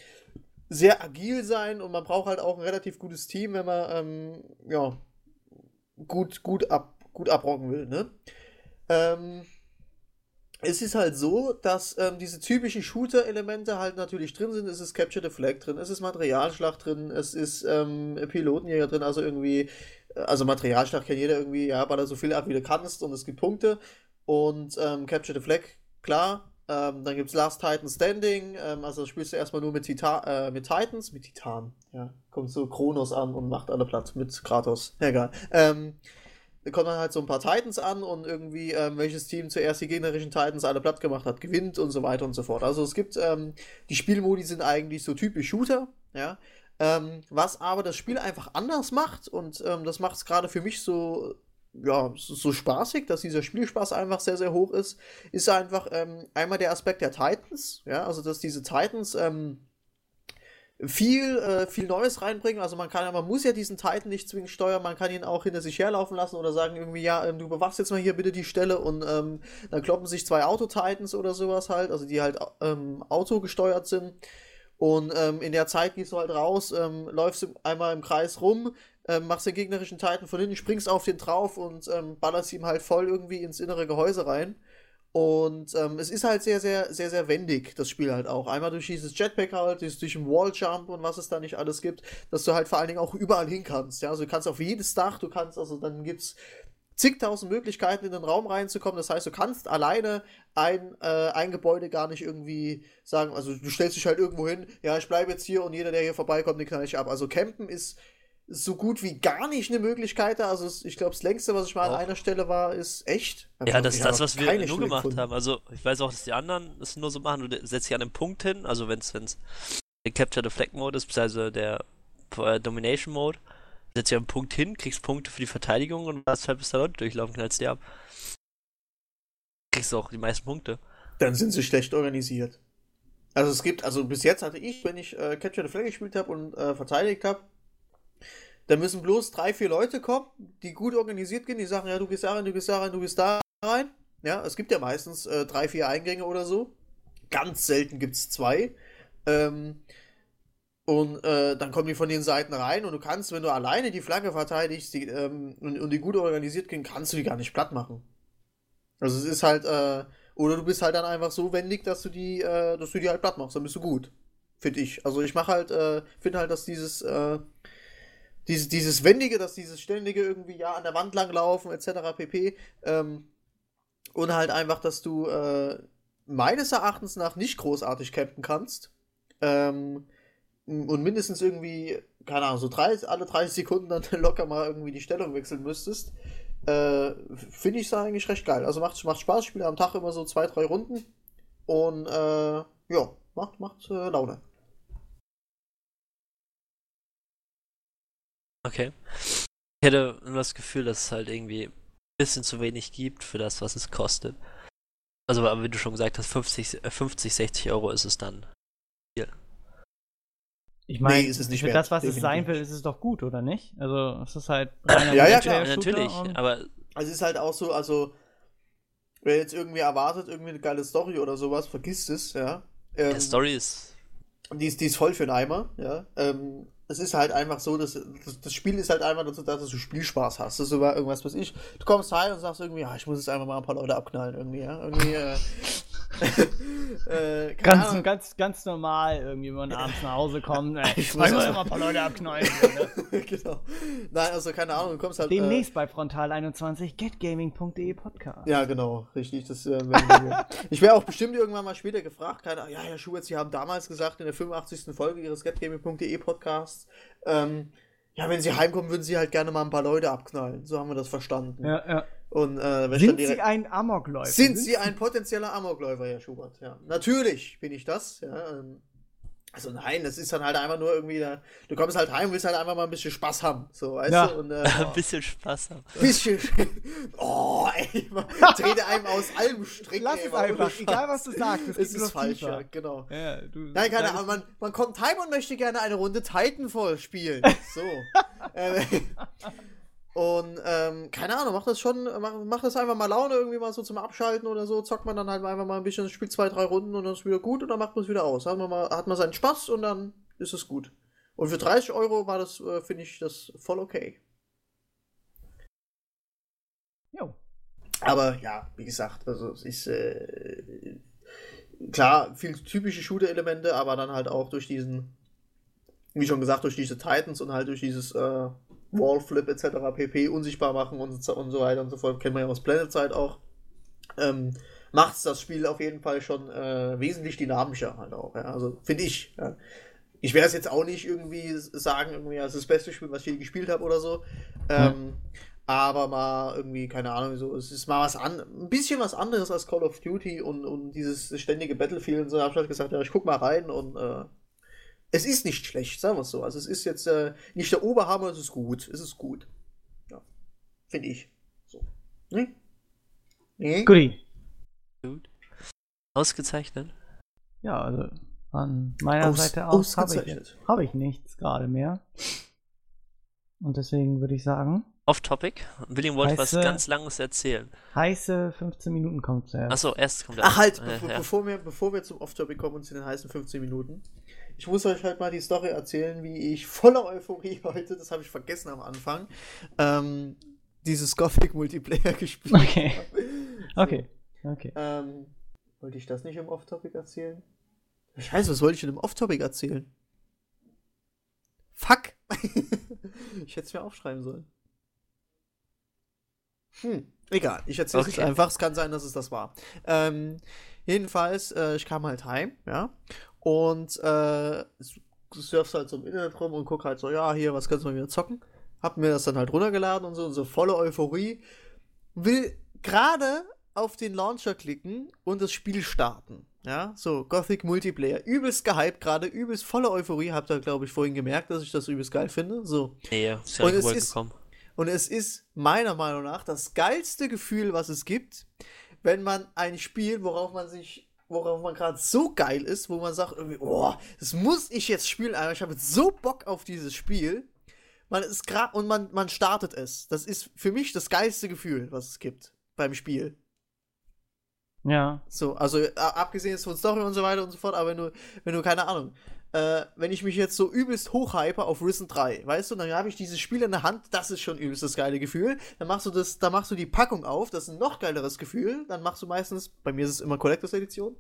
sehr agil sein und man braucht halt auch ein relativ gutes Team, wenn man ähm, ja, gut, gut, ab, gut abrocken will. Ne? Ähm, es ist halt so, dass ähm, diese typischen Shooter-Elemente halt natürlich drin sind. Es ist Capture the Flag drin, es ist Materialschlacht drin, es ist ähm, Pilotenjäger drin, also irgendwie, äh, also Materialschlacht kennt jeder irgendwie, ja, weil er so viel ab, wie du kannst und es gibt Punkte. Und ähm, Capture the Flag, klar. Ähm, dann es Last Titan Standing, ähm, also spielst du erstmal nur mit, Tita äh, mit Titans, mit Titan, ja. Kommt so Kronos an und macht alle platt mit Kratos. Egal. Ähm, kommen dann halt so ein paar Titans an und irgendwie, ähm, welches Team zuerst die gegnerischen Titans alle platt gemacht hat, gewinnt und so weiter und so fort. Also es gibt, ähm, die Spielmodi sind eigentlich so typisch Shooter, ja. Ähm, was aber das Spiel einfach anders macht und ähm, das macht es gerade für mich so ja, so spaßig, dass dieser Spielspaß einfach sehr, sehr hoch ist, ist einfach ähm, einmal der Aspekt der Titans, ja, also dass diese Titans ähm, viel, äh, viel Neues reinbringen. Also man kann, man muss ja diesen Titan nicht zwingend steuern, man kann ihn auch hinter sich herlaufen lassen oder sagen irgendwie, ja, ähm, du bewachst jetzt mal hier bitte die Stelle und ähm, dann kloppen sich zwei Auto-Titans oder sowas halt, also die halt ähm, Auto gesteuert sind. Und ähm, in der Zeit gehst du halt raus, ähm, läufst einmal im Kreis rum, ähm, machst den gegnerischen Titan von hinten, springst auf den drauf und ähm, ballerst ihm halt voll irgendwie ins innere Gehäuse rein. Und ähm, es ist halt sehr, sehr, sehr, sehr wendig, das Spiel halt auch. Einmal durch dieses Jetpack halt, durch den Walljump und was es da nicht alles gibt, dass du halt vor allen Dingen auch überall hin kannst. Ja, also du kannst auf jedes Dach, du kannst, also dann gibt's zigtausend Möglichkeiten in den Raum reinzukommen. Das heißt, du kannst alleine ein, äh, ein Gebäude gar nicht irgendwie sagen, also du stellst dich halt irgendwo hin, ja, ich bleibe jetzt hier und jeder, der hier vorbeikommt, den knall ich ab. Also campen ist so gut wie gar nicht eine Möglichkeit da. Also ich glaube, das längste, was ich mal auch. an einer Stelle war, ist echt. Ja, das ist das, was wir nur gemacht gefunden. haben. Also ich weiß auch, dass die anderen es nur so machen. Du setzt dich an einem Punkt hin, also wenn es der Capture the Flag Mode ist, beziehungsweise der äh, Domination Mode, setzt dich an einen Punkt hin, kriegst Punkte für die Verteidigung und warst halt bis da Leute durchlaufen, knallst dir ab. Kriegst du auch die meisten Punkte. Dann sind sie schlecht organisiert. Also es gibt, also bis jetzt hatte ich, wenn ich äh, Capture the Flag gespielt habe und äh, verteidigt habe, da müssen bloß drei, vier Leute kommen, die gut organisiert gehen, die sagen, ja, du gehst da rein, du gehst da rein, du gehst da rein. Ja, es gibt ja meistens äh, drei, vier Eingänge oder so. Ganz selten gibt es zwei. Ähm, und äh, dann kommen die von den Seiten rein und du kannst, wenn du alleine die Flagge verteidigst die, ähm, und, und, die gut organisiert gehen, kannst du die gar nicht platt machen. Also es ist halt, äh, oder du bist halt dann einfach so wendig, dass du die, äh, dass du die halt platt machst, dann bist du gut. Finde ich. Also ich mache halt, äh, finde halt, dass dieses, äh, dieses, dieses Wendige, dass dieses ständige irgendwie ja an der Wand langlaufen, etc. pp. Ähm, und halt einfach, dass du äh, meines Erachtens nach nicht großartig campen kannst. Ähm, und mindestens irgendwie, keine Ahnung, so 30, alle 30 Sekunden dann locker mal irgendwie die Stellung wechseln müsstest. Äh, Finde ich da eigentlich recht geil. Also macht, macht Spaß, spiele am Tag immer so zwei, drei Runden. Und äh, ja, macht, macht äh, Laune. Okay. Ich hätte nur das Gefühl, dass es halt irgendwie ein bisschen zu wenig gibt für das, was es kostet. Also, aber wie du schon gesagt hast, 50, 50 60 Euro ist es dann viel. Ich meine, nee, ist es nicht für das, was es sein will, ist es doch gut, oder nicht? Also, es ist halt Ja, ja, klar. natürlich, aber. Also, es ist halt auch so, also, wer jetzt irgendwie erwartet, irgendwie eine geile Story oder sowas, vergisst es, ja. Ähm, Die Story ist. Die ist, die ist voll für den Eimer, ja. Ähm, es ist halt einfach so, dass das Spiel ist halt einfach dazu da, dass du Spielspaß hast. Das ist irgendwas, was ich. Du kommst rein und sagst irgendwie, ja, ich muss jetzt einfach mal ein paar Leute abknallen irgendwie, ja. Irgendwie, äh, äh, ganz, ganz, ganz normal, irgendwie, wenn man abends nach Hause kommt. Äh, ich muss immer ein paar Leute abknallen. ne? genau. Nein, also keine Ahnung, du kommst halt. Demnächst äh, bei Frontal21 getgaming.de Podcast. Ja, genau, richtig. Das, äh, ich wäre auch bestimmt irgendwann mal später gefragt, keine Ahnung, ja, Herr Schubert, Sie haben damals gesagt in der 85. Folge Ihres getgaming.de Podcasts, ähm, ja, wenn sie heimkommen, würden sie halt gerne mal ein paar Leute abknallen. So haben wir das verstanden. Ja, ja. Und, äh, sind direkt... Sie ein Amokläufer? Sind Sie ein potenzieller Amokläufer, Herr Schubert? Ja. Natürlich bin ich das. Ja. Ähm, also nein, das ist dann halt einfach nur irgendwie, da, du kommst halt heim und willst halt einfach mal ein bisschen Spaß haben, so, weißt ja. du? Und, äh, oh, ein bisschen Spaß haben. Bisschen, oh, ey, man trete einem aus allem Strick. Lass ey, es einfach, egal was du sagst, es ist falsch, tiefer. ja, genau. Ja, du, nein, keine Ahnung, man, man kommt heim und möchte gerne eine Runde Titanfall spielen, so. und ähm, keine Ahnung, macht das schon, macht, macht das einfach mal Laune irgendwie mal so zum Abschalten oder so, zockt man dann halt einfach mal ein bisschen, spielt zwei, drei Runden und dann ist wieder gut und dann macht man es wieder aus. Hat man, mal, hat man seinen Spaß und dann ist es gut. Und für 30 Euro war das, äh, finde ich, das voll okay. Jo. Aber ja, wie gesagt, also es ist äh, klar, viel typische Shooter-Elemente, aber dann halt auch durch diesen, wie schon gesagt, durch diese Titans und halt durch dieses äh, Wallflip etc. pp. unsichtbar machen und, und so weiter und so fort. Kennen wir ja aus Planet Side auch. Ähm, macht das Spiel auf jeden Fall schon äh, wesentlich dynamischer halt auch. Ja? Also finde ich. Ja. Ich werde es jetzt auch nicht irgendwie sagen, irgendwie, das ist das beste Spiel, was ich je gespielt habe oder so. Ähm, aber mal irgendwie, keine Ahnung, so, es ist mal was an, ein bisschen was anderes als Call of Duty und, und dieses ständige Battlefield und so. Da habe ich halt gesagt, ja, ich guck mal rein und äh, es ist nicht schlecht, sagen wir es so. Also es ist jetzt äh, nicht der Oberhammer, es ist gut. Es ist gut. Ja. Finde ich. Nee. Nee. Guti. Gut. Ausgezeichnet. Ja, also an meiner Aus- Seite aus habe ich, ausgezeichnet. hab ich nichts gerade mehr. Und deswegen würde ich sagen, Off-Topic. William wollte was ganz Langes erzählen. heiße 15 Minuten kommt zuerst. Achso, erst kommt der. Ach halt, bevor, ja. bevor, wir, bevor wir zum Off-Topic kommen und zu den heißen 15 Minuten. Ich muss euch halt mal die Story erzählen, wie ich voller Euphorie heute, das habe ich vergessen am Anfang, ähm, dieses Gothic-Multiplayer gespielt Okay. habe. Okay, okay. Ähm, wollte ich das nicht im Off-Topic erzählen? Scheiße, was wollte ich denn im Off-Topic erzählen? Fuck! ich hätte es mir aufschreiben sollen. Hm, egal. Ich erzähle es Okay. jetzt einfach. Es kann sein, dass es das war. Ähm, jedenfalls, äh, ich kam halt heim, ja. Und äh, surfst halt so im Internet rum und guck halt so, ja, hier, was kannst du mal wieder zocken? Hab mir das dann halt runtergeladen und so, und so volle Euphorie. Will gerade auf den Launcher klicken und das Spiel starten. Ja, so Gothic Multiplayer. Übelst gehypt gerade, übelst volle Euphorie. Habt ihr, glaube ich, vorhin gemerkt, dass ich das übelst geil finde. So. Nee, ist ja Und es ist- gekommen. Und es ist meiner Meinung nach das geilste Gefühl, was es gibt, wenn man ein Spiel, worauf man sich, worauf man gerade so geil ist, wo man sagt, irgendwie, oh, das muss ich jetzt spielen, Alter. Ich habe jetzt so Bock auf dieses Spiel. Man ist gerade und man, man startet es. Das ist für mich das geilste Gefühl, was es gibt beim Spiel. Ja. So, also abgesehen von Story und so weiter und so fort, aber wenn du, wenn du, keine Ahnung, äh, wenn ich mich jetzt so übelst hochhype auf Risen 3, weißt du, dann habe ich dieses Spiel in der Hand, das ist schon übelst das geile Gefühl. Dann machst du das, dann machst du die Packung auf, das ist ein noch geileres Gefühl. Dann machst du meistens, bei mir ist es immer Collectors Edition.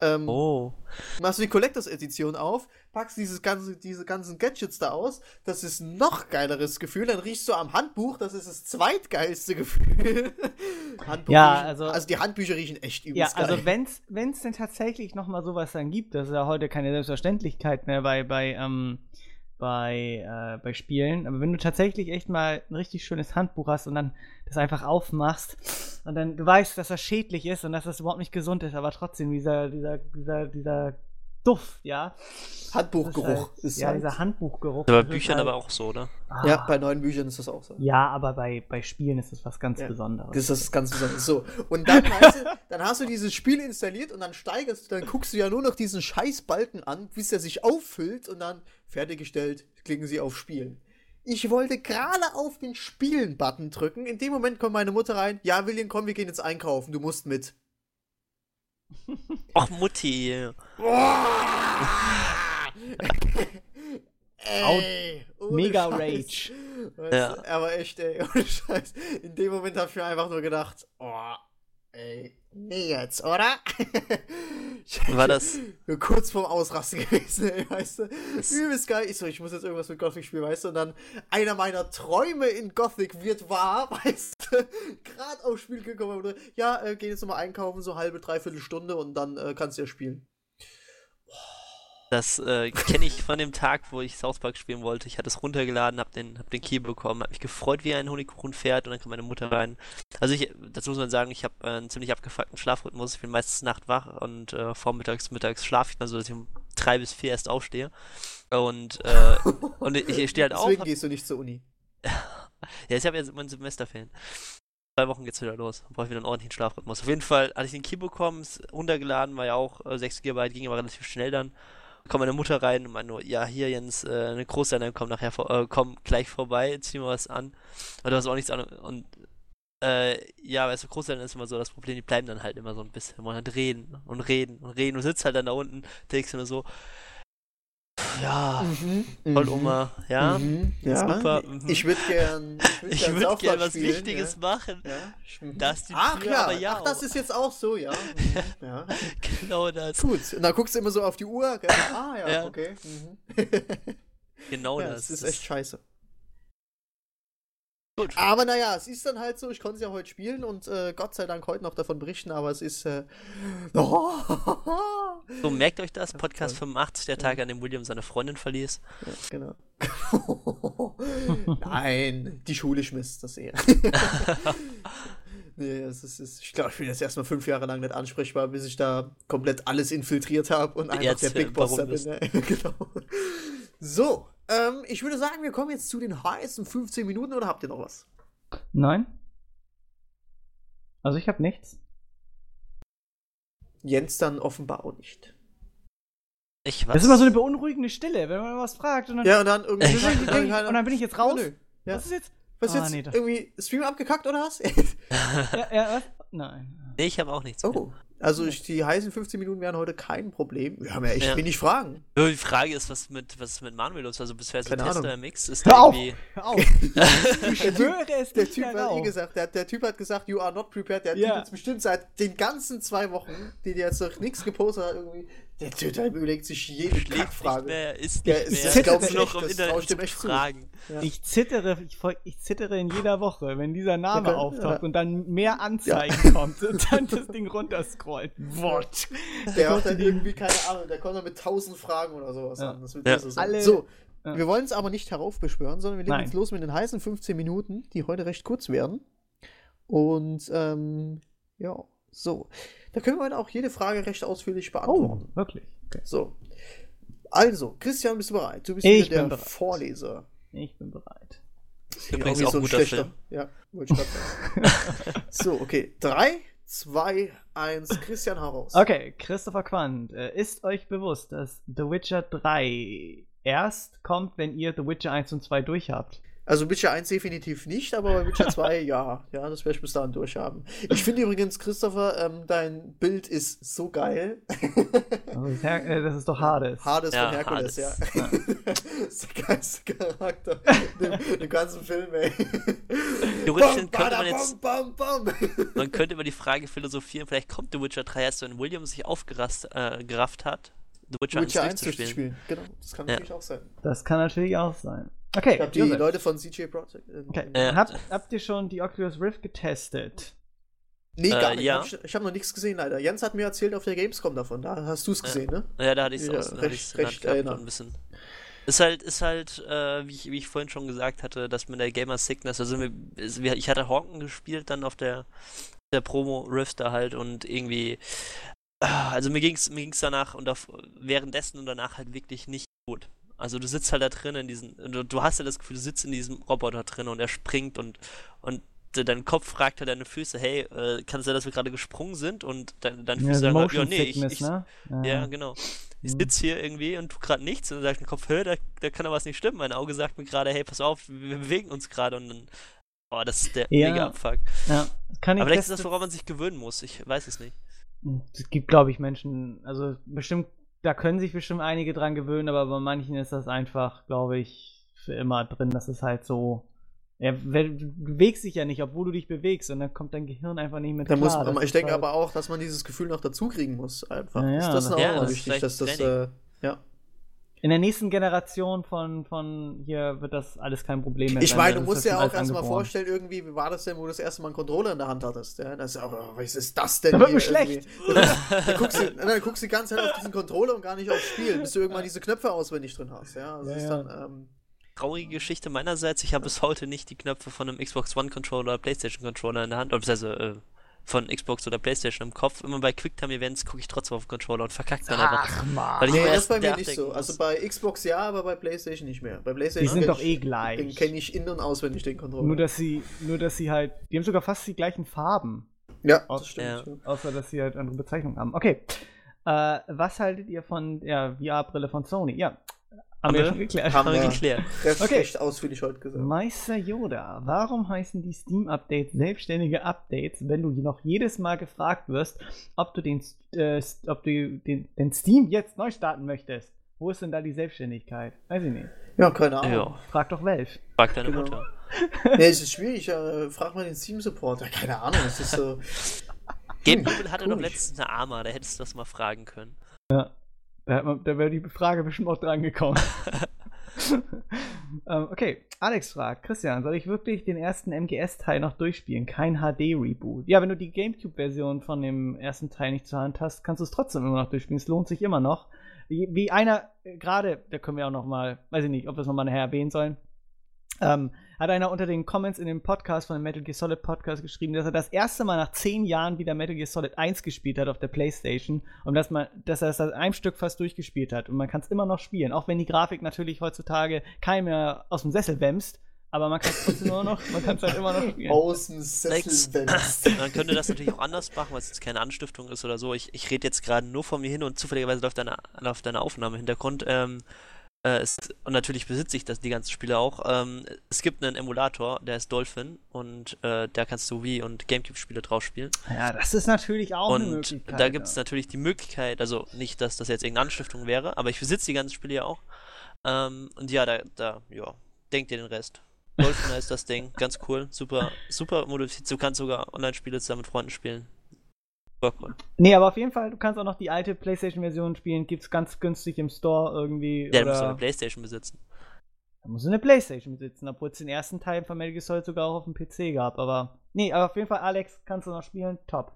Ähm, Oh. machst du die Collectors Edition auf, packst dieses ganze, diese ganzen Gadgets da aus, das ist ein noch geileres Gefühl, dann riechst du am Handbuch, das ist das zweitgeilste Gefühl. Handbuch Ja, riechen, also- also die Handbücher riechen echt Ja, übelst geil. also wenn's, wenn's denn tatsächlich noch mal sowas dann gibt, das ist ja heute keine Selbstverständlichkeit mehr bei, bei, ähm, bei, äh, bei Spielen, aber wenn du tatsächlich echt mal ein richtig schönes Handbuch hast und dann das einfach aufmachst und dann du weißt, dass das schädlich ist und dass das überhaupt nicht gesund ist, aber trotzdem dieser, dieser, dieser, dieser Duft, ja. Das Handbuchgeruch halt, ist ja, halt, dieser Handbuchgeruch. Aber ist Büchern halt, aber auch so, ne? ah, Ja, bei neuen Büchern ist das auch so. ja, aber bei, bei Spielen ist das was ganz Ja. Besonderes. Das ist das ganz besonders. So. Und dann, weißt du, dann hast du dieses Spiel installiert und dann steigerst du, dann guckst du ja nur noch diesen Scheißbalken an, bis er sich auffüllt und dann fertiggestellt, klicken sie auf Spielen. Ich wollte gerade auf den Spielen-Button drücken. In dem Moment kommt meine Mutter rein. Ja, William, komm, wir gehen jetzt einkaufen. Du musst mit. Och, Mutti. Ey, Mega Scheiß. Rage. Weißt Ja. du, aber echt, ey, ohne Scheiß. In dem Moment habe ich mir einfach nur gedacht, oh, ey, nee jetzt, oder? War das- Nur kurz vorm Ausrasten gewesen, ey, weißt du? Übelst geil. Ich so, ich muss jetzt irgendwas mit Gothic spielen, weißt du? Und dann einer meiner Träume in Gothic wird wahr, weißt du? Gerade aufs Spiel gekommen. Ja, äh, geh jetzt nochmal einkaufen, so halbe, dreiviertel Stunde und dann äh, kannst du ja spielen. Das äh, kenne ich von dem Tag, wo ich South Park spielen wollte. Ich hatte es runtergeladen, hab den, hab den Key bekommen, hab mich gefreut wie ein Honigkuchenpferd und dann kam meine Mutter rein. Also ich, dazu muss man sagen, ich habe äh, einen ziemlich abgefuckten Schlafrhythmus. Ich bin meistens Nacht wach und äh, vormittags, mittags schlafe ich dann so, dass ich um drei bis vier erst aufstehe. Und, äh, und ich, ich stehe halt auf. Deswegen gehst du nicht zur Uni. ja, ich habe jetzt mein Semesterferien. Zwei Wochen geht's wieder los. Brauche ich wieder einen ordentlichen Schlafrhythmus. Auf jeden Fall hatte ich den Key bekommen, runtergeladen, war ja auch äh, 6 GB, ging aber relativ schnell dann. Kommt meine Mutter rein und meint nur, ja, hier Jens, äh, eine Großeltern kommen nachher vor, äh, kommen gleich vorbei, zieh mal was an. Und du hast auch nichts an. Und äh, ja, weißt du, Großeltern ist immer so das Problem, die bleiben dann halt immer so ein bisschen, wollen halt reden und reden und reden. Du sitzt halt dann da unten, denkst du nur so, ja, Mhm. mhm, Oma, ja. Mhm. ja. super, mhm. Ich würde gern. Ich gern würde gerne Park was spielen, Wichtiges ja. machen. Ja. Da ist die Ach Tür, ja, aber ja. ach, das ist jetzt auch so, ja. Ja. genau das. Gut, und dann guckst du immer so auf die Uhr. Gell? Ah ja, Ja. okay. Mhm. Genau ja, das. das ist Das echt scheiße. Gut. Aber naja, es ist dann halt so, ich konnte es ja heute spielen und äh, Gott sei Dank heute noch davon berichten, aber es ist. Äh, oh, So, merkt euch das, Podcast toll. 85, der Tag, an dem William seine Freundin verließ. ja, genau. Nein, die Schule schmiss das eher. nee, es ist, es ist, ich glaube, ich bin jetzt erstmal fünf Jahre lang nicht ansprechbar, bis ich da komplett alles infiltriert habe und einfach Jetzt, der Big äh, Boss da bin. Ne? genau. So, ähm, ich würde sagen, wir kommen jetzt zu den heißen 15 Minuten oder habt ihr noch was? Nein? Also ich habe nichts. Jens dann offenbar auch nicht. Ich was? Das ist immer so eine beunruhigende Stille, wenn man was fragt und dann, Ja, und dann irgendwie. und dann, keiner- und dann bin ich jetzt raus. Nö. Ja. Was ist jetzt? Was Ah, jetzt? nee, irgendwie Stream abgekackt oder was? Ja, ja, was? Nein. nee, ich habe auch nichts. oh. Also ich, die heißen 15 Minuten wären heute kein Problem. Wir haben ja echt Ja. wenig Fragen. Nur die Frage ist, was mit, was ist mit Manuel los? Also bisher ist ein Keine Tester Ahnung. im Mix. Ist Hör da auf! irgendwie. Hör auf! Ich schwöre es Der nicht Typ hat eh gesagt, der, der Typ hat gesagt, you are not prepared. Der Ja. Typ jetzt bestimmt seit den ganzen zwei Wochen, die der jetzt noch nichts gepostet hat, irgendwie. Der Typ der überlegt sich jede nicht mehr, ist Der nicht ist- mehr. das ist glaub ich echt, noch im das trau ich Internet dem echt zu. fragen. Ja. Ich zittere, ich, ich zittere in jeder Woche, wenn dieser Name Ja, ja. auftaucht und dann mehr Anzeigen kommt und dann das Ding runterscrollt. What? Der hat dann irgendwie, keine Ahnung, der kommt dann mit tausend Fragen oder sowas Ja. an. Das wird Ja. böse sein. Alle- so, Ja. wir wollen es aber nicht heraufbeschwören, sondern wir legen Nein. jetzt los mit den heißen 15 Minuten, die heute recht kurz werden. Und, ähm, ja, so. Da können wir auch jede Frage recht ausführlich Oh, beantworten. wirklich? Okay. So. Also, Christian, bist du bereit? Du bist Ich der bereit. Vorleser. Ich bin bereit. Übrigens Irgendwie auch ein guter Film. Ja, wollte ich gerade sagen. so, okay. 3, 2, 1. Christian, hau raus. Okay, Christopher Quandt, äh, ist euch bewusst, dass The Witcher 3 erst kommt, wenn ihr The Witcher 1 und 2 durch habt? Also Witcher 1 definitiv nicht, aber bei Witcher 2 ja. Ja, das werde ich bis dahin durchhaben. Ich finde übrigens, Christopher, ähm, dein Bild ist so geil. Also das, ist Her äh, das ist doch Hades. Hades Ja, von Herkules, Hades. ja. das ist der geilste Charakter im, im ganzen Film, ey. Theoretisch Bam, könnte man jetzt- Bam, bam, bam. Man könnte über die Frage philosophieren, vielleicht kommt The Witcher 3 erst, wenn William sich aufgerafft äh, gerafft hat, The Witcher, Witcher 1 1 durchzuspielen. durchzuspielen. Genau, das kann Ja. natürlich auch sein. Das kann natürlich auch sein. Okay, Ich die Josef. Leute von CJ Projekt. Äh, Okay. Äh, habt, habt ihr schon die Oculus Rift getestet? Nee, gar Äh, nicht. ja. Hab Ich, ich habe noch nichts gesehen, leider. Jens hat mir erzählt auf der Gamescom davon. Da hast du es gesehen, ne? Ja, da hatte ich es Ja, aus, da recht- recht und ein bisschen. Ist halt, ist halt, äh, wie, ich, wie ich vorhin schon gesagt hatte, dass mit der Gamer Sickness, also wir, ich hatte Honken gespielt dann auf der, der Promo Rift da halt und irgendwie, ah, also mir ging's, mir ging's danach und auf, währenddessen und danach halt wirklich nicht gut. Also du sitzt halt da drin in diesen, du, du hast ja das Gefühl, du sitzt in diesem Roboter drin und er springt und, und dein Kopf fragt halt deine Füße, hey, äh, kann es sein, dass wir gerade gesprungen sind? Und dein, deine Füße sagen halt, ja, Motion nee, ich, ich, ne? ja, genau. Ich Mhm. sitze hier irgendwie und tu gerade nichts und dann sagt mein Kopf, hör, da, da kann doch was nicht stimmen. Mein Auge sagt mir gerade, hey, pass auf, wir, bewegen uns gerade und dann, oh, das ist der Ja. mega Abfuck. Ja, kann ich Aber vielleicht ist das, woran man sich gewöhnen muss. Ich weiß es nicht. Es gibt, glaube ich, Menschen, also bestimmt, da können sich bestimmt einige dran gewöhnen, aber bei manchen ist das einfach, glaube ich, für immer drin. Das ist halt so. Ja, du bewegst dich ja nicht, obwohl du dich bewegst, und dann kommt dein Gehirn einfach nicht mit Da muss klar. man, Das ich denke halt- aber auch, dass man dieses Gefühl noch dazu kriegen muss, einfach. Ja, ist das das- noch Ja, das wichtig, dass das, äh, ja. In der nächsten Generation von, von hier wird das alles kein Problem mehr Ich sein, meine, weil du musst schon auch erstmal vorstellen, irgendwie, wie war das denn, wo du das erste Mal einen Controller in der Hand hattest? Ja, das ist oh, was ist das denn? Da wird mir schlecht. Dann guckst, du, dann guckst du die ganze Zeit auf diesen Controller und gar nicht aufs Spiel, bis du irgendwann diese Knöpfe auswendig drin hast. Ja, das Ja, ist ja. dann, ähm, Traurige Geschichte meinerseits, ich habe bis heute nicht die Knöpfe von einem Xbox One Controller oder PlayStation Controller in der Hand, beziehungsweise äh, von Xbox oder PlayStation im Kopf. Immer bei Quicktime-Events gucke ich trotzdem auf den Controller und verkacke dann einfach. Ach, Mann. Weil ich nee, das erst ist bei mir nicht so. muss. Also bei Xbox ja, aber bei PlayStation nicht mehr. Bei Die PlayStation sind kenn doch ich- eh Den gleich. kenne ich in- und auswendig, den Controller. Nur, dass sie, nur, dass sie halt, die haben sogar fast die gleichen Farben. ja, Aus- das stimmt. Ja. Außer, dass sie halt andere Bezeichnungen haben. Okay. Äh, was haltet ihr von der VR-Brille von Sony? Ja, haben wir schon geklärt. Haben wir geklärt. Recht, Okay. recht ausführlich heute gesagt. Meister Yoda, warum heißen die Steam-Updates selbstständige Updates, wenn du noch jedes Mal gefragt wirst, ob du den, äh, ob du den, den Steam jetzt neu starten möchtest? Wo ist denn da die Selbstständigkeit? Weiß ich nicht. Ja, keine Ahnung. Ja, Frag doch Valve. frag deine Genau. Mutter. Nee, es ist schwierig. Äh, frag mal den Steam-Support. Ja, keine Ahnung. Es ist so. Gabe Hm, Newell hatte doch letztens eine Arma, da hättest du das mal fragen können. Ja. Da, man- da wäre die Frage bestimmt auch dran gekommen. ähm, okay, Alex fragt, Christian, soll ich wirklich den ersten MGS-Teil noch durchspielen? Kein HD-Reboot. Ja, wenn du die GameCube-Version von dem ersten Teil nicht zur Hand hast, kannst du es trotzdem immer noch durchspielen. Es lohnt sich immer noch. Wie, wie einer, äh, gerade, da können wir auch noch mal, weiß ich nicht, ob wir es noch mal nachher erwähnen sollen, ähm, hat einer unter den Comments in dem Podcast von dem Metal Gear Solid Podcast geschrieben, dass er das erste Mal nach zehn Jahren wieder Metal Gear Solid 1 gespielt hat auf der Playstation und dass, man, dass er es an einem Stück fast durchgespielt hat. Und man kann es immer noch spielen, auch wenn die Grafik natürlich heutzutage keinem mehr aus dem Sessel wämst. Aber man kann es trotzdem immer noch, man kann es halt immer noch spielen. Aus dem Sessel wälzt. Man könnte das natürlich auch anders machen, weil es jetzt keine Anstiftung ist oder so. Ich, ich rede jetzt gerade nur vor mir hin und zufälligerweise läuft deine, läuft deine Aufnahme im Hintergrund. Ähm, äh, es, und natürlich besitze ich das, die ganzen Spiele auch. Ähm, es gibt einen Emulator, der ist Dolphin und äh, da kannst du Wii und Gamecube-Spiele drauf spielen. Ja, das ist natürlich auch eine Und Möglichkeit. da gibt es ja. natürlich die Möglichkeit, also nicht, dass das jetzt irgendeine Anstiftung wäre, aber ich besitze die ganzen Spiele ja auch. Ähm, und ja, da, da, ja, denkt ihr den Rest. Dolphin heißt das Ding, ganz cool, super, super modifiziert. Du kannst sogar Online-Spiele zusammen mit Freunden spielen. Cool. Nee, aber auf jeden Fall, du kannst auch noch die alte PlayStation-Version spielen. Gibt's ganz günstig im Store irgendwie. Ja, du musst oder eine Playstation besitzen. Da muss eine Playstation besitzen, obwohl es den ersten Teil von Metal Gear Solid sogar auch auf dem PC gab. Aber nee, aber auf jeden Fall, Alex, kannst du noch spielen, top.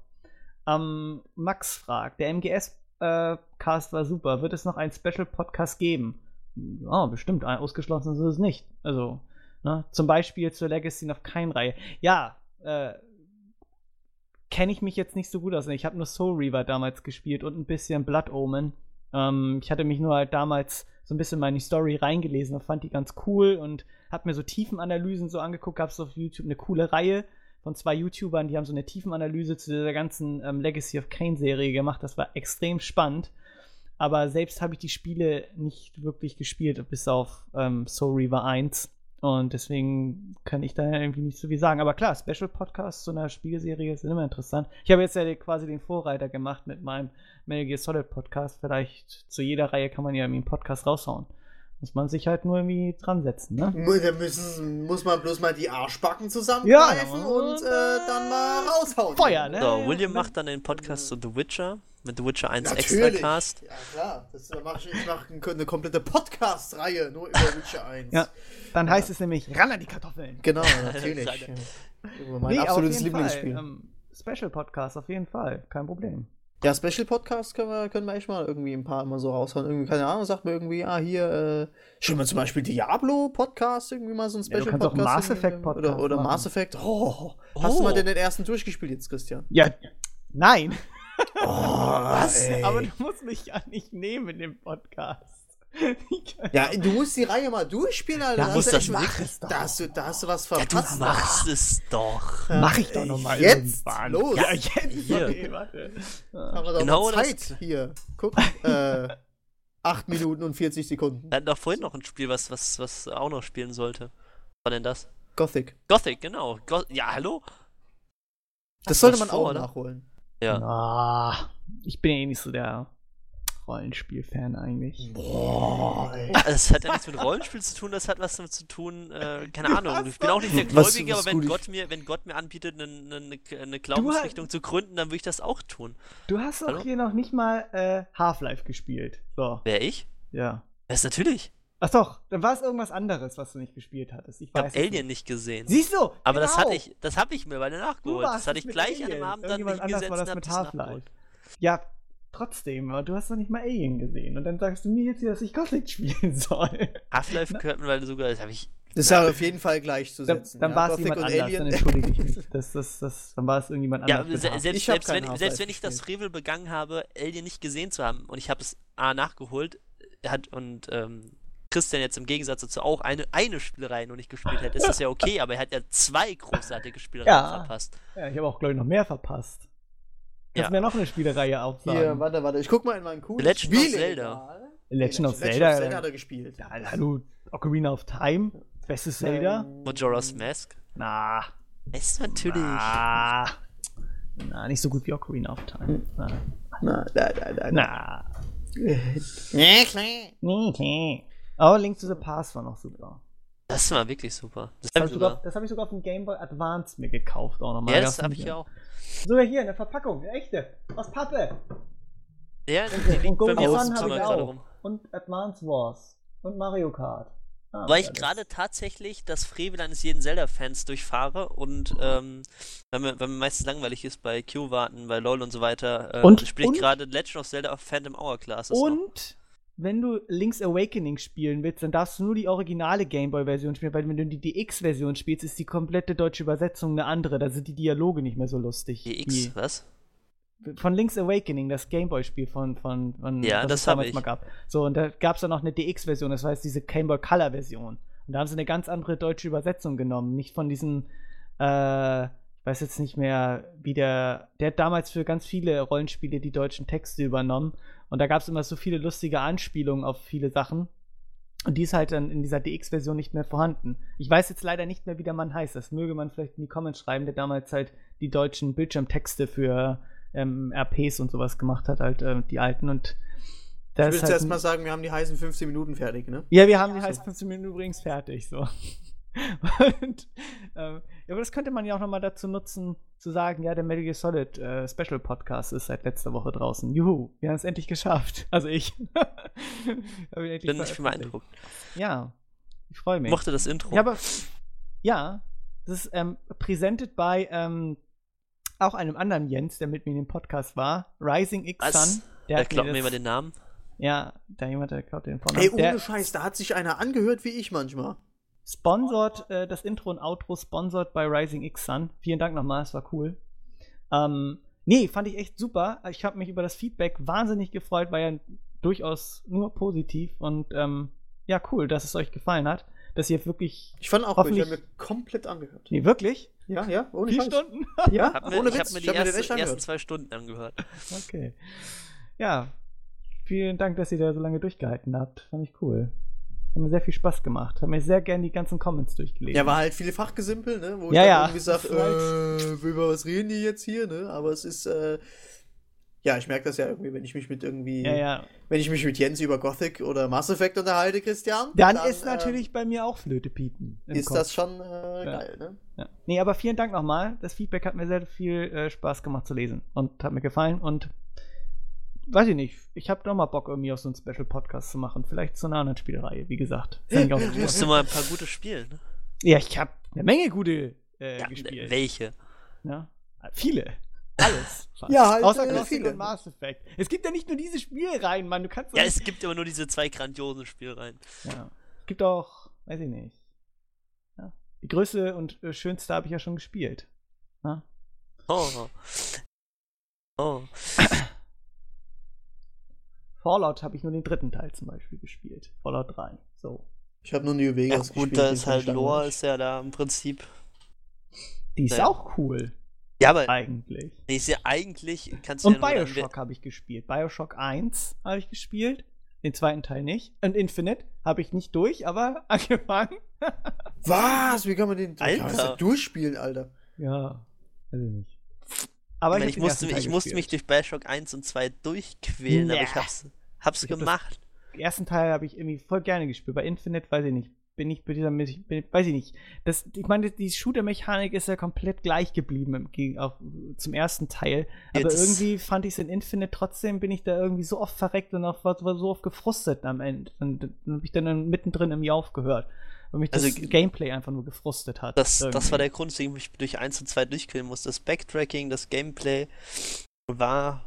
Ähm, Max fragt, der MGS-Cast war super. Wird es noch einen Special-Podcast geben? Ja, bestimmt. Ausgeschlossen ist es nicht. Also, ne, zum Beispiel zur Legacy of Kein-Reihe. Ja, äh, kenne ich mich jetzt nicht so gut aus. Ich habe nur Soul Reaver damals gespielt und ein bisschen Blood Omen. Ähm, ich hatte mich nur halt damals so ein bisschen mal in die Story reingelesen und fand die ganz cool und hab mir so Tiefenanalysen so angeguckt. Gab es auf YouTube eine coole Reihe von zwei YouTubern, die haben so eine Tiefenanalyse zu dieser ganzen ähm, Legacy of Kane Serie gemacht. Das war extrem spannend. Aber selbst habe ich die Spiele nicht wirklich gespielt, bis auf ähm, Soul Reaver 1. Und deswegen kann ich da irgendwie nicht so viel sagen. Aber klar, Special Podcasts zu einer Spielserie sind immer interessant. Ich habe jetzt ja quasi den Vorreiter gemacht mit meinem Metal Gear Solid Podcast. Vielleicht zu jeder Reihe kann man ja irgendwie einen Podcast raushauen. Muss man sich halt nur irgendwie dran setzen, ne? Da müssen, muss man bloß mal die Arschbacken Ja, zusammengreifen und, und äh, dann mal raushauen. Feuer, ne? So, Ja, William ja. macht dann den Podcast zu The Witcher mit The Witcher 1 Natürlich. Extracast. Ja, klar. Das, da mach ich ich mache eine komplette Podcast-Reihe nur über Witcher 1. Ja. Dann heißt es nämlich ran an die Kartoffeln. Genau, natürlich. Mein Nee, absolutes Lieblingsspiel. Fall. Ähm, Special Podcast auf jeden Fall, kein Problem. Ja, Special Podcast können wir, können wir echt mal irgendwie ein paar mal so raushauen. Irgendwie, keine Ahnung, sagt mir irgendwie, ah, hier, äh, schon mal zum Beispiel Diablo Podcast, irgendwie mal so ein Ja, du Special kannst auch Podcast. Mass Effect Podcast Oder, oder machen. Mass Effect. Oh, hast du Oh. mal denn den ersten durchgespielt jetzt, Christian? Ja, nein. Oh, was? Aber du musst mich ja nicht nehmen in dem Podcast. Ja, du musst die Reihe mal durchspielen, Alter. Ja, Da muss hast du das echt- mach es doch. Da hast du, da hast du was Ja, du verpasst. machst es doch. Mach ich doch noch mal Jetzt irgendwann. los. Ja, jetzt. Hier. Okay, warte. haben wir doch Genau das- Zeit. Hier, guck. Äh, 8 Minuten und 40 Sekunden. Wir hatten doch vorhin noch ein Spiel, was, was, was auch noch spielen sollte. Was war denn das? Gothic. Gothic, genau. Go ja, hallo? Das sollte was man vor, auch oder? nachholen. Ja. Ah, ich bin ja eh nicht so der Rollenspiel-Fan eigentlich. Boah, ey. Es hat ja nichts mit Rollenspiel zu tun, das hat was damit zu tun, äh, keine Ahnung. Ich bin auch nicht der Gläubige, aber wenn Gott, mir, wenn Gott mir anbietet, eine, eine, eine Glaubensrichtung zu gründen, dann würde ich das auch tun. Du hast doch hier noch nicht mal äh, Half-Life gespielt. So, Wer ich? ja. Das ist natürlich. Ach doch, dann war es irgendwas anderes, was du nicht gespielt hattest. Ich Ich habe Alien nicht gesehen. Siehst du? aber das genau. hatte ich, das habe ich mir bei der nachgeholt. Das hatte ich gleich an Alien. dem Abend dann anders hingesetzt war das mit das Half-Life. Ja, trotzdem, aber du hast doch nicht mal Alien gesehen. Und dann sagst du mir jetzt hier, dass ich Gothic spielen soll. Half-Life gehört mittlerweile sogar, das habe ich. Das ist ja auf jeden Fall gleichzusetzen. Dann, dann ja. war es jemand anders, Alien. dann entschuldige ich mich. Das, das, das, dann war es irgendjemand Ja, anders. Half-Life. selbst, selbst, wenn, selbst wenn ich das. Frevel begangen habe, Alien nicht gesehen zu haben und ich habe es A nachgeholt hat und ähm, Christian jetzt im Gegensatz dazu auch eine, eine Spielerei noch nicht gespielt hat, ist das ja okay, aber er hat ja zwei großartige Spielereien Ja. verpasst. Ja, ich habe auch, glaube ich, noch mehr verpasst. Kannst Ja. mir noch eine Spielereihe aufsagen? Hier, warte, warte. Ich guck mal in meinen coolen Legend of Spiele- Zelda. Legend of Legend Zelda. of Zelda hat er gespielt. Ja, hallo, Ocarina of Time. Bestes Zelda. Ähm, Majora's Mask. Na, Ist natürlich. na, na, nicht so gut wie Ocarina of Time. Na, Na, da, da, da. na. Ja, klar. Nee, nee. Aber Link to the Past war noch super. Das war wirklich super. Das Das habe hab ich, ich sogar, sogar. das hab ich sogar auf dem Game Boy Advance mir gekauft auch nochmal. Ja, das habe ich ja auch. Sogar hier, eine Verpackung, eine echte. Aus Pappe. Ja, Und, die und liegt bei mir auf dem habe Zimmer ich gerade auch. rum. Und Advance Wars. Und Mario Kart. Ah, Weil ich gerade tatsächlich das Frevel eines jeden Zelda-Fans durchfahre und ähm, weil, mir, weil mir meistens langweilig ist bei Q-Warten, bei LOL und so weiter, äh, Und- spiele ich gerade Legend of Zelda of Phantom Hourglass. Und wenn du Link's Awakening spielen willst, dann darfst du nur die originale Gameboy-Version spielen, weil wenn du die DX-Version spielst, ist die komplette deutsche Übersetzung eine andere. Da sind die Dialoge nicht mehr so lustig. Die X, was? Die, von Link's Awakening, das Gameboy-Spiel von, von, von Ja, das es damals ich. mal gab. So, und da gab es dann noch eine DX-Version, das heißt diese Gameboy Color-Version. Und da haben sie eine ganz andere deutsche Übersetzung genommen. Nicht von diesem, äh, ich weiß jetzt nicht mehr, wie der, der hat damals für ganz viele Rollenspiele die deutschen Texte übernommen. Und da gab es immer so viele lustige Anspielungen auf viele Sachen. Und die ist halt dann in dieser DX-Version nicht mehr vorhanden. Ich weiß jetzt leider nicht mehr, wie der Mann heißt. Das möge man vielleicht in die Comments schreiben, der damals halt die deutschen Bildschirmtexte für ähm, RPs und sowas gemacht hat, halt äh, die alten. Und ich will jetzt halt erstmal sagen, wir haben die heißen 15 Minuten fertig, ne? Ja, wir haben die heißen 15 Minuten übrigens fertig, so. und, ähm, ja, aber das könnte man ja auch nochmal dazu nutzen, zu sagen, ja, der Metal Gear Solid äh, Special Podcast ist seit letzter Woche draußen. Juhu, wir haben es endlich geschafft. Also ich. Bin nicht beeindruckt. Ja, ich freue mich. Mochte das Intro. Ja, aber ja, das ist ähm, präsentiert bei ähm, auch einem anderen Jens, der mit mir in dem Podcast war, Rising X Sun. Der, der glaubt mir immer den Namen. Ja, da jemand, der glaubt den Vornamen. Ey, ohne der, Scheiß, da hat sich einer angehört wie ich manchmal. Sponsort, äh, das Intro und Outro sponsort bei Rising X Sun. Vielen Dank nochmal, es war cool. Ähm, nee, fand ich echt super. Ich habe mich über das Feedback wahnsinnig gefreut, war ja durchaus nur positiv und ähm, ja, cool, dass es euch gefallen hat. Dass ihr wirklich. Ich fand auch, hoffentlich, ich habe mir komplett angehört. Nee, wirklich? Ja, ja, ohne Vier Stunden? ja, hab mir, ohne Witz. Ich habe mir die hab erste, ersten zwei Stunden angehört. Okay. Ja, vielen Dank, dass ihr da so lange durchgehalten habt. Fand ich cool. Hat mir sehr viel Spaß gemacht. Hat mir sehr gern die ganzen Comments durchgelesen. Ja, war halt viele Fachgesimpel, ne? Wo ja, ich ja. irgendwie sag, äh, über was reden die jetzt hier, ne? Aber es ist, äh, ja, ich merke das ja irgendwie, wenn ich mich mit irgendwie, ja, ja. wenn ich mich mit Jens über Gothic oder Mass Effect unterhalte, Christian. Dann, dann ist natürlich äh, bei mir auch Flöte piepen. Ist Kopf. das schon äh, ja. geil, ne? Ja. Nee, aber vielen Dank nochmal. Das Feedback hat mir sehr viel äh, Spaß gemacht zu lesen und hat mir gefallen und weiß ich nicht. Ich habe doch mal Bock, irgendwie auf so einen Special-Podcast zu machen. Vielleicht zu einer anderen Spielreihe, wie gesagt. Musst du mal ein paar gute spielen, ne? Ja, ich habe eine Menge gute äh, ja, gespielt. Welche? Ja, viele. Alles. ja, halt, Außer äh, viele. und Mass Effect. Es gibt ja nicht nur diese Spielreihen, Mann. Du kannst ja, es gibt aber nur diese zwei grandiosen Spielreihen. Ja. Es gibt auch, weiß ich nicht. Ja. Die größte und äh, schönste habe ich ja schon gespielt. Ja? Oh. Oh. Fallout habe ich nur den dritten Teil zum Beispiel gespielt. Fallout 3. So. Ich habe nur New Vegas ja, gut, da ist halt Lore, ist ja da im Prinzip. Die ist naja. auch cool. Ja, aber. Eigentlich. Die ist ja eigentlich. Kannst Und ja Bioshock habe ich gespielt. Bioshock 1 habe ich gespielt. Den zweiten Teil nicht. Und Infinite habe ich nicht durch, aber angefangen. Was? Wie kann man den Alter. durchspielen, Alter? Ja, weiß ich nicht. Aber ich, ich, musste, ich musste mich durch Bioshock 1 und 2 durchquälen, nee. aber ich hab's, hab's ich gemacht. Hab den ersten Teil habe ich irgendwie voll gerne gespielt. Bei Infinite weiß ich nicht. Bin ich bei dieser, bin, weiß ich nicht. Das, ich meine, die Shooter-Mechanik ist ja komplett gleich geblieben im, auch zum ersten Teil. Aber Jetzt. irgendwie fand ich es in Infinite trotzdem, bin ich da irgendwie so oft verreckt und auch so oft gefrustet am Ende. Und dann habe ich dann mittendrin irgendwie aufgehört weil mich das also, Gameplay einfach nur gefrustet hat. Das, das war der Grund, weswegen ich durch 1 und 2 durchquillen musste. Das Backtracking, das Gameplay war.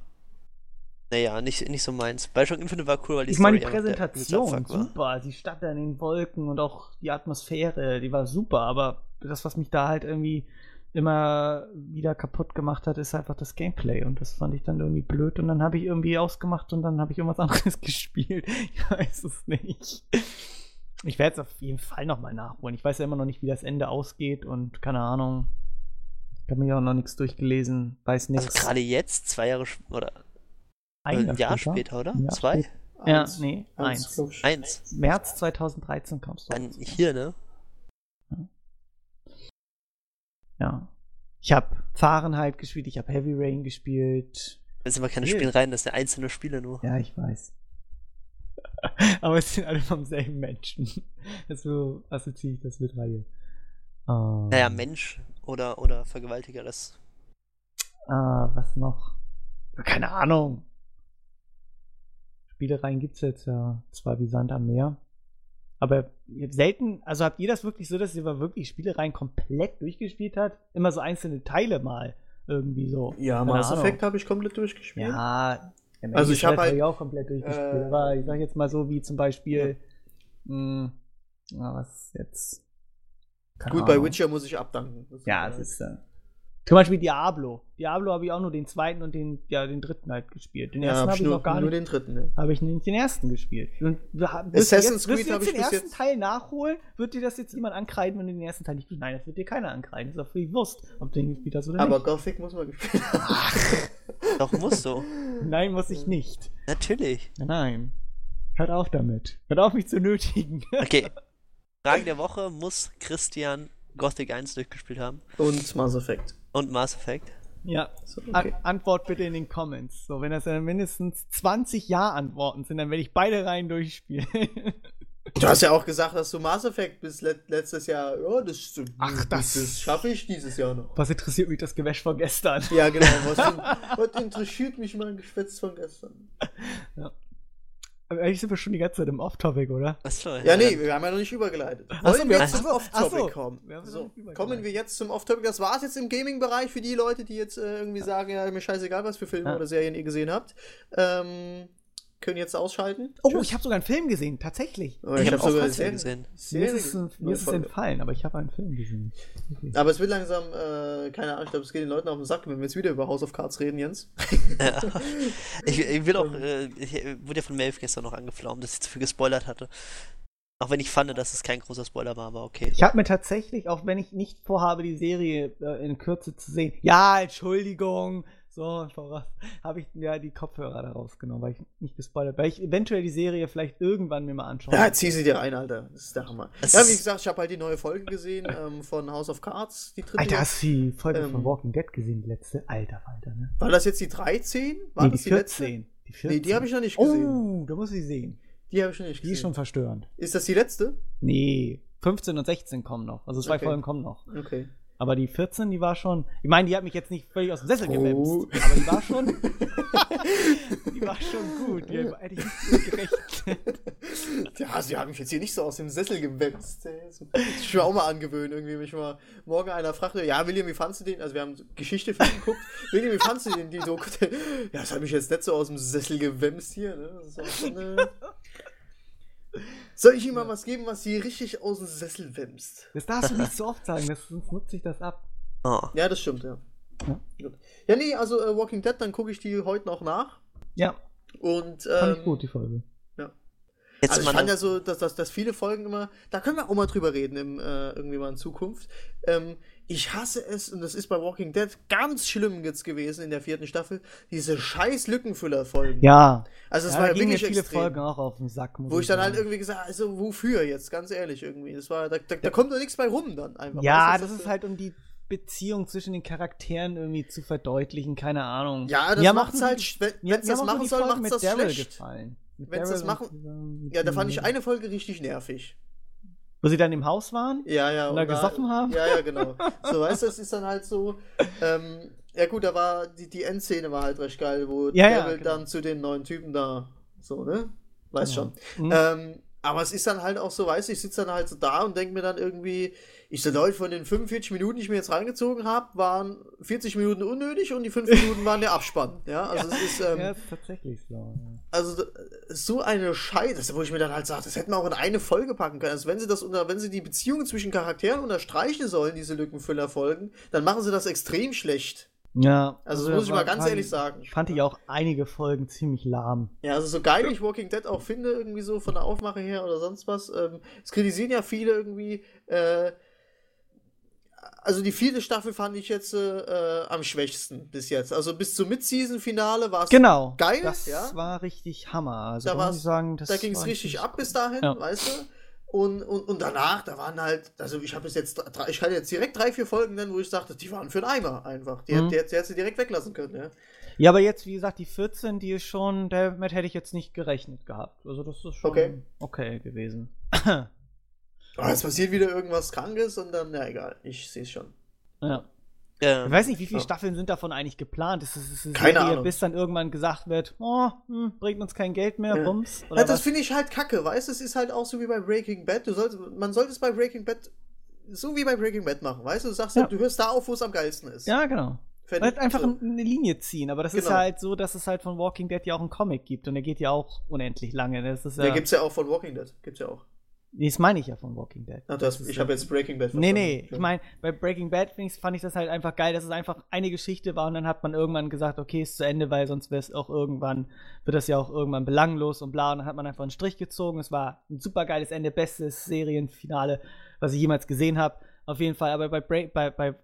Naja, nicht, nicht so meins. Bioshock Infinite war cool, weil die Ich meine, die Präsentation, super. Die Stadt in den Wolken und auch die Atmosphäre, die war super, aber das, was mich da halt irgendwie immer wieder kaputt gemacht hat, ist einfach das Gameplay. Und das fand ich dann irgendwie blöd. Und dann habe ich irgendwie ausgemacht und dann habe ich irgendwas anderes gespielt. Ich weiß es nicht. Ich werde es auf jeden Fall nochmal nachholen. Ich weiß ja immer noch nicht, wie das Ende ausgeht und keine Ahnung. Ich habe mir auch noch nichts durchgelesen, weiß nichts. Also gerade jetzt, zwei Jahre oder ein Jahr, Jahr später, oder? Ja, zwei? Ja, nee, eins. Eins. eins. März 2013 kamst du. Dann hier, ne? Ja. Ich habe Fahrenheit gespielt, ich habe Heavy Rain gespielt. Das sind aber keine Spielreihen, das sind einzelne Spiele nur. Ja, ich weiß. Aber es sind alle vom selben Menschen. So assoziiere ich das mit Reihe. Ähm, naja, Mensch oder, oder Vergewaltiger, das. Ah, was noch? Keine Ahnung. Spielereien gibt es jetzt ja zwar wie Sand am Meer. Aber selten, also habt ihr das wirklich so, dass ihr wirklich Spielereien komplett durchgespielt habt? Immer so einzelne Teile mal irgendwie so. Ja, Mass Effect habe ich komplett durchgespielt. Ja, ja, also ich habe halt auch komplett durchgespielt. Äh, aber ich sag jetzt mal so wie zum Beispiel, ja. mh, hm, was jetzt? Keine Gut, Ahnung. bei Witcher muss ich abdanken. Das ja, es ist. Äh, Zum Beispiel Diablo. Diablo habe ich auch nur den zweiten und den, ja, den dritten halt gespielt. Den Ja, ersten hab habe ich nur, noch gar nur nicht. den dritten, ne? Habe ich nicht den ersten gespielt. Und wir haben- Assassin's jetzt, Creed wirst du hab jetzt ich den ersten jetzt- Teil nachholen? Wird dir das jetzt jemand ankreiden, wenn du den ersten Teil nicht spielst? Nein, das wird dir keiner ankreiden. Das ist doch völlig Wurst, ob du den gespielt hast oder Aber nicht. Gothic muss man gespielt haben. Doch, musst du. Nein, muss ich nicht. Natürlich. Nein. Hört auf damit. Hört auf, mich zu nötigen. Okay. Frage der Woche: Muss Christian Gothic 1 durchgespielt haben? Und Mass Effect. Und Mass Effect? Ja. So, An okay. Antwort bitte in den Comments. So, wenn das dann mindestens 20 Ja-Antworten sind, dann werde ich beide Reihen durchspielen. Du hast ja auch gesagt, dass du Mass Effect bis let letztes Jahr, ja, das, Ach, das- das schaffe ich dieses Jahr noch. Was interessiert mich das Gewäsch von gestern? Ja, genau. Was, was interessiert mich mein Geschwätz von gestern? Aber eigentlich sind wir schon die ganze Zeit im Off-Topic, oder? Achso, Ja, nee, wir haben ja noch nicht übergeleitet. Wollen so, wir jetzt haben- zum so, Off-Topic kommen? wir So, kommen wir jetzt zum Off-Topic. Das war es jetzt im Gaming-Bereich für die Leute, die jetzt äh, irgendwie sagen, ja, mir scheißegal, was für Filme Ja. oder Serien ihr gesehen habt. Ähm, können jetzt ausschalten. Oh, Tschüss. ich habe sogar einen Film gesehen, tatsächlich. Oh, Ich hab habe auch sogar was Serien- gesehen. Mir ist es, mir ist es entfallen, aber ich habe einen Film gesehen. Okay. Aber es wird langsam, äh, keine Ahnung, ich glaube, es geht den Leuten auf den Sack, wenn wir jetzt wieder über House of Cards reden, Jens. Ja. Ich, ich will auch, äh, ich äh, wurde ja von Melv gestern noch angeflaumt, dass ich zu viel gespoilert hatte. Auch wenn ich fand, dass es kein großer Spoiler war, aber okay. Ich habe mir tatsächlich, auch wenn ich nicht vorhabe, die Serie äh, in Kürze zu sehen, ja, Entschuldigung, so, voraus, habe ich mir die Kopfhörer da rausgenommen, weil ich nicht gespoilert, weil ich eventuell die Serie vielleicht irgendwann mir mal anschaue. Ja, zieh sie dir rein, Alter. Das ist der Hammer. Es ja, wie gesagt, ich habe halt die neue Folge gesehen ähm, von House of Cards, die dritte. Alter, hast du die Folge Ähm, von Walking Dead gesehen, die letzte? Alter, Alter, ne? War das jetzt die 13? War nee, das die die, letzte? 14. Die 14. Nee, die habe ich noch nicht gesehen. Oh, da muss ich sehen. Die habe ich noch nicht Die gesehen. ist schon verstörend. Ist das die letzte? Nee, 15 und 16 kommen noch. Also zwei Okay. Folgen kommen noch. Okay. Aber die 14, die war schon. Ich meine, die hat mich jetzt nicht völlig aus dem Sessel Oh. gewämst. Aber die war schon. die war schon gut. Die hätte ich nicht gerechnet. Ja, sie haben mich jetzt hier nicht so aus dem Sessel. So, Ich will auch mal angewöhnen, irgendwie mich mal morgen einer fragt, ja, William, wie fandst du den? Also wir haben Geschichte für ihn geguckt. William, wie fandst du den? Die so, ja, das hat mich jetzt nicht so aus dem Sessel gewämst hier, ne? Das ist auch schon, äh... Soll ich ihm mal was geben, was sie richtig aus dem Sessel wämst? Das darfst du nicht so oft sagen, das, sonst nutze ich das ab. Oh. Ja, das stimmt, ja. Ja. Ja, nee, also äh, Walking Dead, dann gucke ich die heute noch nach. Ja, Und, fand ähm, ich gut, die Folge. Jetzt Also ich fand ja so, dass, dass, dass viele Folgen immer, da können wir auch mal drüber reden, im, äh, irgendwie mal in Zukunft. Ähm, ich hasse es, und das ist bei Walking Dead ganz schlimm jetzt gewesen in der vierten Staffel, diese scheiß Lückenfüller-Folgen. Ja. Also das ja, war da ja wirklich viele extrem. Folgen auch auf den Sack. Wo ich dann halt irgendwie gesagt also wofür jetzt, ganz ehrlich irgendwie. Das war, da, da, da kommt doch nichts bei rum dann einfach. Ja, du, das ist halt um die Beziehung zwischen den Charakteren irgendwie zu verdeutlichen, keine Ahnung. Ja, das macht's machen halt, wenn mir das machen soll, Folgen macht's mit das Daryl schlecht. gefallen. Mit Wenn's das machen- Ja, da fand ich eine Folge richtig nervig. Wo sie dann im Haus waren? Ja, ja. Und da gesoffen haben? Ja, ja, genau. So, weißt du, das ist dann halt so. Ähm, ja, gut, da war die, die Endszene war halt recht geil, wo Ja, ja, Daryl genau. dann zu den neuen Typen da. So, ne? Weiß Genau. schon. Mhm. Ähm, aber es ist dann halt auch so, weißt du, ich sitze dann halt so da und denke mir dann irgendwie, ich so, Leute, von den 45 Minuten, die ich mir jetzt reingezogen habe, waren 40 Minuten unnötig und die 5 Minuten waren der Abspann. Ja, also es ist. Ähm, ja, ist tatsächlich so. ja. also so eine Scheiße, wo ich mir dann halt sage, das hätten wir auch in eine Folge packen können. Also wenn sie das unter, wenn sie die Beziehungen zwischen Charakteren unterstreichen sollen, diese Lückenfüller-Folgen, dann machen sie das extrem schlecht. Ja. Also das muss ich mal ganz fand- ehrlich sagen. Fand ich auch einige Folgen ziemlich lahm. Ja, also so geil ich Walking Dead auch finde, irgendwie so von der Aufmache her oder sonst was. Ähm, es kritisieren ja viele irgendwie. Äh, also die vierte Staffel fand ich jetzt äh, am schwächsten bis jetzt. Also bis zum Mid-Season-Finale war es Genau. geil, Das ja. war richtig Hammer. Also Da da sagen, da ging es richtig ab bis dahin, Ja. weißt du? Und, und, und danach, da waren halt, also ich habe jetzt drei, ich kann jetzt direkt drei, vier Folgen nennen, wo ich sagte, die waren für einen Eimer einfach. Die, Mhm. die, hat- die hätte sie direkt weglassen können, ja. Ja, aber jetzt, wie gesagt, die 14, die ist schon, damit hätte ich jetzt nicht gerechnet gehabt. Also das ist schon Okay. okay gewesen. Aber es passiert wieder irgendwas Krankes und dann, ja egal, ich sehe es schon. ja. Ähm, Ich weiß nicht, wie viele Ja. Staffeln sind davon eigentlich geplant? Ist es ist es Keine Serie, Ahnung. bis dann irgendwann gesagt wird, oh, hm, bringt uns kein Geld mehr, Ja. Bums? Oder Ja, das finde ich halt kacke, weißt du? Es ist halt auch so wie bei Breaking Bad. Du sollst, man sollte es bei Breaking Bad so wie bei Breaking Bad machen, weißt du? Du sagst, Ja. halt, du hörst da auf, wo es am geilsten ist. Ja, genau. Fertig. Halt einfach so. eine Linie ziehen, aber das ist Genau. halt so, dass es halt von Walking Dead ja auch einen Comic gibt und der geht ja auch unendlich lange. Das ist ja, Der gibt's ja auch von Walking Dead. Gibt's ja auch. Das meine ich ja von Walking Dead. Ach, das, ich habe jetzt Breaking Bad Nee, nee, ich meine, bei Breaking Bad fand ich das halt einfach geil, dass es einfach eine Geschichte war und dann hat man irgendwann gesagt, okay, ist zu Ende, weil sonst wäre es auch irgendwann, wird das ja auch irgendwann belanglos und bla. Und dann hat man einfach einen Strich gezogen. Es war ein super geiles Ende, bestes Serienfinale, was ich jemals gesehen habe. Auf jeden Fall, aber bei, Break, bei, bei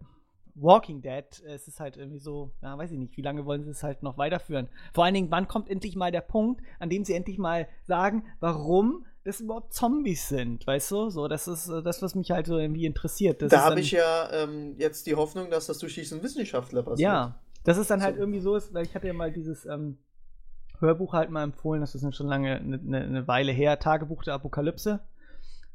Walking Dead, es ist halt irgendwie so, ja, weiß ich nicht, wie lange wollen sie es halt noch weiterführen? Vor allen Dingen, wann kommt endlich mal der Punkt, an dem sie endlich mal sagen, warum das überhaupt Zombies sind, weißt du? So, das ist äh, das, was mich halt so irgendwie interessiert. Das da habe ich ja ähm, jetzt die Hoffnung, dass das durch diesen Wissenschaftler passiert. Ja, dass es dann halt so. irgendwie so ist, weil ich hatte ja mal dieses ähm, Hörbuch halt mal empfohlen, das ist schon lange eine ne, ne Weile her, Tagebuch der Apokalypse.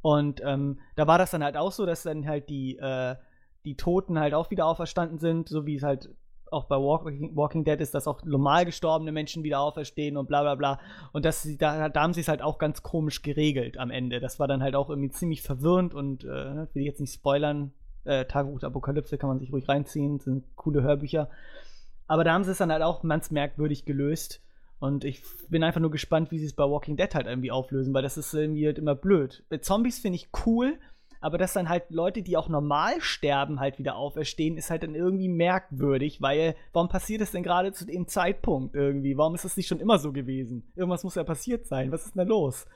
Und ähm, da war das dann halt auch so, dass dann halt die, äh, die Toten halt auch wieder auferstanden sind, so wie es halt auch bei Walking, Walking, Dead ist, dass auch normal gestorbene Menschen wieder auferstehen und bla bla bla. Und das, da, da haben sie es halt auch ganz komisch geregelt am Ende. Das war dann halt auch irgendwie ziemlich verwirrend und äh, will ich jetzt nicht spoilern. Äh, Tagebuch der Apokalypse kann man sich ruhig reinziehen, sind coole Hörbücher. Aber da haben sie es dann halt auch ganz merkwürdig gelöst. Und ich bin einfach nur gespannt, wie sie es bei Walking Dead halt irgendwie auflösen, weil das ist irgendwie halt immer blöd. Bei Zombies finde ich cool, aber dass dann halt Leute, die auch normal sterben, halt wieder auferstehen, ist halt dann irgendwie merkwürdig, weil warum passiert es denn gerade zu dem Zeitpunkt irgendwie? Warum ist das nicht schon immer so gewesen? Irgendwas muss ja passiert sein. Was ist denn da los?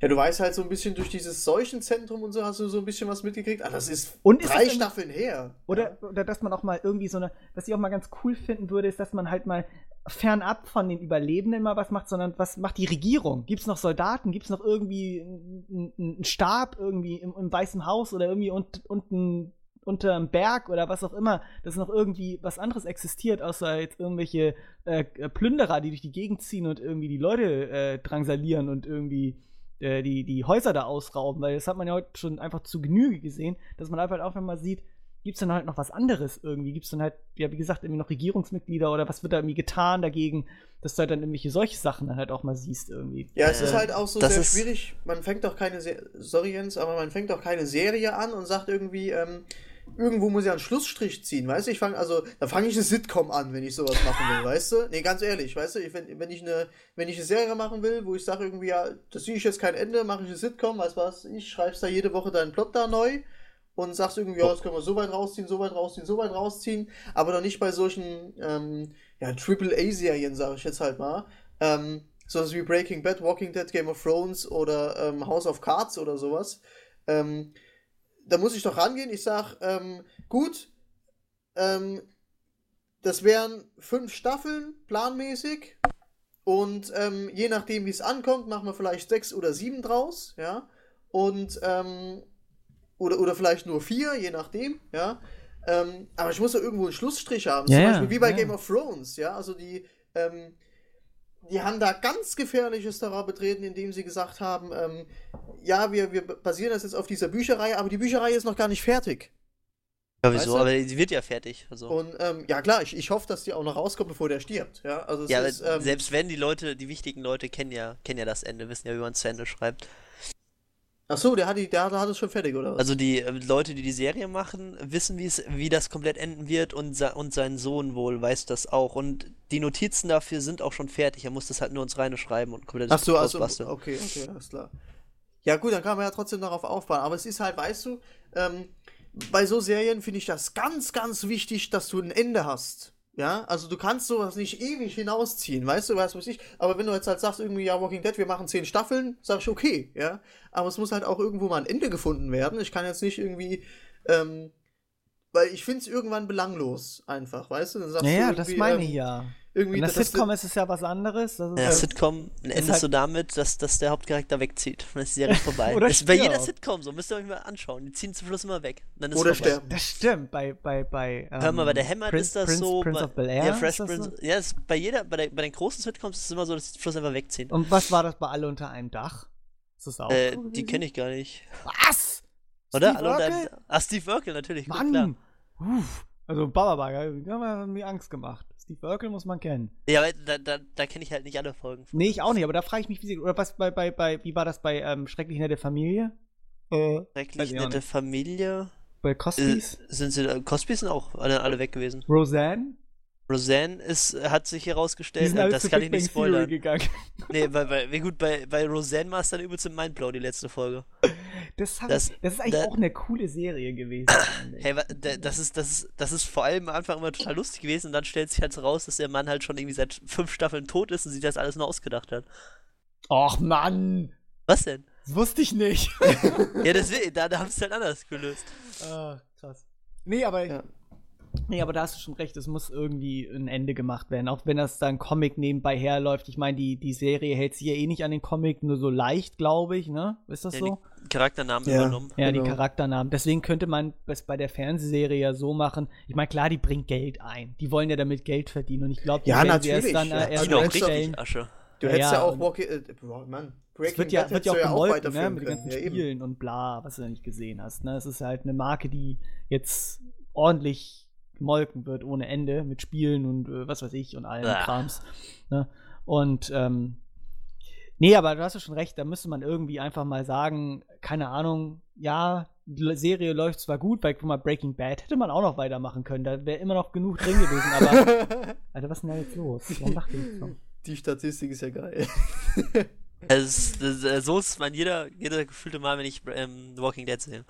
Ja, du weißt halt so ein bisschen durch dieses Seuchenzentrum und so hast du so ein bisschen was mitgekriegt. Ah, das ist und drei ist Staffeln her. Oder, oder dass man auch mal irgendwie so eine, was ich auch mal ganz cool finden würde, ist, dass man halt mal fernab von den Überlebenden mal was macht, sondern was macht die Regierung? Gibt es noch Soldaten? Gibt es noch irgendwie einen Stab irgendwie im, im, Weißen Haus oder irgendwie unten un, unter einem Berg oder was auch immer, dass noch irgendwie was anderes existiert, außer jetzt irgendwelche äh, Plünderer, die durch die Gegend ziehen und irgendwie die Leute äh, drangsalieren und irgendwie äh, die, die Häuser da ausrauben, weil das hat man ja heute schon einfach zu Genüge gesehen, dass man einfach auch mal sieht, gibt es dann halt noch was anderes irgendwie? Gibt es dann halt, ja, wie gesagt, irgendwie noch Regierungsmitglieder oder was wird da irgendwie getan dagegen, dass du halt dann irgendwelche solche Sachen dann halt auch mal siehst irgendwie? Ja, es äh, ist halt auch so sehr schwierig. Man fängt doch keine, Se sorry Jens, aber man fängt doch keine Serie an und sagt irgendwie, ähm, irgendwo muss ich einen Schlussstrich ziehen, weißt du? Ich fange also, da fange ich eine Sitcom an, wenn ich sowas machen will, weißt du? Nee, ganz ehrlich, weißt du, ich, wenn, wenn ich eine wenn ich eine Serie machen will, wo ich sage irgendwie ja, das sehe ich jetzt kein Ende, mache ich eine Sitcom, weißt du was? Ich schreib's da jede Woche deinen Plot da neu und sagst irgendwie, ja, das können wir so weit rausziehen, so weit rausziehen, so weit rausziehen, aber doch nicht bei solchen ähm, ja, Triple-A-Serien, sage ich jetzt halt mal. Ähm, sowas wie Breaking Bad, Walking Dead, Game of Thrones oder ähm, House of Cards oder sowas. Ähm, da muss ich doch rangehen. Ich sag, ähm, gut, ähm, das wären fünf Staffeln planmäßig. Und ähm, je nachdem, wie es ankommt, machen wir vielleicht sechs oder sieben draus, ja. Und ähm, oder, oder vielleicht nur vier, je nachdem, ja. Ähm, aber ich muss ja irgendwo einen Schlussstrich haben. Ja, Zum Beispiel wie bei ja. Game of Thrones, ja. Also die, ähm, die haben da ganz gefährliches Terrain betreten, indem sie gesagt haben, ähm, ja, wir, wir basieren das jetzt auf dieser Bücherreihe, aber die Bücherreihe ist noch gar nicht fertig. Ja, wieso? Weißt du? Aber sie wird ja fertig. Also. Und ähm, ja klar, ich, ich hoffe, dass die auch noch rauskommt, bevor der stirbt. Ja, also ja ist, ähm, selbst wenn die Leute, die wichtigen Leute kennen ja, kennen ja das Ende, wissen ja, wie man es zu Ende schreibt. Ach so, der hat, die, der, der hat es schon fertig, oder was? Also die äh, Leute, die die Serie machen, wissen, wie das komplett enden wird und, und sein Sohn wohl weiß das auch. Und die Notizen dafür sind auch schon fertig. Er muss das halt nur ins Reine schreiben und komplett Ach so, also, okay, okay, alles klar. Ja gut, dann kann man ja trotzdem darauf aufbauen. Aber es ist halt, weißt du, ähm, bei so Serien finde ich das ganz, ganz wichtig, dass du ein Ende hast. Ja, also du kannst sowas nicht ewig hinausziehen, weißt du, was weiß ich. Aber wenn du jetzt halt sagst, irgendwie, ja, Walking Dead, wir machen zehn Staffeln, sag ich, okay, ja. Aber es muss halt auch irgendwo mal ein Ende gefunden werden. Ich kann jetzt nicht irgendwie, ähm, weil ich finde es irgendwann belanglos, einfach, weißt du? Dann sagst ja, ja, das meine ich ähm, ja. Irgendwie, In der Sitcom ist es ja was anderes. Das ja, Sitcom endet halt so damit, dass, dass der Hauptcharakter wegzieht. Dann ist die Serie vorbei. Oder das ist bei jeder Sitcom so, müsst ihr euch mal anschauen. Die ziehen zum Schluss immer weg. Oder sterben. Das stimmt. Bei, bei, bei, ähm, Hör mal, bei der Hammer ist das Prince, so. Prince bei, of Bel Air. Ja, Fresh Prince. So? Ja, ist bei jeder, bei, der, bei den großen Sitcoms ist es immer so, dass die zum Schluss einfach wegziehen. Und was war das bei Alle unter einem Dach? Ist das auch äh, Die kenne ich gar nicht. Was? Oder? Steve Alle unter einem Ah, Steve Urkel, natürlich. Mann. Gut, klar. Uff. Also Baba die haben mir Angst gemacht. Steve Urkel muss man kennen. Ja, aber da, da, da kenne ich halt nicht alle Folgen. Von. Nee, ich auch nicht, aber da frage ich mich, wie sie, oder was bei, bei, bei, wie war das bei ähm, Schrecklich nette Familie? Äh, Schrecklich nette Familie? Bei Cosbys? Äh, sind sie, Cosbys sind auch alle, alle weg gewesen. Roseanne? Roseanne ist, hat sich herausgestellt, alle das kann Big ich nicht spoilern. gegangen. Nee, weil, weil, wie gut, bei, bei Roseanne war es dann übelst im Mindblow, die letzte Folge. Das, hab Das- das ist eigentlich da- auch eine coole Serie gewesen. Hey, das ist, das ist, das ist vor allem am Anfang immer total lustig gewesen und dann stellt sich halt so raus, dass der Mann halt schon irgendwie seit fünf Staffeln tot ist und sich das alles nur ausgedacht hat. Och Mann, Was denn? das wusste ich nicht. Ja, deswegen, da, da haben sie es halt anders gelöst. Ah, krass. Nee, aber Ja. Nee, aber da hast du schon recht, es muss irgendwie ein Ende gemacht werden, auch wenn das dann Comic nebenbei herläuft. Ich meine, die, die Serie hält sich ja eh nicht an den Comic, nur so leicht, glaube ich, ne? Ist das Ja, so? die Charakternamen Ja. übernommen. Ja, die Genau. Charakternamen. Deswegen könnte man es bei der Fernsehserie ja so machen. Ich meine, klar, die bringt Geld ein. Die wollen ja damit Geld verdienen. Und ich glaube, die Ja, werden sie erst natürlich, dann ja. äh, Die erst du auch hättest doch- einstellen. richtig Asche. Du Ja, hättest ja, ja, auch Walking, äh, Mann, Es Breaking wird ja, Bad wird ja auch du gemolken, ne? Mit den ganzen Ja, eben. Spielen und bla, was du da nicht gesehen hast. Ne? Es ist halt eine Marke, die jetzt ordentlich gemolken wird ohne Ende mit Spielen und äh, was weiß ich und allem Blah. Krams. Ne? Und ähm, nee, aber du hast ja schon recht, da müsste man irgendwie einfach mal sagen, keine Ahnung, ja, die Serie läuft zwar gut, weil guck mal, Breaking Bad hätte man auch noch weitermachen können, da wäre immer noch genug drin gewesen, aber Alter, was ist denn da jetzt los? Warum lacht ihr jetzt so? Die Statistik ist ja geil. Äh, so ist man jeder, jeder gefühlte Mal, wenn ich ähm, Walking Dead sehe.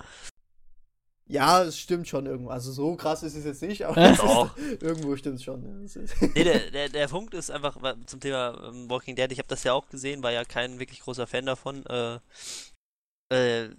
Ja, es stimmt schon irgendwo. Also so krass ist es jetzt nicht, aber ist, irgendwo stimmt es schon. Nee, der, der, der Punkt ist einfach zum Thema ähm, Walking Dead, ich habe das ja auch gesehen, war ja kein wirklich großer Fan davon. Äh, äh,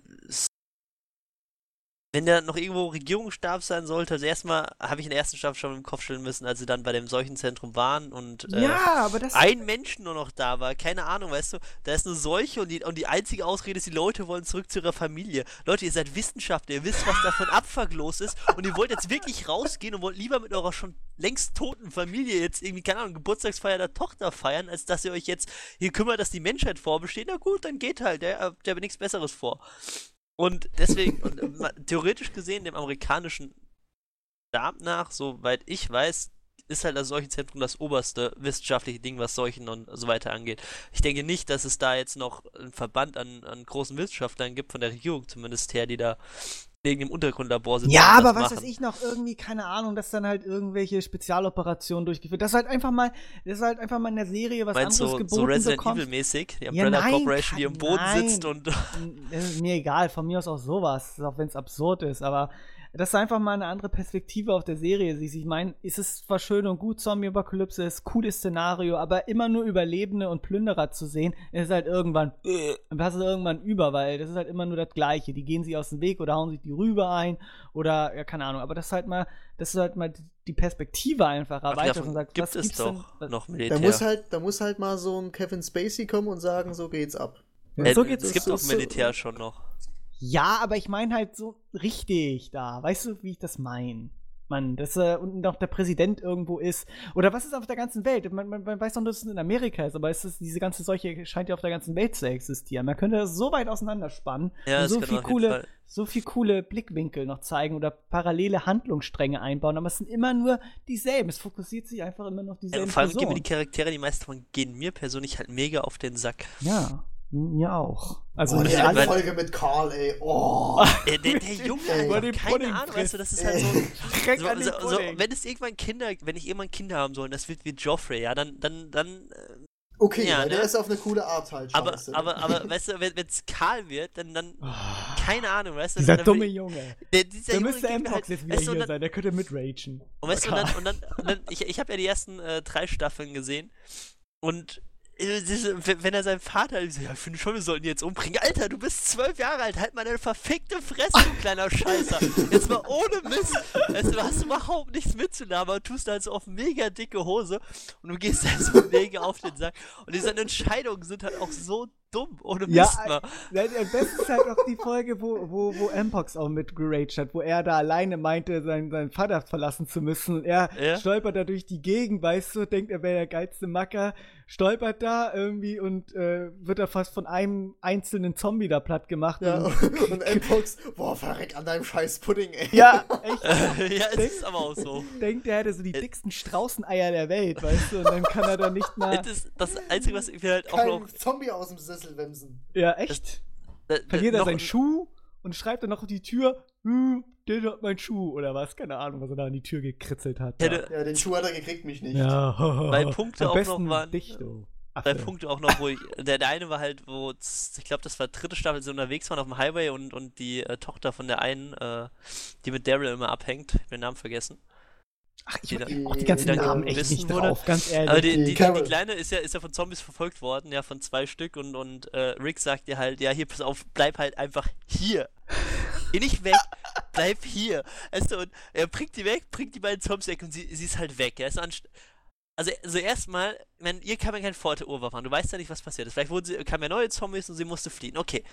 wenn der noch irgendwo Regierungsstab sein sollte, also erstmal habe ich in der ersten Staffel schon im Kopf stellen müssen, als sie dann bei dem Seuchenzentrum waren und äh, ja, aber das ein Mensch nur noch da war. Keine Ahnung, weißt du, da ist eine Seuche und die, und die einzige Ausrede ist, die Leute wollen zurück zu ihrer Familie. Leute, ihr seid Wissenschaftler, ihr wisst, was da für ein Abfuck los ist und ihr wollt jetzt wirklich rausgehen und wollt lieber mit eurer schon längst toten Familie jetzt irgendwie, keine Ahnung, Geburtstagsfeier der Tochter feiern, als dass ihr euch jetzt hier kümmert, dass die Menschheit vorbesteht. Na gut, dann geht halt, der, der hat nichts Besseres vor. Und deswegen, und, äh, theoretisch gesehen, dem amerikanischen Stab nach, soweit ich weiß, ist halt das Seuchenzentrum das oberste wissenschaftliche Ding, was Seuchen und so weiter angeht. Ich denke nicht, dass es da jetzt noch einen Verband an, an großen Wissenschaftlern gibt, von der Regierung zumindest her, die da wegen dem Untergrundlabor sitzen. Ja, aber was machen. weiß ich noch, irgendwie, keine Ahnung, dass dann halt irgendwelche Spezialoperationen durchgeführt. Das ist halt einfach mal, das ist halt einfach mal in der Serie was Meinst anderes du, geboten so Resident bekommt. Evil mäßig? Die Ja, Umbrella nein, Corporation, die im Boden nein. sitzt und Das ist mir egal, von mir aus auch sowas, auch wenn es absurd ist, aber dass du einfach mal eine andere Perspektive auf der Serie siehst. Ich meine, es ist zwar schön und gut, Zombie-Apokalypse ist cooles Szenario, aber immer nur Überlebende und Plünderer zu sehen, ist halt irgendwann, äh, dann passt es irgendwann über, weil das ist halt immer nur das Gleiche. Die gehen sich aus dem Weg oder hauen sich die Rübe ein oder, ja, keine Ahnung, aber das ist halt mal, das ist halt mal die Perspektive einfach erweitert und sagt, gibt was es gibt's doch denn? Noch Da Militär. muss halt, da muss halt mal so ein Kevin Spacey kommen und sagen, so geht's ab. Äh, so geht's es gibt so- auch so- Militär schon noch. Ja, aber ich meine halt so richtig da. Weißt du, wie ich das meine? Mann, dass äh, unten noch der Präsident irgendwo ist. Oder was ist auf der ganzen Welt? Man, man, man weiß doch, dass es in Amerika ist, aber es ist, diese ganze Seuche scheint ja auf der ganzen Welt zu existieren. Man könnte das so weit auseinanderspannen Ja, und das so viel coole, so viel coole Blickwinkel noch zeigen oder parallele Handlungsstränge einbauen, aber es sind immer nur dieselben. Es fokussiert sich einfach immer noch Ja, dieselben und vor allem gehen mir die Charaktere, die meisten davon gehen mir persönlich halt mega auf den Sack. Ja, mir auch. Also oh, nicht alle. Folge mit Carl, ey. Oh. Der, der, der Junge, den keine Ahnung, weißt du, das ist halt so, so, den so, so wenn es irgendwann Kinder, wenn ich irgendwann Kinder haben soll, und das wird wie Joffrey, ja, dann, dann, dann, äh, Okay, Ja, weil der ne? ist auf eine coole Art halt aber, aber, aber, weißt du, wenn es Karl wird, dann, dann, keine Ahnung, weißt du, Dieser dann, dumme Junge. der, dieser Da Junge müsste M-Pox halt, jetzt wieder weißt du, und hier dann, sein, der könnte mitragen. Und weißt du, und dann, und dann, und dann ich, ich habe ja die ersten äh, drei Staffeln gesehen und wenn wenn er seinen Vater, ich so, ja, ich finde schon, wir sollten ihn jetzt umbringen. Alter, du bist zwölf Jahre alt, halt mal deine verfickte Fresse, du kleiner Scheißer. Jetzt mal ohne Mist. Weißt du, hast überhaupt nichts mitzulabern, tust halt so auf mega dicke Hose und du gehst halt so mega auf den Sack. Und diese Entscheidungen sind halt auch so dumm, ohne Ja, Mist mal. Ja, Am besten ist halt auch die Folge, wo, wo, wo M-Pox auch mit geraged hat, wo er da alleine meinte, seinen, seinen Vater verlassen zu müssen. Und er Ja. stolpert da durch die Gegend, weißt du, denkt, er wäre der geilste Macker, stolpert da irgendwie und äh, wird da fast von einem einzelnen Zombie da platt gemacht. ja, Und, und M-Pox, boah, verreck an deinem scheiß Pudding, ey. ja, echt. ja, es ist aber auch so. denkt, er hätte so die Äh. dicksten Straußeneier der Welt, weißt du, und dann kann er da nicht mal. Das ist das Einzige, was ich mir halt auch Kein noch Zombie aus dem Sessel wemsen. Ja, echt. da- da- Verliert er seinen ein- Schuh und schreibt dann noch auf die Tür, hm, der hat meinen Schuh oder was, keine Ahnung, was er da an die Tür gekritzelt hat. Ja, Ja, den Schuh hat er gekriegt, mich nicht. ja. Weil Punkte Am auch noch besten waren- Dich, du. Drei. Punkte auch noch, wo ich. Der, der eine war halt, wo, ich glaube, das war dritte Staffel, sie unterwegs waren auf dem Highway und, und die äh, Tochter von der einen, äh, die mit Daryl immer abhängt, ich hab den Namen vergessen. Ach, ich die auch die ganzen die Namen echt nicht wurde. drauf, ganz ehrlich. Aber die, die die. Kleine ist ja, ist ja von Zombies verfolgt worden, ja, von zwei Stück und, und äh, Rick sagt ihr halt, ja, hier, pass auf, bleib halt einfach hier. Geh nicht weg, bleib hier. Weißt du, und er bringt die weg, bringt die beiden Zombies weg und sie, sie ist halt weg. Ja, ist anst- also, also erstmal, wenn ihr kann man kein Forte Urwaffe machen, du weißt ja nicht, was passiert ist. Vielleicht wurden sie, kamen ja neue Zombies und sie musste fliehen. Okay.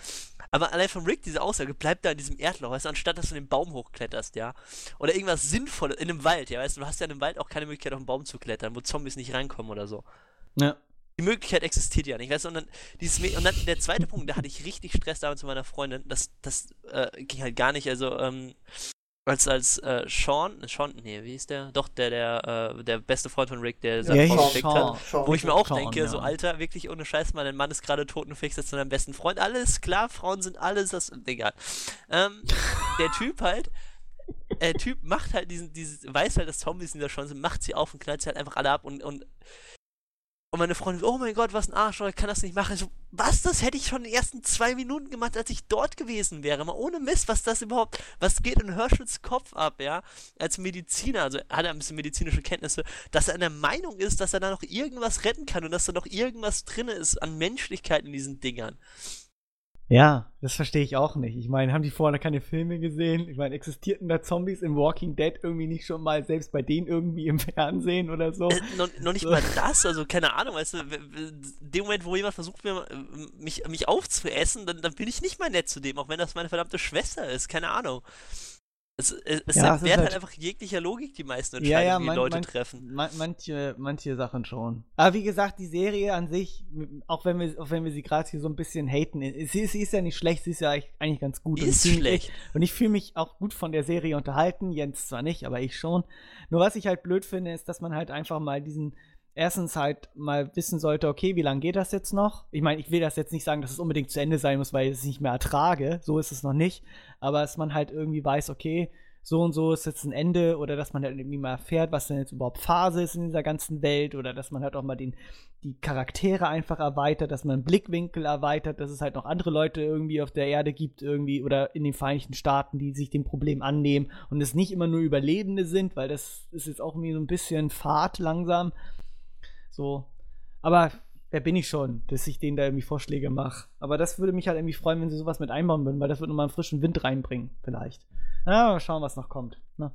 Aber allein von Rick diese Aussage, bleib da in diesem Erdloch, weißt du, anstatt dass du den Baum hochkletterst, ja. Oder irgendwas Sinnvolles in einem Wald, ja, weißt du, du hast ja in einem Wald auch keine Möglichkeit, auf einen Baum zu klettern, wo Zombies nicht reinkommen oder so. ja. Die Möglichkeit existiert ja nicht, weißt du, und dann, dieses, und dann der zweite Punkt, da hatte ich richtig Stress damals mit meiner Freundin, das, das äh, ging halt gar nicht, also, ähm, als, als äh, Sean, Sean, nee, wie ist der? Doch, der, der, äh, der beste Freund von Rick, der seine Ja, Frau Sean. hat. Schau. Wo ich mir auch Sean, denke, ja. so Alter, wirklich ohne Scheiß, mal, dein Mann ist gerade tot und fängst jetzt zu deinem besten Freund. Alles klar, Frauen sind alles, das, egal. Ähm, der Typ halt, der Typ macht halt diesen, dieses, weiß halt, dass Zombies in der Chance sind, macht sie auf und knallt sie halt einfach alle ab und, und, und meine Freundin, oh mein Gott, was ein Arsch, ich kann das nicht machen. So, was, das hätte ich schon in den ersten zwei Minuten gemacht, als ich dort gewesen wäre. Mal ohne Mist, was das überhaupt, was geht in Herschels Kopf ab, ja? Als Mediziner, also hat er ein bisschen medizinische Kenntnisse, dass er in der Meinung ist, dass er da noch irgendwas retten kann und dass da noch irgendwas drin ist an Menschlichkeit in diesen Dingern. Ja, das verstehe ich auch nicht. Ich meine, haben die vorher keine Filme gesehen? Ich meine, existierten da Zombies im Walking Dead irgendwie nicht schon mal, selbst bei denen irgendwie im Fernsehen oder so? Äh, noch, noch nicht So. mal das, also keine Ahnung, weißt du, dem Moment, wo jemand versucht, mir, äh, mich, mich aufzuessen, dann, dann bin ich nicht mal nett zu dem, auch wenn das meine verdammte Schwester ist, keine Ahnung. Es, es, es Ja, entbehrt halt halt- einfach jeglicher Logik, die meisten Ja, Entscheidungen, ja, die man- Leute man- treffen. Ma manche, manche Sachen schon. Aber wie gesagt, die Serie an sich, auch wenn wir, auch wenn wir sie gerade hier so ein bisschen haten, sie ist, sie ist ja nicht schlecht, sie ist ja eigentlich- ganz gut. Die Und ist mich schlecht. echt- Und ich fühle mich auch gut von der Serie unterhalten. Jens zwar nicht, aber ich schon. Nur was ich halt blöd finde, ist, dass man halt einfach mal diesen, erstens halt mal wissen sollte, okay, wie lange geht das jetzt noch? Ich meine, ich will das jetzt nicht sagen, dass es unbedingt zu Ende sein muss, weil ich es nicht mehr ertrage. So ist es noch nicht. Aber dass man halt irgendwie weiß, okay, so und so ist jetzt ein Ende oder dass man halt irgendwie mal erfährt, was denn jetzt überhaupt Phase ist in dieser ganzen Welt oder dass man halt auch mal den, die Charaktere einfach erweitert, dass man Blickwinkel erweitert, dass es halt noch andere Leute irgendwie auf der Erde gibt irgendwie oder in den Vereinigten Staaten, die sich dem Problem annehmen und es nicht immer nur Überlebende sind, weil das ist jetzt auch irgendwie so ein bisschen Fahrt langsam. So. Aber wer bin ich schon, dass ich denen da irgendwie Vorschläge mache? Aber das würde mich halt irgendwie freuen, wenn sie sowas mit einbauen würden, weil das würde nochmal einen frischen Wind reinbringen, vielleicht. Ja, mal schauen, was noch kommt. Ne?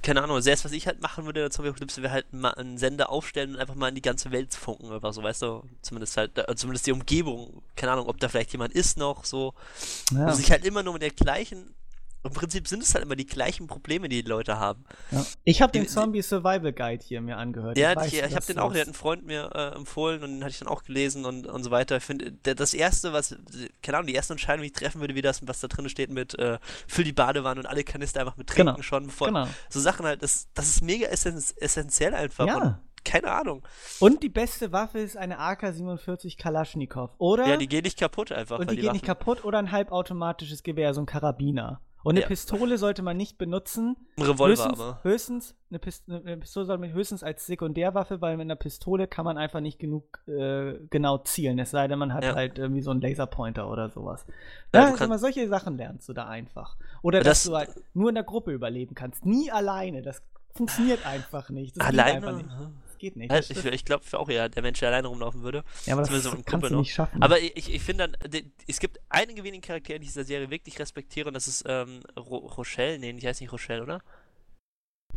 Keine Ahnung, selbst was ich halt machen würde in der Zombie-Apokalypse, wäre halt mal einen Sender aufstellen und einfach mal in die ganze Welt funken, einfach so, weißt du, zumindest halt, äh, zumindest die Umgebung, keine Ahnung, ob da vielleicht jemand ist noch, so, Ja. und sich halt immer nur mit der gleichen, im Prinzip sind es halt immer die gleichen Probleme, die die Leute haben. Ja. Ich habe den Die- die- Zombie Survival Guide hier mir angehört. Ja, weiß, ich, ich habe den auch, der hat ein Freund mir äh, empfohlen und den hatte ich dann auch gelesen und, und so weiter. Ich finde, das erste, was, keine Ahnung, die erste Entscheidung, die ich treffen würde, wie das, was da drin steht mit äh, füll die Badewanne und alle Kanister einfach mit trinken Genau, schon, bevor, Genau. so Sachen halt, das, das ist mega essen, essentiell einfach. Ja. Und, keine Ahnung. Und die beste Waffe ist eine AK-47 Kalaschnikow. Oder? Ja, die gehen nicht kaputt einfach. und weil die geht nicht Waffen- kaputt oder ein halbautomatisches Gewehr, so ein Karabiner. Und eine Ja. Pistole sollte man nicht benutzen. Ein Revolver höchstens, aber. höchstens eine, Pist eine Pistole sollte man höchstens als Sekundärwaffe, weil mit einer Pistole kann man einfach nicht genug äh, genau zielen. Es sei denn, man hat Ja. halt irgendwie so einen Laserpointer oder sowas. Ja, Ja, mal, solche Sachen lernst du da einfach. Oder Das- dass du halt nur in der Gruppe überleben kannst. Nie alleine. Das funktioniert einfach nicht. Das Alleine? einfach nicht. Das geht nicht. Das ich ich glaube auch eher, der Mensch, der alleine rumlaufen würde. ja, aber das in kannst Gruppe du noch. nicht schaffen. Aber ich, ich finde dann, es gibt einige wenige Charaktere, die ich dieser Serie wirklich respektiere und das ist ähm, Ro Rochelle, nee, ich heißt nicht Rochelle, oder?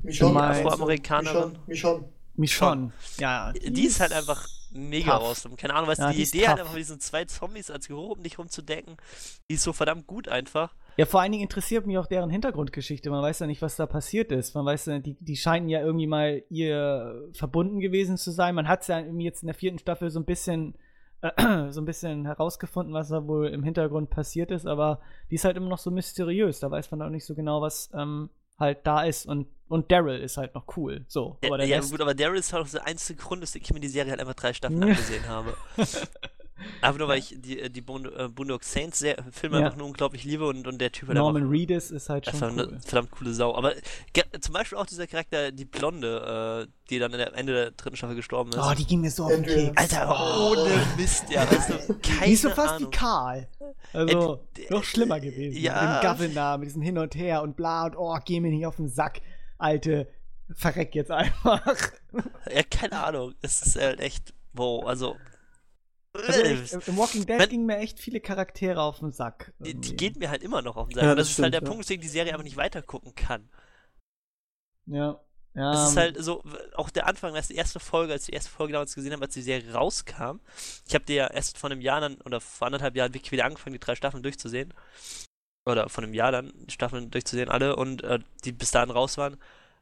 Michonne. Afroamerikanerin. Michonne. Michonne. Ja. Die ist halt einfach mega tough. awesome. Keine Ahnung, weißt Ja, die die Idee halt tough. einfach mit diesen zwei Zombies als Geruch um dich rumzudecken, die ist so verdammt gut einfach. Ja, vor allen Dingen interessiert mich auch deren Hintergrundgeschichte. Man weiß ja nicht, was da passiert ist. Man weiß ja, die, die scheinen ja irgendwie mal ihr verbunden gewesen zu sein. Man hat es ja jetzt in der vierten Staffel so ein bisschen äh, so ein bisschen herausgefunden, was da wohl im Hintergrund passiert ist, aber die ist halt immer noch so mysteriös. Da weiß man auch nicht so genau, was ähm, halt da ist. Und, und Daryl ist halt noch cool. So, Ja, aber der ja Rest, gut, aber Daryl ist halt auch der einzige Grund, dass ich mir die Serie halt einfach drei Staffeln angesehen habe. Einfach nur, weil ich die, die Boondock Saints Filme Ja. einfach nur unglaublich liebe und, und der Typ hat Norman Reedus ist halt schon einfach cool. eine verdammt coole Sau. Aber ge- zum Beispiel auch dieser Charakter, die Blonde, äh, die dann am Ende der dritten Staffel gestorben ist. Oh, die ging mir so auf den. Keks. Alter, Oh. ohne Mist, ja. Weißt du, keine Die ist so fast Ahnung. wie Karl. Also, Äh, d- noch schlimmer gewesen. ja. Mit dem Governor, mit diesem Hin und Her und bla und oh, geh mir nicht auf den Sack. Alte, verreck jetzt einfach. Ja, keine Ahnung. Es ist halt echt, wow, also. Also äh, ich, Im Walking Dead Wenn- gingen mir echt viele Charaktere auf den Sack. die, irgendwie. die geht mir halt immer noch auf den Sack. Ja, Und das, das ist halt stimmt, der ja. Punkt, weswegen die Serie einfach nicht weitergucken kann. Ja. ja Es ist ähm, halt so, auch der Anfang, als die erste Folge, als ich die erste Folge damals gesehen habe, als die Serie rauskam. Ich habe die ja erst vor einem Jahr dann, oder vor anderthalb Jahren wirklich wieder angefangen, die drei Staffeln durchzusehen. Oder vor einem Jahr dann, die Staffeln durchzusehen, alle, und äh, die bis dahin raus waren.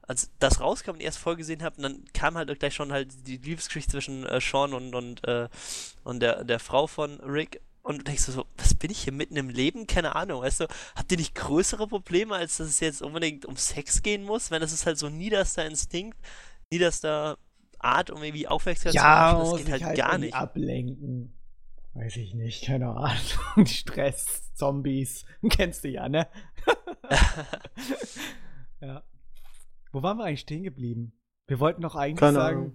Als das rauskam und die erste Folge gesehen habe, dann kam halt gleich schon halt die Liebesgeschichte zwischen äh, Sean und, und, äh, und der, der Frau von Rick. Und du denkst so, was bin ich hier mitten im Leben? Keine Ahnung, weißt du, habt ihr nicht größere Probleme, als dass es jetzt unbedingt um Sex gehen muss? Wenn das ist halt so niederster Instinkt, niederster Art, um irgendwie Aufmerksamkeit ja, zu machen, das geht halt, halt gar nicht. ablenken. Weiß ich nicht, keine Ahnung. Stress, Zombies. Kennst du ja, ne? ja. Wo waren wir eigentlich stehen geblieben? Wir wollten doch eigentlich Keine sagen,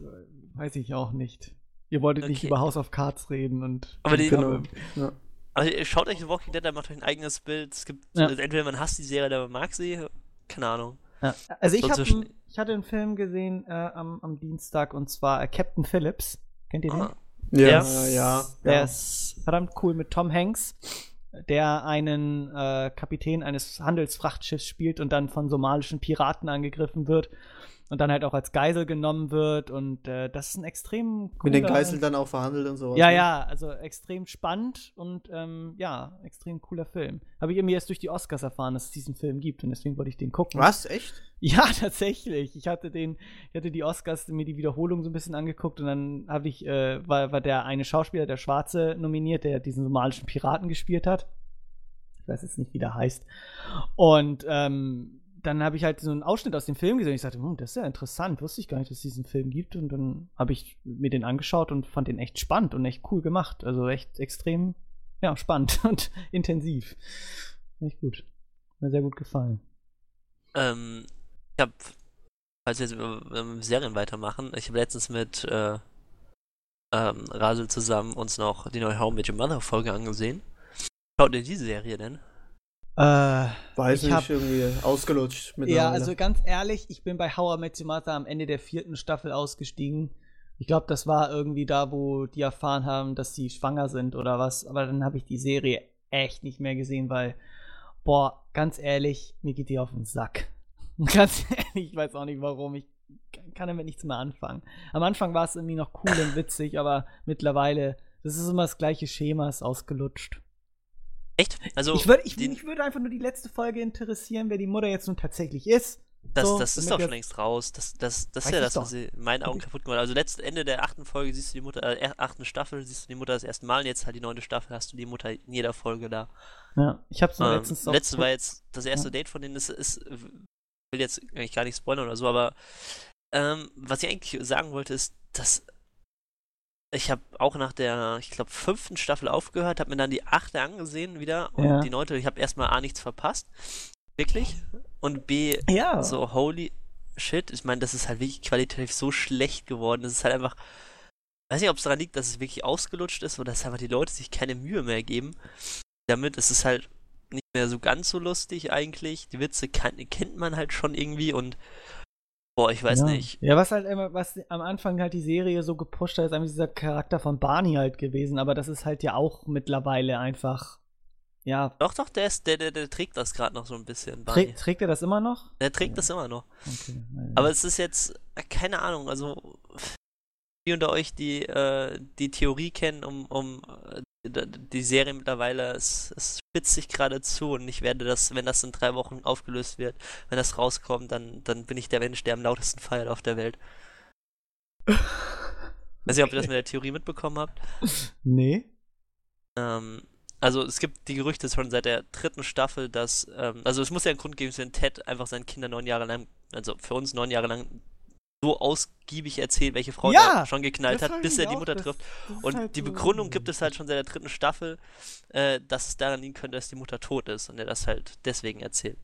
äh, weiß ich auch nicht. Ihr wolltet nicht Okay. über House of Cards reden und. Aber die- Genau. Ja. Also ihr schaut euch The Walking Dead, da macht euch ein eigenes Bild. Es gibt, Ja. also entweder man hasst die Serie oder man mag sie, keine Ahnung. Ja. Also ich, So ich hatte einen Film gesehen äh, am, am Dienstag und zwar äh, Captain Phillips. Kennt ihr den? Ah, Ja, Ja. ja. Der ist verdammt cool mit Tom Hanks, der einen äh, Kapitän eines Handelsfrachtschiffs spielt und dann von somalischen Piraten angegriffen wird und dann halt auch als Geisel genommen wird und äh, das ist ein extrem Mit den cooler- Geiseln dann auch verhandelt und sowas. Ja, ne? ja, also extrem spannend und ähm, ja, extrem cooler Film. Habe ich irgendwie erst durch die Oscars erfahren, dass es diesen Film gibt und deswegen wollte ich den gucken. Was? Echt? Ja, tatsächlich. Ich hatte den, ich hatte die Oscars mir die Wiederholung so ein bisschen angeguckt und dann habe ich, äh, war, war der eine Schauspieler, der Schwarze, nominiert, der diesen somalischen Piraten gespielt hat. Ich weiß jetzt nicht, wie der heißt. Und ähm, dann habe ich halt so einen Ausschnitt aus dem Film gesehen. Ich sagte, hm, das ist ja interessant. Wusste ich gar nicht, dass es diesen Film gibt. Und dann habe ich mir den angeschaut und fand den echt spannend und echt cool gemacht. Also echt extrem, ja, spannend und intensiv. Echt gut. Mir sehr gut gefallen. ähm, ich habe, falls wir jetzt ähm, Serien weitermachen, ich habe letztens mit äh, ähm, Rasel zusammen uns noch die neue I Met Your Mother Folge angesehen. Schaut ihr diese Serie denn? Äh, Weiß Ich nicht, hab- irgendwie ausgelutscht Ja, also ganz ehrlich, ich bin bei How I Met Your Mother am Ende der vierten Staffel ausgestiegen. Ich glaube, das war irgendwie da, wo die erfahren haben, dass sie schwanger sind oder was. Aber dann habe ich die Serie echt nicht mehr gesehen, weil, boah, ganz ehrlich, mir geht die auf den Sack. Ganz ehrlich, ich weiß auch nicht warum. Ich kann damit nichts mehr anfangen. Am Anfang war es irgendwie noch cool und witzig, aber mittlerweile, das ist immer das gleiche Schema, ist ausgelutscht. Echt? Also, ich würde ich, mich würde einfach nur die letzte Folge interessieren, wer die Mutter jetzt nun tatsächlich ist. Das, So, das ist doch schon längst raus. Das, das, das ist ja ich das, was sie in meinen Augen kaputt gemacht hat. Also letztes Ende der achten Folge siehst du die Mutter, äh, achten Staffel siehst du die Mutter das erste Mal und jetzt halt die neunte Staffel hast du die Mutter in jeder Folge da. Ja, ich hab's nur Ähm, letztens auf letzte war jetzt das erste Ja. Date von denen, ist, ist, will jetzt eigentlich gar nicht spoilern oder so, aber ähm, was ich eigentlich sagen wollte, ist, dass ich habe auch nach der, ich glaube, fünften Staffel aufgehört, habe mir dann die achte angesehen wieder und Ja. die neunte, ich habe erstmal A nichts verpasft, wirklich, und B Ja. so holy shit, ich meine, das ist halt wirklich qualitativ so schlecht geworden, das ist halt einfach, weiß nicht, ob es daran liegt, dass es wirklich ausgelutscht ist oder dass einfach die Leute sich keine Mühe mehr geben. Damit ist es halt nicht mehr so ganz so lustig eigentlich. Die Witze kann, kennt man halt schon irgendwie und boah, ich weiß ja. nicht. Ja, was halt immer, was am Anfang halt die Serie so gepusht hat, ist einfach dieser Charakter von Barney halt gewesen, aber das ist halt ja auch mittlerweile einfach. Ja, Doch, doch, der, ist, der, der, der trägt das gerade noch so ein bisschen. Barney. trägt er das immer noch? Der trägt Ja. das immer noch. Okay. naja. Aber es ist jetzt, keine Ahnung, also die unter euch, die äh, die Theorie kennen, um, um äh, die Serie mittlerweile, es, es spitzt sich gerade zu und ich werde das, wenn das in drei Wochen aufgelöst wird, wenn das rauskommt, dann, dann bin ich der Mensch, der am lautesten feiert auf der Welt. Weiß nicht, ob ihr das mit der Theorie mitbekommen habt. Nee. Ähm, also es gibt die Gerüchte schon seit der dritten Staffel, dass, ähm, also es muss ja einen Grund geben, wenn Ted einfach seinen Kindern neun Jahre lang, also für uns neun Jahre lang so ausgiebig erzählt, welche Frau Ja, er schon geknallt das hat, bis er die Mutter das- trifft. das ist Und halt die Begründung gibt es halt schon seit der dritten Staffel, äh, dass es daran liegen könnte, dass die Mutter tot ist und er das halt deswegen erzählt.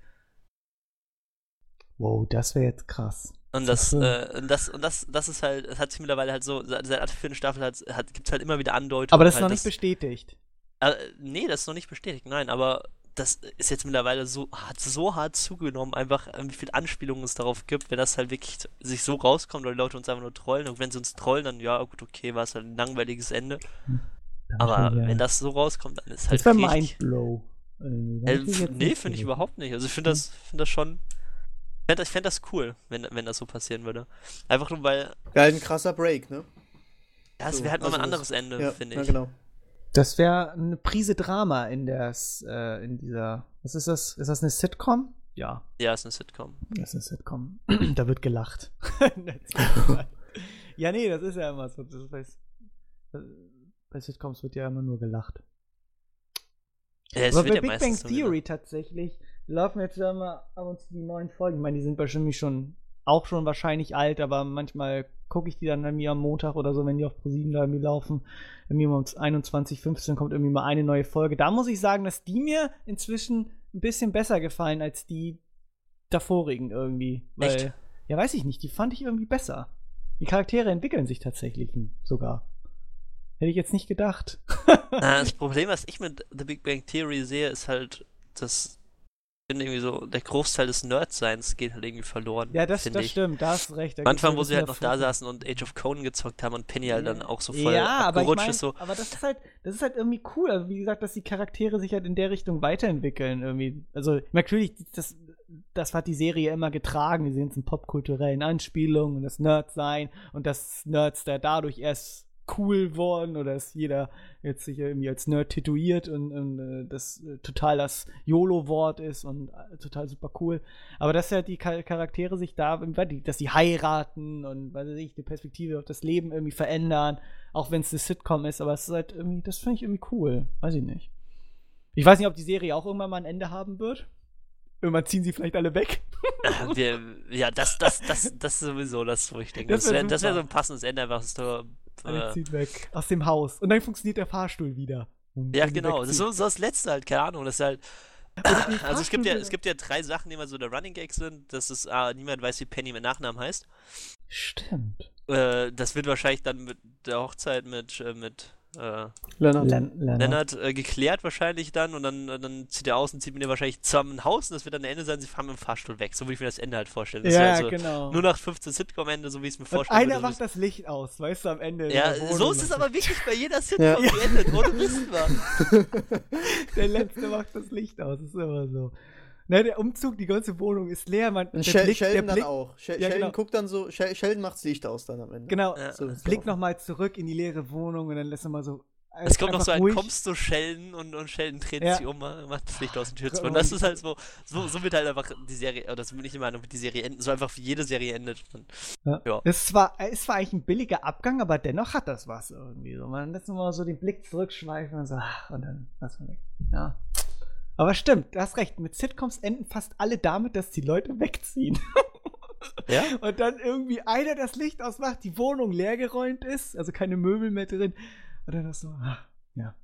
Wow, das wäre jetzt krass. Und Das das, ist äh, und das, und das, das ist halt, es hat sich mittlerweile halt so, seit der vierten Staffel hat, hat, gibt es halt immer wieder Andeutungen. Aber das ist halt, noch nicht dass- bestätigt. Äh, nee, das ist noch nicht bestätigt, nein, aber das ist jetzt mittlerweile so, hat so hart zugenommen, einfach, äh, wie viel Anspielungen es darauf gibt, wenn das halt wirklich sich so rauskommt oder die Leute uns einfach nur trollen. Und wenn sie uns trollen, dann ja, gut, okay, war es halt ein langweiliges Ende. Dann Aber schon, ja. wenn das so rauskommt, dann ist halt Das wäre richtig. Mindblow. Äh, jetzt nee, finde ich so. überhaupt nicht. Also ich finde das, finde das schon. Ich fände das, fänd das cool, wenn, wenn das so passieren würde. Einfach nur, weil, Ja, ein krasser Break, ne? ja, es So, wäre halt mal also ein das- anderes Ende, Ja, finde ja, ich. genau. Das wäre eine Prise Drama in der, äh, in dieser, was ist das? Ist das eine Sitcom? Ja, Ja, ist eine Sitcom. das ist eine Sitcom. da wird gelacht. ja, nee, das ist ja immer so. Das ist bei, bei Sitcoms wird ja immer nur gelacht. Ja, es Aber bei ja Big Bang Theory tatsächlich laufen jetzt ja immer ab und zu die neuen Folgen. Ich meine, die sind wahrscheinlich schon auch schon wahrscheinlich alt, aber manchmal gucke ich die dann irgendwie am Montag oder so, wenn die auf ProSieben da irgendwie laufen. Irgendwie um 21.15 kommt irgendwie mal eine neue Folge. Da muss ich sagen, dass die mir inzwischen ein bisschen besser gefallen als die davorigen irgendwie. Weil, Echt? Ja, weiß ich nicht. Die fand ich irgendwie besser. Die Charaktere entwickeln sich tatsächlich sogar. Hätte ich jetzt nicht gedacht. Das Problem, was ich mit The Big Bang Theory sehe, ist halt, dass finde irgendwie so, der Großteil des Nerdseins geht halt irgendwie verloren. Ja, das, das ich. stimmt, da hast du recht. Da Am Anfang, wo sie halt noch da saßen und Age of Conan gezockt haben und Penny halt dann auch so voll ja, aber ich abgerutscht mein, ist, so. aber das ist halt, das ist halt irgendwie cool. Also wie gesagt, dass die Charaktere sich halt in der Richtung weiterentwickeln irgendwie. Also natürlich, das, das hat die Serie immer getragen, diese ganzen popkulturellen Anspielungen und das Nerd-Sein und das Nerds da dadurch erst cool worden oder dass jeder jetzt sich irgendwie als Nerd tituiert und, und äh, das äh, total das YOLO-Wort ist und äh, total super cool. Aber dass ja die Char- Charaktere sich da, dass sie heiraten und weiß ich, die Perspektive auf das Leben irgendwie verändern, auch wenn es eine Sitcom ist, aber es ist halt irgendwie, das finde ich irgendwie cool. Weiß ich nicht. Ich weiß nicht, ob die Serie auch irgendwann mal ein Ende haben wird. Irgendwann ziehen sie vielleicht alle weg. Ja, wir, ja das, das, das, das ist sowieso das, wo ich denke. Das Das wär wäre wär so ein passendes Ende, einfach so. Alle Äh, ziehen weg. Aus dem Haus. Und dann funktioniert der Fahrstuhl wieder. Ja, genau. Das ist so, so das Letzte halt, keine Ahnung. Das ist halt. Also es gibt ja, es gibt ja drei Sachen, die immer so der Running Gag sind. Das ist, ah, niemand weiß, wie Penny mit Nachnamen heißt. Stimmt. Äh, das wird wahrscheinlich dann mit der Hochzeit mit, äh, mit äh, Lennart. Len Lennart. Lennart äh, geklärt wahrscheinlich dann und dann, dann zieht er aus und zieht mit ihr wahrscheinlich zusammen ein Haus und das wird dann der Ende sein, sie fahren mit dem Fahrstuhl weg. So würde ich mir das Ende halt vorstellen. Das Ja, wäre so genau. nur nach 15 Sitcom-Ende, so wie ich es mir vorstelle. einer macht das Licht aus, weißt du, am Ende. ja, so ist es aber wirklich bei jeder Sitcom Ja. geendet, ohne Wissen war. Der Letzte macht das Licht aus, ist immer so. Ne, der Umzug, die ganze Wohnung ist leer. Man, Und der Shel Blick, Sheldon der dann Blick, auch. Shel Ja, Sheldon genau. guckt dann so, Shel Sheldon macht's Licht aus dann am Ende. Genau, Ja. So Blick nochmal zurück in die leere Wohnung und dann lässt er mal so. Es kommt noch so ein, ruhig. kommst du Sheldon und, und Sheldon dreht Ja. sich um, macht das Licht aus und Tür zu. Und das ist halt so, so, so wird halt einfach die Serie, oder so bin ich der Meinung, wird die Serie enden, so einfach wie jede Serie endet. Und Ja. Ja. Es war, es war eigentlich ein billiger Abgang, aber dennoch hat das was irgendwie. So. Man lässt mal so den Blick zurückschweifen und so, ach, und dann lass mal weg. Ja. Aber stimmt, du hast recht. Mit Sitcoms enden fast alle damit, dass die Leute wegziehen. Ja? Und dann irgendwie einer das Licht ausmacht, die Wohnung leergeräumt ist, also keine Möbel mehr drin. Und dann das so, ah, ja.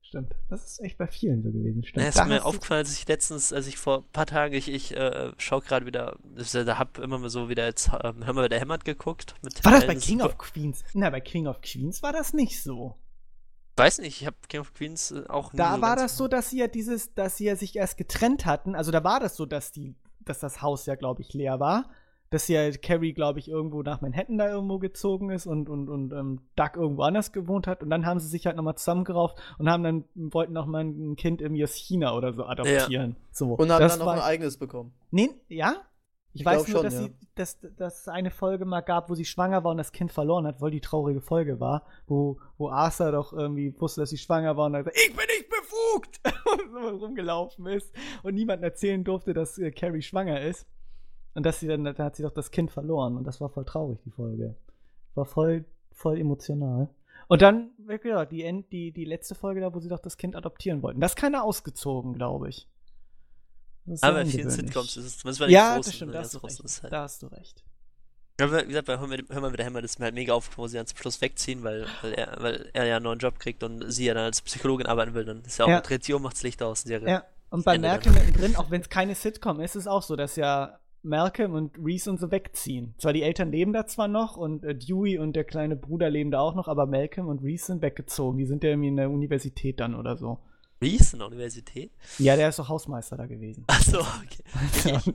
Stimmt. Das ist echt bei vielen so gewesen. Stimmt. Ja, ist mir aufgefallen, als ich letztens, als ich vor ein paar Tagen, ich, ich äh, schaue gerade wieder, äh, da hab immer mal so wieder jetzt, ähm, hör mal wieder Hämmert geguckt. War das bei. King of Queens? Na, bei King of Queens war das nicht so. Weiß nicht, ich habe King of Queens äh, auch nie Da so war das so, dass sie ja dieses, dass sie ja sich erst getrennt hatten. Also da war das so, dass die, dass das Haus ja, glaube ich, leer war. Dass ja Carrie, glaube ich, irgendwo nach Manhattan da irgendwo gezogen ist und, und, und ähm, Doug irgendwo anders gewohnt hat. Und dann haben sie sich halt nochmal zusammengerauft und haben dann, wollten noch mal ein Kind irgendwie aus China oder so adoptieren. So. Und das dann noch ein eigenes bekommen. Nee, ja? Ich, Ich weiß nur, schon, dass, ja. sie, dass, dass es eine Folge mal gab, wo sie schwanger war und das Kind verloren hat, weil die traurige Folge war, wo, wo Arthur doch irgendwie wusste, dass sie schwanger war und dann gesagt, ich bin nicht befugt! und so rumgelaufen ist und niemandem erzählen durfte, dass äh, Carrie schwanger ist. Und dass sie dann, da hat sie doch das Kind verloren und das war voll traurig, die Folge. War voll, voll emotional. Und dann, gesagt, die, End, die, die letzte Folge da, wo sie doch das Kind adoptieren wollten. Das ist keiner ausgezogen, glaube ich. Aber bei vielen. Sitcoms ist es zumindest bei den Ja, großen, das stimmt, da hast, du recht. ist halt, da hast du recht. Ja, wie gesagt, bei Hör mal- Hör mal wieder Hämmer, das ist mir halt mega aufgefallen, wo sie dann zum Schluss wegziehen, weil, weil, er, weil er ja einen neuen Job kriegt und sie ja dann als Psychologin arbeiten will. Dann ist ja auch Ja. dreht sie um, macht's Licht aus. Serie. Ja, und bei Malcolm mittendrin, auch wenn es keine Sitcom ist, ist es auch so, dass ja Malcolm und Reese und so wegziehen. Zwar die Eltern leben da zwar noch und äh, Dewey und der kleine Bruder leben da auch noch, aber Malcolm und Reese sind weggezogen. Die sind ja irgendwie in der Universität dann oder so. Reese in der Universität? Ja, der ist doch Hausmeister da gewesen. Achso, okay.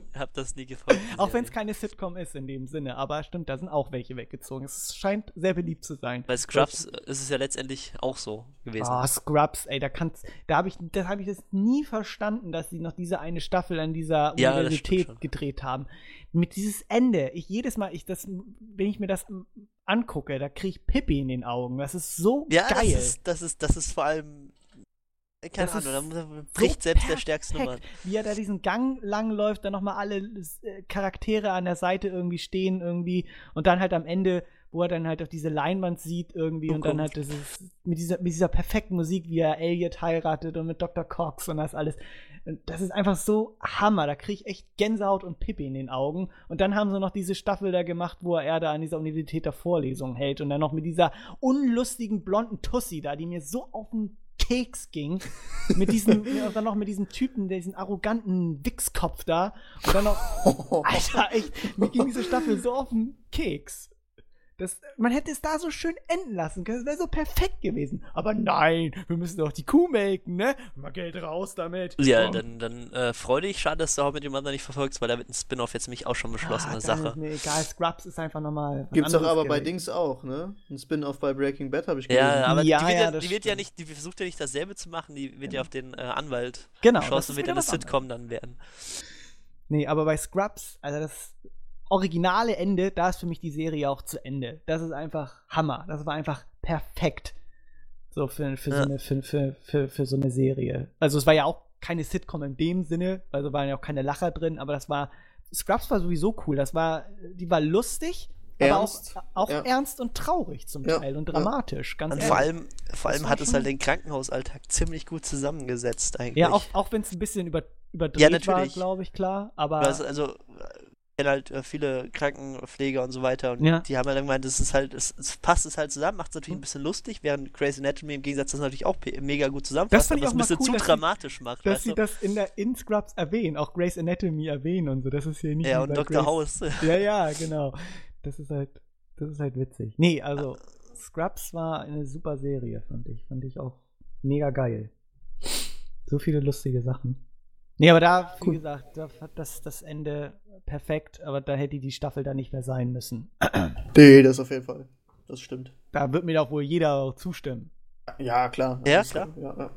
Ich hab das nie gefolgt. die Auch wenn es keine Sitcom ist in dem Sinne, aber stimmt, da sind auch welche weggezogen. Es scheint sehr beliebt zu sein. Bei Scrubs ist es ja letztendlich auch so gewesen. Ah, Scrubs, ey, da kannst, da habe ich, da habe ich das nie verstanden, dass sie noch diese eine Staffel an dieser Ja, das Universität gedreht haben. Mit dieses Ende, ich jedes Mal, ich das, wenn ich mir das angucke, da kriege ich Pippi in den Augen. Das ist so Ja, geil. das ist, das ist, das ist vor allem. Keine Das Ahnung, da bricht selbst der stärkste Nummer. Wie er da diesen Gang lang läuft, dann nochmal alle äh, Charaktere an der Seite irgendwie stehen irgendwie und dann halt am Ende, wo er dann halt auf diese Leinwand sieht irgendwie und dann halt dieses, mit dieser, mit dieser perfekten Musik, wie er Elliot heiratet und mit Dr. Cox und das alles. Und das ist einfach so Hammer. Da kriege ich echt Gänsehaut und Pippi in den Augen. Und dann haben sie noch diese Staffel da gemacht, wo er da an dieser Universität der Vorlesung hält und dann noch mit dieser unlustigen blonden Tussi da, die mir so auf den Keks ging. Mit diesem, und dann noch mit diesem Typen, diesen arroganten Wichskopf da. Und dann noch, Alter, echt, mir ging diese Staffel so auf den Keks. Das, man hätte es da so schön enden lassen können. Es wäre so perfekt gewesen. Aber nein, wir müssen doch die Kuh melken, ne? Mal Geld raus damit. Ja, Oh. dann, dann äh, freu dich. Schade, dass du auch mit dem anderen nicht verfolgst, weil da wird ein Spin-off jetzt nämlich auch schon beschlossene Ah, Sache. Ist mir egal, Scrubs ist einfach nochmal. was Gibt's doch aber bei gewesen. Dings auch, ne? Ein Spin-off bei Breaking Bad habe ich gelesen. Ja, aber Ja, die, wird ja, ja, das die wird ja nicht, die versucht ja nicht dasselbe zu machen, die wird ja auf den äh, Anwalt Genau, das geschossen wird ja eine was anderes. Sitcom dann werden. Nee, aber bei Scrubs, also das originale Ende, da ist für mich die Serie auch zu Ende. Das ist einfach Hammer. Das war einfach perfekt. So für, für, Ja. so, eine, für, für, für, für so eine Serie. Also es war ja auch keine Sitcom in dem Sinne, also waren ja auch keine Lacher drin, aber das war. Scrubs war sowieso cool. Das war, die war lustig, Ernst, aber auch, auch ja. ernst und traurig zum Ja, Teil und ja. dramatisch, ganz Und ehrlich. vor allem, vor allem hat es halt den Krankenhausalltag ziemlich gut zusammengesetzt eigentlich. ja, auch, auch wenn es ein bisschen über, überdreht Ja, war, glaube ich, klar. Aber Also, also kenne halt äh, viele Krankenpfleger und so weiter und Ja. die haben halt gemeint, es ist halt, es, es passt es halt zusammen, macht es natürlich ein bisschen lustig, während Grey's Anatomy im Gegensatz das natürlich auch mega gut zusammenfasst, ich aber es ein bisschen cool, zu dass sie- dramatisch macht, dass sie du? das in der in Scrubs erwähnen, auch Grey's Anatomy erwähnen und so. Das ist hier nicht Ja, und Dr. Grey's- House. Ja, ja, genau. Das ist halt, das ist halt witzig. Nee, also Scrubs war eine super Serie, fand ich. Fand ich auch mega geil. So viele lustige Sachen. Nee, aber da, wie Cool. gesagt, da hat das, das Ende perfekt, aber da hätte die Staffel da nicht mehr sein müssen. Nee, das auf jeden Fall. Das stimmt. Da wird mir doch wohl jeder zustimmen. Ja, klar. Ja, klar. Ja, ja.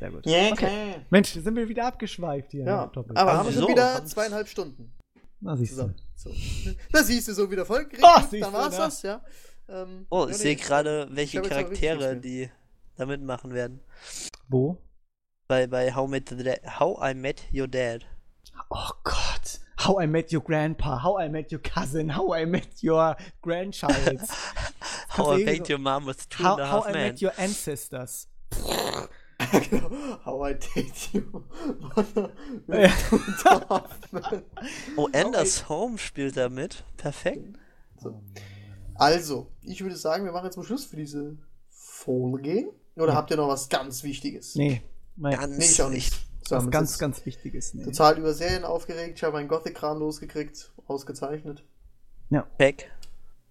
Sehr gut. Ja, Okay. Mensch, sind wir wieder abgeschweift hier. Ja, aber Also haben wir wieso? schon wieder zweieinhalb Stunden Na, siehst du. So. Da siehst du so wieder voll. Ah, siehst dann du, war's das, ja. Ähm, Oh, ja, ich nee, sehe gerade, welche Charaktere, die da mitmachen werden. Wo? Bei, bei How, Met the Da- How I Met Your Dad. Oh Gott. How I Met Your Grandpa, How I Met Your Cousin, How I Met Your Grandchild, How I so- Your Mom with Two How, and a how Half I Men. Met Your Ancestors. How I date you. Oh, Anders Home spielt da mit. Perfekt. so. Also, ich würde sagen, wir machen jetzt mal Schluss für diese Folge. Oder Ja. habt ihr noch was ganz Wichtiges? Nee, mein, Ganz Nee, ich auch nicht. So, was ganz, ganz Wichtiges. Nee. Total über Serien aufgeregt. Ich habe einen Gothic-Kran losgekriegt. Ausgezeichnet. Weg.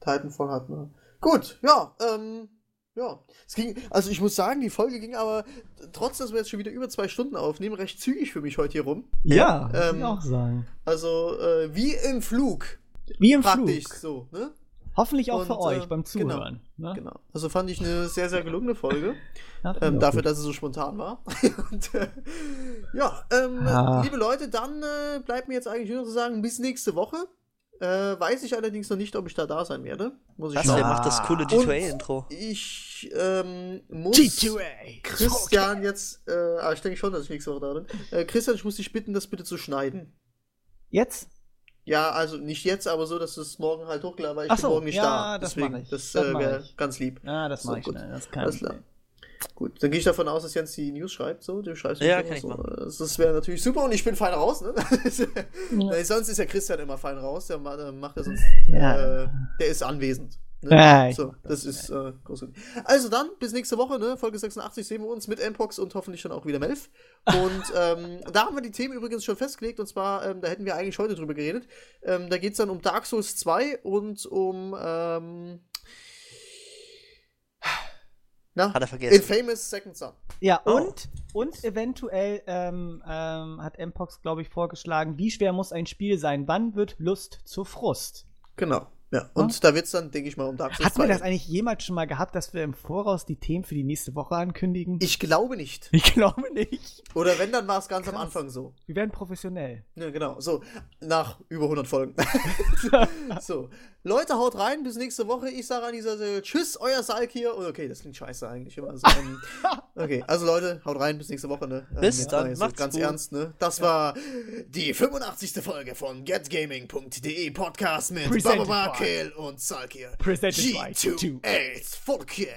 Titanfall hatten wir. Gut, ja, ähm, ja. Es ging, also ich muss sagen, die Folge ging aber, trotz dass wir jetzt schon wieder über zwei Stunden aufnehmen, recht zügig für mich heute hier rum. Ja, würde ähm, ich auch sagen. Also, äh, wie im Flug. Wie im Praktisch Flug. so, ne? Hoffentlich auch Und, für euch äh, beim genau, Zuhören. ne? Genau. Also fand ich eine sehr, sehr gelungene Folge. Ja, ähm, dafür, gut. dass es so spontan war. Und, äh, ja, ähm, Ah. liebe Leute, dann äh, bleibt mir jetzt eigentlich nur noch zu sagen, bis nächste Woche. Äh, weiß ich allerdings noch nicht, ob ich da da sein werde. Muss ich Was, schauen. wer macht das coole Und- G2A-Intro? Ich ähm, muss G2A. Christian jetzt, äh, ah, ich denke schon, dass ich nächste Woche da bin. Äh, Christian, ich muss dich bitten, das bitte zu schneiden. Jetzt? Ja, also nicht jetzt, aber so, dass du es morgen halt hochladen, weil ich so, morgen nicht ja, da. das Deswegen, ich. das, Das äh, wäre ganz lieb. Ja, das So, mache ich gut. schnell. Das kann Alles klar. Gut, dann gehe ich davon aus, dass Jens die News schreibt. So, du schreibst Ja, kann immer ich so. machen. Das, wäre natürlich super und ich bin fein raus, ne? Nee, sonst ist ja Christian immer fein raus. Der macht ja sonst. Ja. Äh, der ist anwesend. Ne? So, das ist äh, großartig. Also dann, bis nächste Woche, ne? Folge 86 sehen wir uns mit Mpox und hoffentlich dann auch wieder Melf. Und ähm, da haben wir die Themen übrigens schon festgelegt und zwar, ähm, da hätten wir eigentlich heute drüber geredet. Ähm, da geht es dann um Dark Souls 2 und um ähm, na, Hat er vergessen. Infamous Second Son. Ja, Oh. und, und eventuell ähm, ähm, hat Mpox, glaube ich, vorgeschlagen, wie schwer muss ein Spiel sein? Wann wird Lust zu Frust? Genau. Ja, und da wird es dann, denke ich mal, um Dark Souls Hatten wir 2 das eigentlich jemals schon mal gehabt, dass wir im Voraus die Themen für die nächste Woche ankündigen? Ich glaube nicht. Ich glaube nicht. Oder wenn, dann war es ganz am Krass. Anfang so. Wir werden professionell. Ja, genau. So, nach über 100 Folgen. so, Leute, haut rein. Bis nächste Woche. Ich sage an dieser Stelle Tschüss, euer Salk hier. Okay, das klingt scheiße eigentlich immer. Also, ähm, okay, also Leute, haut rein. Bis nächste Woche. Ne? Bis jetzt dann, mal so macht's Ganz gut. ernst, ne? Das war die 85. Folge von getgaming.de Podcast mit Presented By- Kehl und Salk hier. Presented by G2 Aids Volk hier.